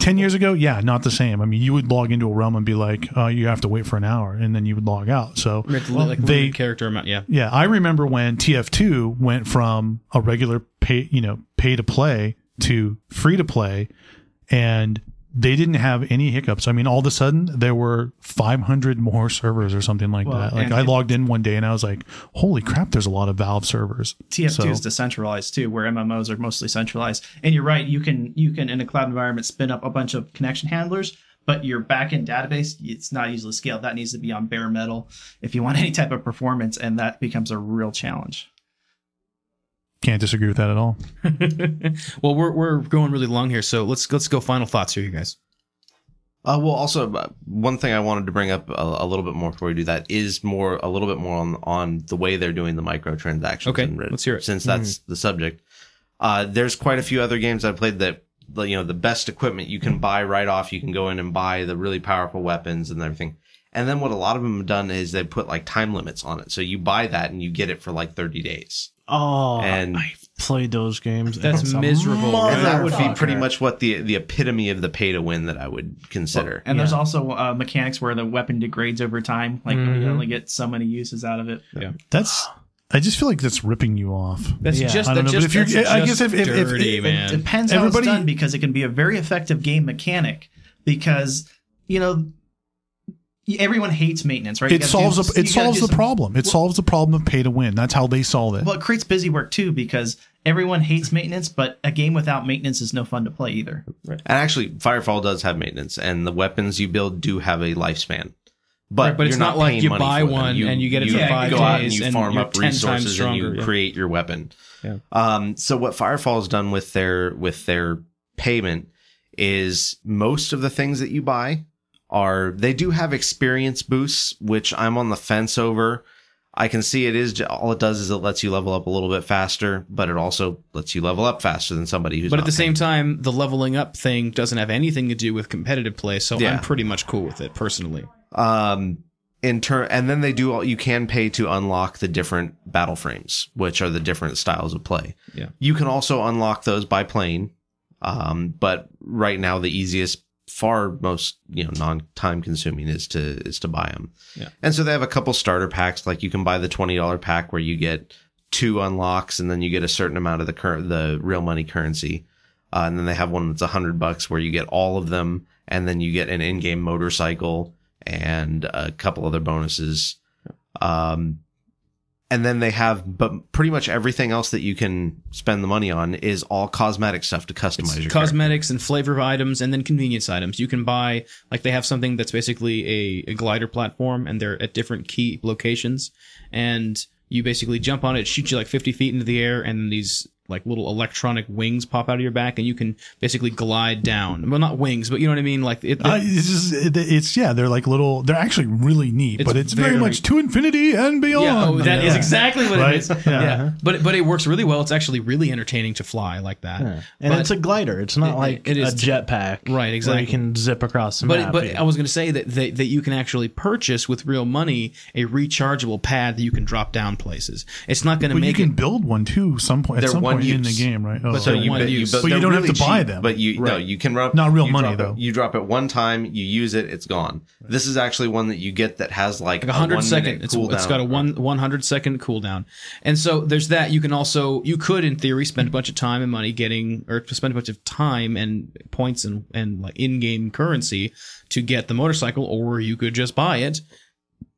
[SPEAKER 5] 10 years ago, yeah, not the same. I mean, you would log into a realm and be like, uh, you have to wait for an hour, and then you would log out. So
[SPEAKER 1] We have to li- like
[SPEAKER 5] they-
[SPEAKER 1] character amount. Yeah.
[SPEAKER 5] yeah, I remember when TF2 went from a regular pay, you know, pay to play to free to play and they didn't have any hiccups. I mean, all of a sudden there were 500 more servers or something like
[SPEAKER 3] Well,
[SPEAKER 5] that. Like I logged in one day and I was like, "Holy crap, there's a lot of Valve servers."
[SPEAKER 3] TF2
[SPEAKER 5] So-
[SPEAKER 3] is decentralized too, where MMOs are mostly centralized. And you're right, you can you can in a cloud environment spin up a bunch of connection handlers, but your backend database it's not easily scaled. That needs to be on bare metal if you want (laughs) any type of performance, and that becomes a real challenge.
[SPEAKER 5] Can't disagree with that at all. (laughs)
[SPEAKER 1] well, we're we're going really long here, so let's let's go final thoughts here, you guys.
[SPEAKER 6] Uh, well, also uh, one thing I wanted to bring up a, a little bit more before we do that is more a little bit more on on the way they're doing the microtransactions.
[SPEAKER 1] Okay,
[SPEAKER 6] in Reddit,
[SPEAKER 1] let's hear it.
[SPEAKER 6] Since that's the subject, uh, there's quite a few other games I've played that you know the best equipment you can buy right off. You can go in and buy the really powerful weapons and everything. And then what a lot of them have done is they put like time limits on it. So you buy that and you get it for like 30 days.
[SPEAKER 2] Oh,
[SPEAKER 6] And-
[SPEAKER 2] I played those games.
[SPEAKER 1] That's miserable.
[SPEAKER 6] And that would be pretty much what the the epitome of the pay to win that I would consider.
[SPEAKER 3] And there's also uh, mechanics where the weapon degrades over time, like you
[SPEAKER 2] Mhm.
[SPEAKER 3] only get so many uses out of it.
[SPEAKER 5] Yeah, that's I just feel like that's ripping you off.
[SPEAKER 1] That's
[SPEAKER 2] Yeah.
[SPEAKER 1] just
[SPEAKER 5] I don't
[SPEAKER 1] that's
[SPEAKER 5] know, but if you're-
[SPEAKER 1] that's
[SPEAKER 5] I guess if- if- if-
[SPEAKER 1] dirty,
[SPEAKER 5] if-
[SPEAKER 1] man.
[SPEAKER 3] It depends how
[SPEAKER 5] Everybody-
[SPEAKER 3] it's done because it can be a very effective game mechanic. Because you know everyone hates maintenance, right? You
[SPEAKER 5] It solves
[SPEAKER 3] do-
[SPEAKER 5] a, it solves the
[SPEAKER 3] some-
[SPEAKER 5] problem. It solves the problem of pay to win. That's how they solve it.
[SPEAKER 3] Well, it creates busy work too because everyone hates maintenance, but a game without maintenance is no fun to play either.
[SPEAKER 6] And actually, Firefall does have maintenance, and the weapons you build do have a lifespan. But,
[SPEAKER 1] Right, but it's
[SPEAKER 6] you're
[SPEAKER 1] not like you buy
[SPEAKER 6] for them.
[SPEAKER 1] one and you get it
[SPEAKER 3] for
[SPEAKER 6] you
[SPEAKER 3] five
[SPEAKER 6] go out and you
[SPEAKER 1] and
[SPEAKER 6] farm up
[SPEAKER 1] 10 times
[SPEAKER 6] resources and
[SPEAKER 1] stronger,
[SPEAKER 6] you
[SPEAKER 1] yeah.
[SPEAKER 6] create your weapon.
[SPEAKER 1] Yeah.
[SPEAKER 6] Um, so what Firefall's done with their with their payment is most of the things that you buy are they do have experience boosts, which I'm on the fence over. I can see it is all it does is it lets you level up a little bit faster, but it also lets you level up faster than somebody who's.
[SPEAKER 1] but at the
[SPEAKER 6] paying.
[SPEAKER 1] same time, the leveling up thing doesn't have anything to do with competitive play, so
[SPEAKER 6] Yeah.
[SPEAKER 1] I'm pretty much cool with it personally.
[SPEAKER 6] um in turn and then they do all you can pay to unlock the different battle frames which are the different styles of play
[SPEAKER 1] Yeah.
[SPEAKER 6] you can also unlock those by playing um but right now the easiest far most you know non time consuming is to is to buy them
[SPEAKER 1] Yeah.
[SPEAKER 6] and so they have a couple starter packs. Like you can buy the $20 pack where you get two unlocks and then you get a certain amount of the current the real money currency. Uh, and then they have one that's a hundred bucks where you get all of them and then you get an in-game motorcycle and a couple other bonuses. Um and then they have but pretty much everything else that you can spend the money on is all cosmetic stuff to customize
[SPEAKER 1] It's
[SPEAKER 6] your character.
[SPEAKER 1] cosmetics and flavor of items and then convenience items. You can buy like they have something that's basically a, a glider platform and they're at different key locations and you basically jump on it, shoot you like 50 feet into the air, and these like little electronic wings pop out of your back, and you can basically glide down. Well, not wings, but you know what I mean. Like it,
[SPEAKER 5] Uh, it's just, it, it's yeah, they're like little. They're actually really neat,
[SPEAKER 1] It's
[SPEAKER 5] but it's very,
[SPEAKER 1] very-
[SPEAKER 5] much to infinity and beyond.
[SPEAKER 1] yeah, oh, that is
[SPEAKER 5] Yeah.
[SPEAKER 1] exactly what
[SPEAKER 5] Right?
[SPEAKER 1] it is.
[SPEAKER 5] Yeah.
[SPEAKER 1] Yeah. but but it works really well. It's actually really entertaining to fly like that.
[SPEAKER 2] and
[SPEAKER 1] But-
[SPEAKER 2] it's a glider. It's not
[SPEAKER 1] It-
[SPEAKER 2] like
[SPEAKER 1] it is
[SPEAKER 2] a jetpack,
[SPEAKER 1] Right,
[SPEAKER 2] Where
[SPEAKER 1] exactly.
[SPEAKER 2] you can zip across the
[SPEAKER 1] But
[SPEAKER 2] map.
[SPEAKER 1] but
[SPEAKER 2] Yeah.
[SPEAKER 1] I was going to say that, that that you can actually purchase with real money a rechargeable pad that you can drop down places. It's not going to
[SPEAKER 5] But you can
[SPEAKER 1] it.
[SPEAKER 5] build one too. Some point at some
[SPEAKER 6] one
[SPEAKER 5] point in the game, right? Oh,
[SPEAKER 1] But
[SPEAKER 6] So
[SPEAKER 1] they're
[SPEAKER 6] you,
[SPEAKER 1] one
[SPEAKER 6] bet-
[SPEAKER 1] use.
[SPEAKER 6] but
[SPEAKER 5] But you don't have
[SPEAKER 6] really
[SPEAKER 5] to buy them.
[SPEAKER 6] But you no, you can rub
[SPEAKER 5] Not real money,
[SPEAKER 6] drop it-
[SPEAKER 5] though.
[SPEAKER 6] you drop it one time, you use it, it's gone. This is actually one that you get that has like,
[SPEAKER 1] like a hundred second. It's,
[SPEAKER 6] cooldown.
[SPEAKER 1] it's got a one one hundred second cooldown, and so there's that. You can also you could in theory spend a bunch of time and money getting or spend a bunch of time and points and and like in game currency to get the motorcycle, or you could just buy it.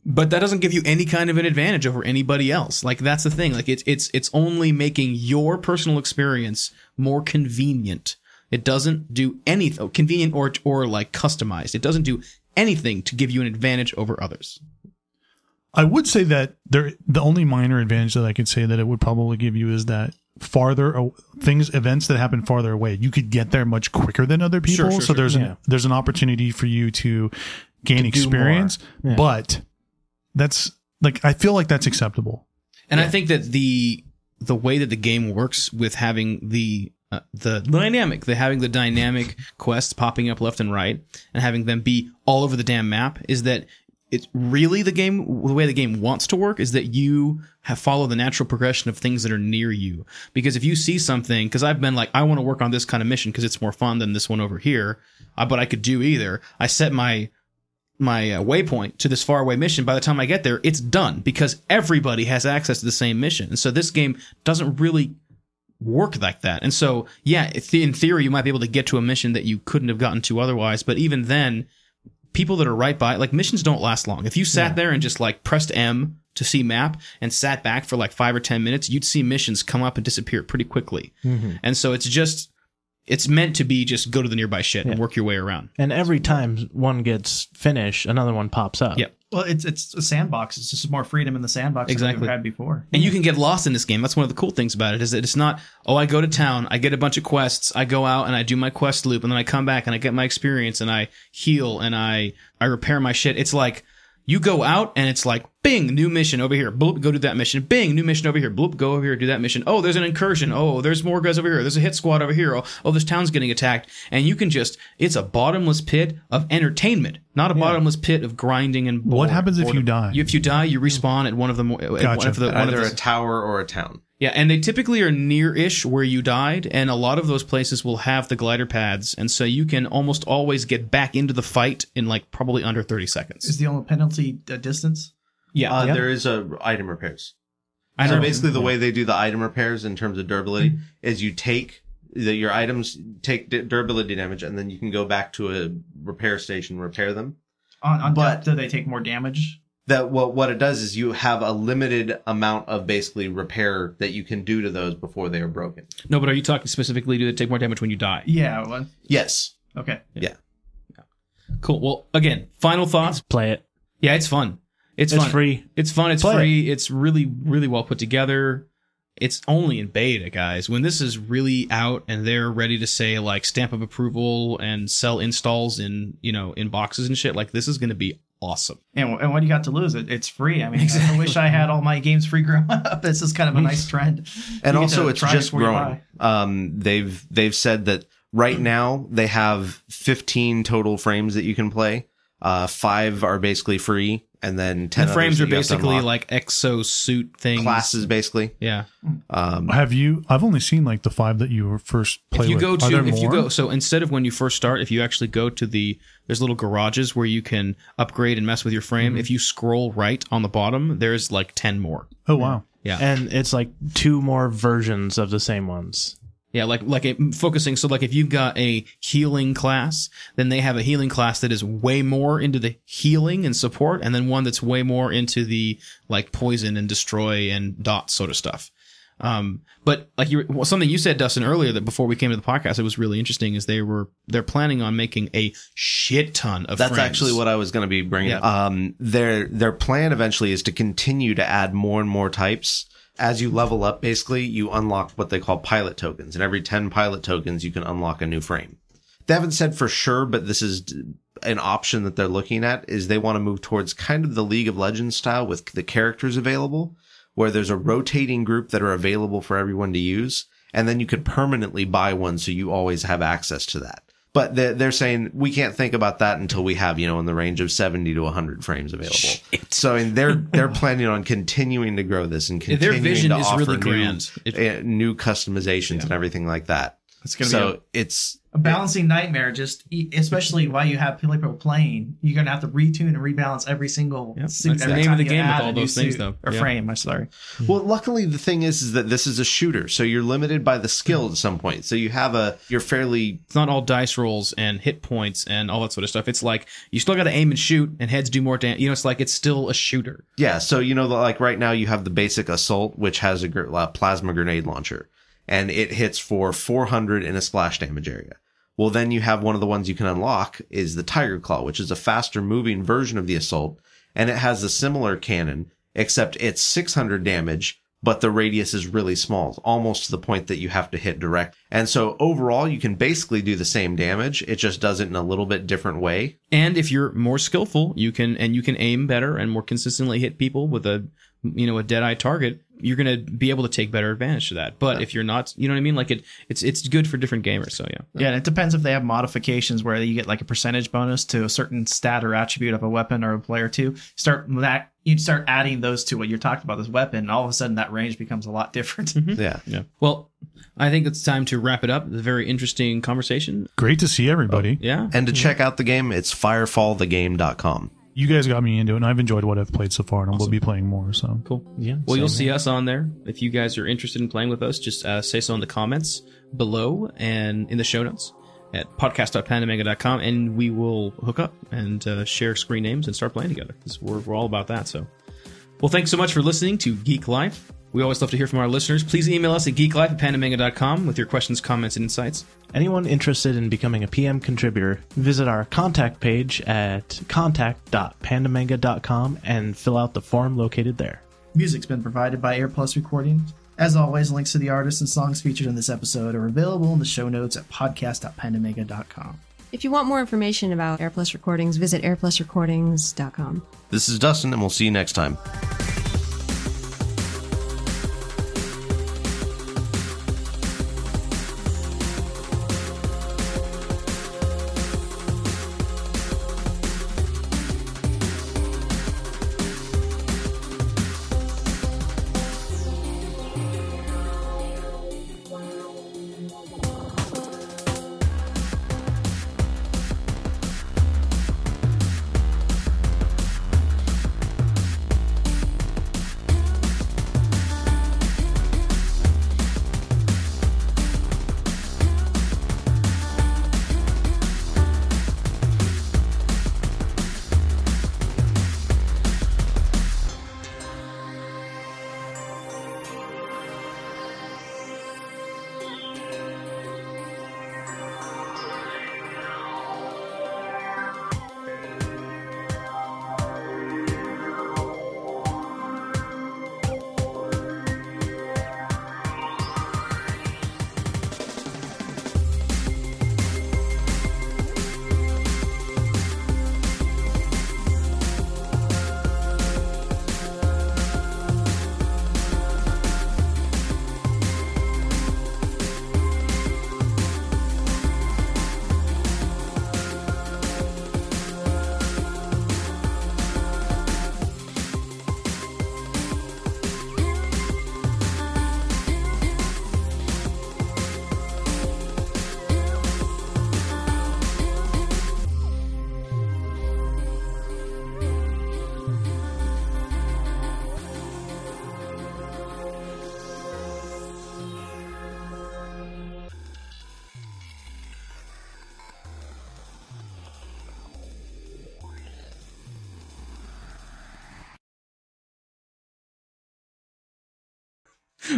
[SPEAKER 1] But that doesn't give you any kind of an advantage over anybody else. Like that's the thing. Like it's it's it's only making your personal experience more convenient. It doesn't do anything oh, convenient or or like customized. It doesn't do anything to give you an advantage over others.
[SPEAKER 5] I would say that there the only minor advantage that I could say that it would probably give you is that farther things events that happen farther away you could get there much quicker than other people
[SPEAKER 1] Sure, sure,
[SPEAKER 5] so
[SPEAKER 1] sure.
[SPEAKER 5] there's
[SPEAKER 2] Yeah.
[SPEAKER 5] an there's an opportunity for you to gain
[SPEAKER 2] do
[SPEAKER 5] experience.
[SPEAKER 2] Yeah.
[SPEAKER 5] but that's like I feel like that's acceptable
[SPEAKER 1] And I think that the the way that the game works with having the uh, the dynamic, the having the dynamic quests popping up left and right, and having them be all over the damn map, is that it's really the game. The way the game wants to work is that you have follow the natural progression of things that are near you. Because if you see something, because I've been like, I want to work on this kind of mission because it's more fun than this one over here, uh, but I could do either. I set my my uh, waypoint to this faraway mission, by the time I get there, it's done because everybody has access to the same mission. And so this game doesn't really work like that. And so, yeah, in theory, you might be able to get to a mission that you couldn't have gotten to otherwise. But even then, people that are right by, like missions don't last long. If you sat there and just like pressed M to see map and sat back for like five or 10 minutes, you'd see missions come up and disappear pretty quickly. And so it's just, it's meant to be just go to the nearby shit and work your way around.
[SPEAKER 2] and every time one gets finished, another one pops up.
[SPEAKER 1] Yep.
[SPEAKER 3] Well, it's it's a sandbox. It's just more freedom in the sandbox than
[SPEAKER 1] Exactly.
[SPEAKER 3] we've had before.
[SPEAKER 1] And you can get lost in this game. That's one of the cool things about it is that it's not, oh, I go to town, I get a bunch of quests, I go out and I do my quest loop, and then I come back and I get my experience and I heal and I I repair my shit. It's like you go out and it's like, bing, new mission over here. Bloop, go do that mission. Bing, new mission over here. Bloop, go over here, do that mission. Oh, there's an incursion. Oh, there's more guys over here. There's a hit squad over here. Oh, oh this town's getting attacked. And you can just, it's a bottomless pit of entertainment, not a bottomless pit of grinding and
[SPEAKER 5] What happens if you die?
[SPEAKER 1] If you die, you respawn at one of the more, at one
[SPEAKER 5] Gotcha.
[SPEAKER 1] of the, one of
[SPEAKER 6] Either
[SPEAKER 1] the,
[SPEAKER 6] a tower or a town.
[SPEAKER 1] yeah, and they typically are near-ish where you died, and a lot of those places will have the glider pads, and so you can almost always get back into the fight in like probably under thirty seconds.
[SPEAKER 3] Is the only penalty distance?
[SPEAKER 1] Yeah,
[SPEAKER 6] Uh,
[SPEAKER 2] Yeah.
[SPEAKER 6] There is a item repairs.
[SPEAKER 1] I
[SPEAKER 6] so
[SPEAKER 1] know.
[SPEAKER 6] basically, the way they do the item repairs in terms of durability is you take the, your items take durability damage, and then you can go back to a repair station, repair them.
[SPEAKER 3] On, on
[SPEAKER 6] But-
[SPEAKER 3] depth, do they take more damage?
[SPEAKER 6] That what what it does is you have a limited amount of basically repair that you can do to those before they are broken.
[SPEAKER 1] No, but are you talking specifically? Do they take more damage when you die?
[SPEAKER 3] Yeah. Well,
[SPEAKER 6] Yes.
[SPEAKER 3] okay. Yeah.
[SPEAKER 1] Cool. Well, again, final thoughts.
[SPEAKER 2] Play it.
[SPEAKER 1] Yeah, it's fun. It's,
[SPEAKER 2] It's
[SPEAKER 1] fun.
[SPEAKER 2] free.
[SPEAKER 1] It's fun. It's
[SPEAKER 2] Play it.
[SPEAKER 1] free. It's really, really well put together. It's only in beta, guys. When this is really out and they're ready to say like stamp of approval and sell installs in you know in boxes and shit, like this is going to be awesome.
[SPEAKER 3] And, and what do you got to lose? It, it's free. I mean, I wish I had all my games free growing (laughs) up. This is kind of a nice trend.
[SPEAKER 6] And also it's just
[SPEAKER 3] before
[SPEAKER 6] growing. Um, they've they've said that right now they have 15 total frames that you can play. Uh, five are basically free, and then 10
[SPEAKER 1] the frames are
[SPEAKER 6] that you have to
[SPEAKER 1] basically like exo suit things.
[SPEAKER 6] classes, basically.
[SPEAKER 1] Yeah.
[SPEAKER 6] Um,
[SPEAKER 5] have you I've only seen like the five that you were first played
[SPEAKER 1] if you
[SPEAKER 5] with.
[SPEAKER 1] go
[SPEAKER 5] Are
[SPEAKER 1] to
[SPEAKER 5] there
[SPEAKER 1] if you go so instead of when you first start if you actually go to the there's little garages where you can upgrade and mess with your frame
[SPEAKER 5] Mm-hmm.
[SPEAKER 1] if you scroll right on the bottom there's like 10 more
[SPEAKER 5] oh wow
[SPEAKER 1] yeah
[SPEAKER 2] And it's like two more versions of the same ones.
[SPEAKER 1] Yeah like like a, focusing so like if you've got a healing class then they have a healing class that is way more into the healing and support and then one that's way more into the like poison and destroy and dot sort of stuff Um, but like you, well, something you said, Dustin, earlier that before we came to the podcast, it was really interesting. Is they were they're planning on making a shit ton of.
[SPEAKER 6] That's
[SPEAKER 1] frames.
[SPEAKER 6] actually what I was going to be bringing.
[SPEAKER 1] Yeah.
[SPEAKER 6] Um, their their plan eventually is to continue to add more and more types as you level up, basically, you unlock what they call pilot tokens. And every 10 pilot tokens, you can unlock a new frame. They haven't said for sure, but this is an option that they're looking at is they want to move towards kind of the League of Legends style with the characters available, where there's a rotating group that are available for everyone to use. And then you could permanently buy one so you always have access to that. But they're, they're saying we can't think about that until we have, you know, in the range of 70 to 100 frames available. So and they're (laughs) they're planning on continuing to grow this and
[SPEAKER 1] Their
[SPEAKER 6] continuing
[SPEAKER 1] vision
[SPEAKER 6] to
[SPEAKER 1] is
[SPEAKER 6] offer
[SPEAKER 1] really
[SPEAKER 6] new,
[SPEAKER 1] grand. It-
[SPEAKER 6] uh, new customizations and everything like that.
[SPEAKER 3] It's gonna
[SPEAKER 6] so
[SPEAKER 3] be
[SPEAKER 6] it's
[SPEAKER 3] a, a balancing nightmare. Just e- especially while you have people playing, you're gonna have to retune and rebalance every single
[SPEAKER 1] Yep,
[SPEAKER 3] suit.
[SPEAKER 1] that's the
[SPEAKER 3] every
[SPEAKER 1] name of
[SPEAKER 3] time
[SPEAKER 1] the
[SPEAKER 3] you
[SPEAKER 1] game with all those things,
[SPEAKER 3] suit
[SPEAKER 1] though.
[SPEAKER 3] Or
[SPEAKER 1] Yeah.
[SPEAKER 3] frame. I'm sorry.
[SPEAKER 6] well luckily the thing is is that this is a shooter so you're limited by the skill at some point so you have a you're fairly
[SPEAKER 1] It's not all dice rolls and hit points and all that sort of stuff. It's like you still got to aim and shoot, and heads do more damage. You know, it's like it's still a shooter.
[SPEAKER 6] Yeah, so you know, like right now you have the basic assault, which has a gr- uh, plasma grenade launcher, and it hits for 400 in a splash damage area. Well, then you have one of the ones you can unlock is the Tiger Claw, which is a faster moving version of the assault, and it has a similar cannon, except it's 600 damage, but the radius is really small, almost to the point that you have to hit direct. And so overall, you can basically do the same damage. It just does it in a little bit different way.
[SPEAKER 1] And if you're more skillful, you can and you can aim better and more consistently hit people with a you know a dead eye target. You're gonna be able to take better advantage of that. But if you're not, you know what I mean. Like it, it's it's good for different gamers. So yeah.
[SPEAKER 3] Yeah, and it depends if they have modifications where you get like a percentage bonus to a certain stat or attribute of a weapon or a player too. Start that you start adding those to what you're talking about this weapon, and all of a sudden that range becomes a lot different. Mm-hmm.
[SPEAKER 6] Yeah.
[SPEAKER 1] Yeah. Well, I think it's time to wrap it up. It's a very interesting conversation.
[SPEAKER 5] Great to see everybody.
[SPEAKER 1] Oh, yeah.
[SPEAKER 6] And to check out the game, it's firefallthegame.com.
[SPEAKER 5] You guys got me into it, and I've enjoyed what I've played so far, and I will be playing more. So
[SPEAKER 1] Cool.
[SPEAKER 2] Yeah.
[SPEAKER 1] Well, you'll
[SPEAKER 2] same
[SPEAKER 1] see us on there. If you guys are interested in playing with us, just uh, say so in the comments below and in the show notes at podcast.pandamanga.com, and we will hook up and uh, share screen names and start playing together. 'cause we're, we're all about that. So, well, thanks so much for listening to Geek Life. We always love to hear from our listeners. Please email us at geeklife at pandamanga.com with your questions, comments, and insights.
[SPEAKER 2] Anyone interested in becoming a PM contributor, visit our contact page at contact.pandamanga.com and fill out the form located there.
[SPEAKER 3] Music's been provided by AirPlus Recordings. As always, links to the artists and songs featured in this episode are available in the show notes at podcast.pandamanga.com.
[SPEAKER 4] If you want more information about AirPlus Recordings, visit airplusrecordings.com.
[SPEAKER 6] This is Dustin, and we'll see you next time.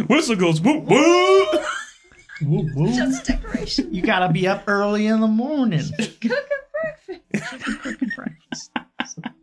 [SPEAKER 1] Whistle goes whoop whoop.
[SPEAKER 3] whoop whoop.
[SPEAKER 4] Just decoration.
[SPEAKER 3] You gotta be up early in the morning. Cooking breakfast.
[SPEAKER 4] Cooking breakfast. (laughs)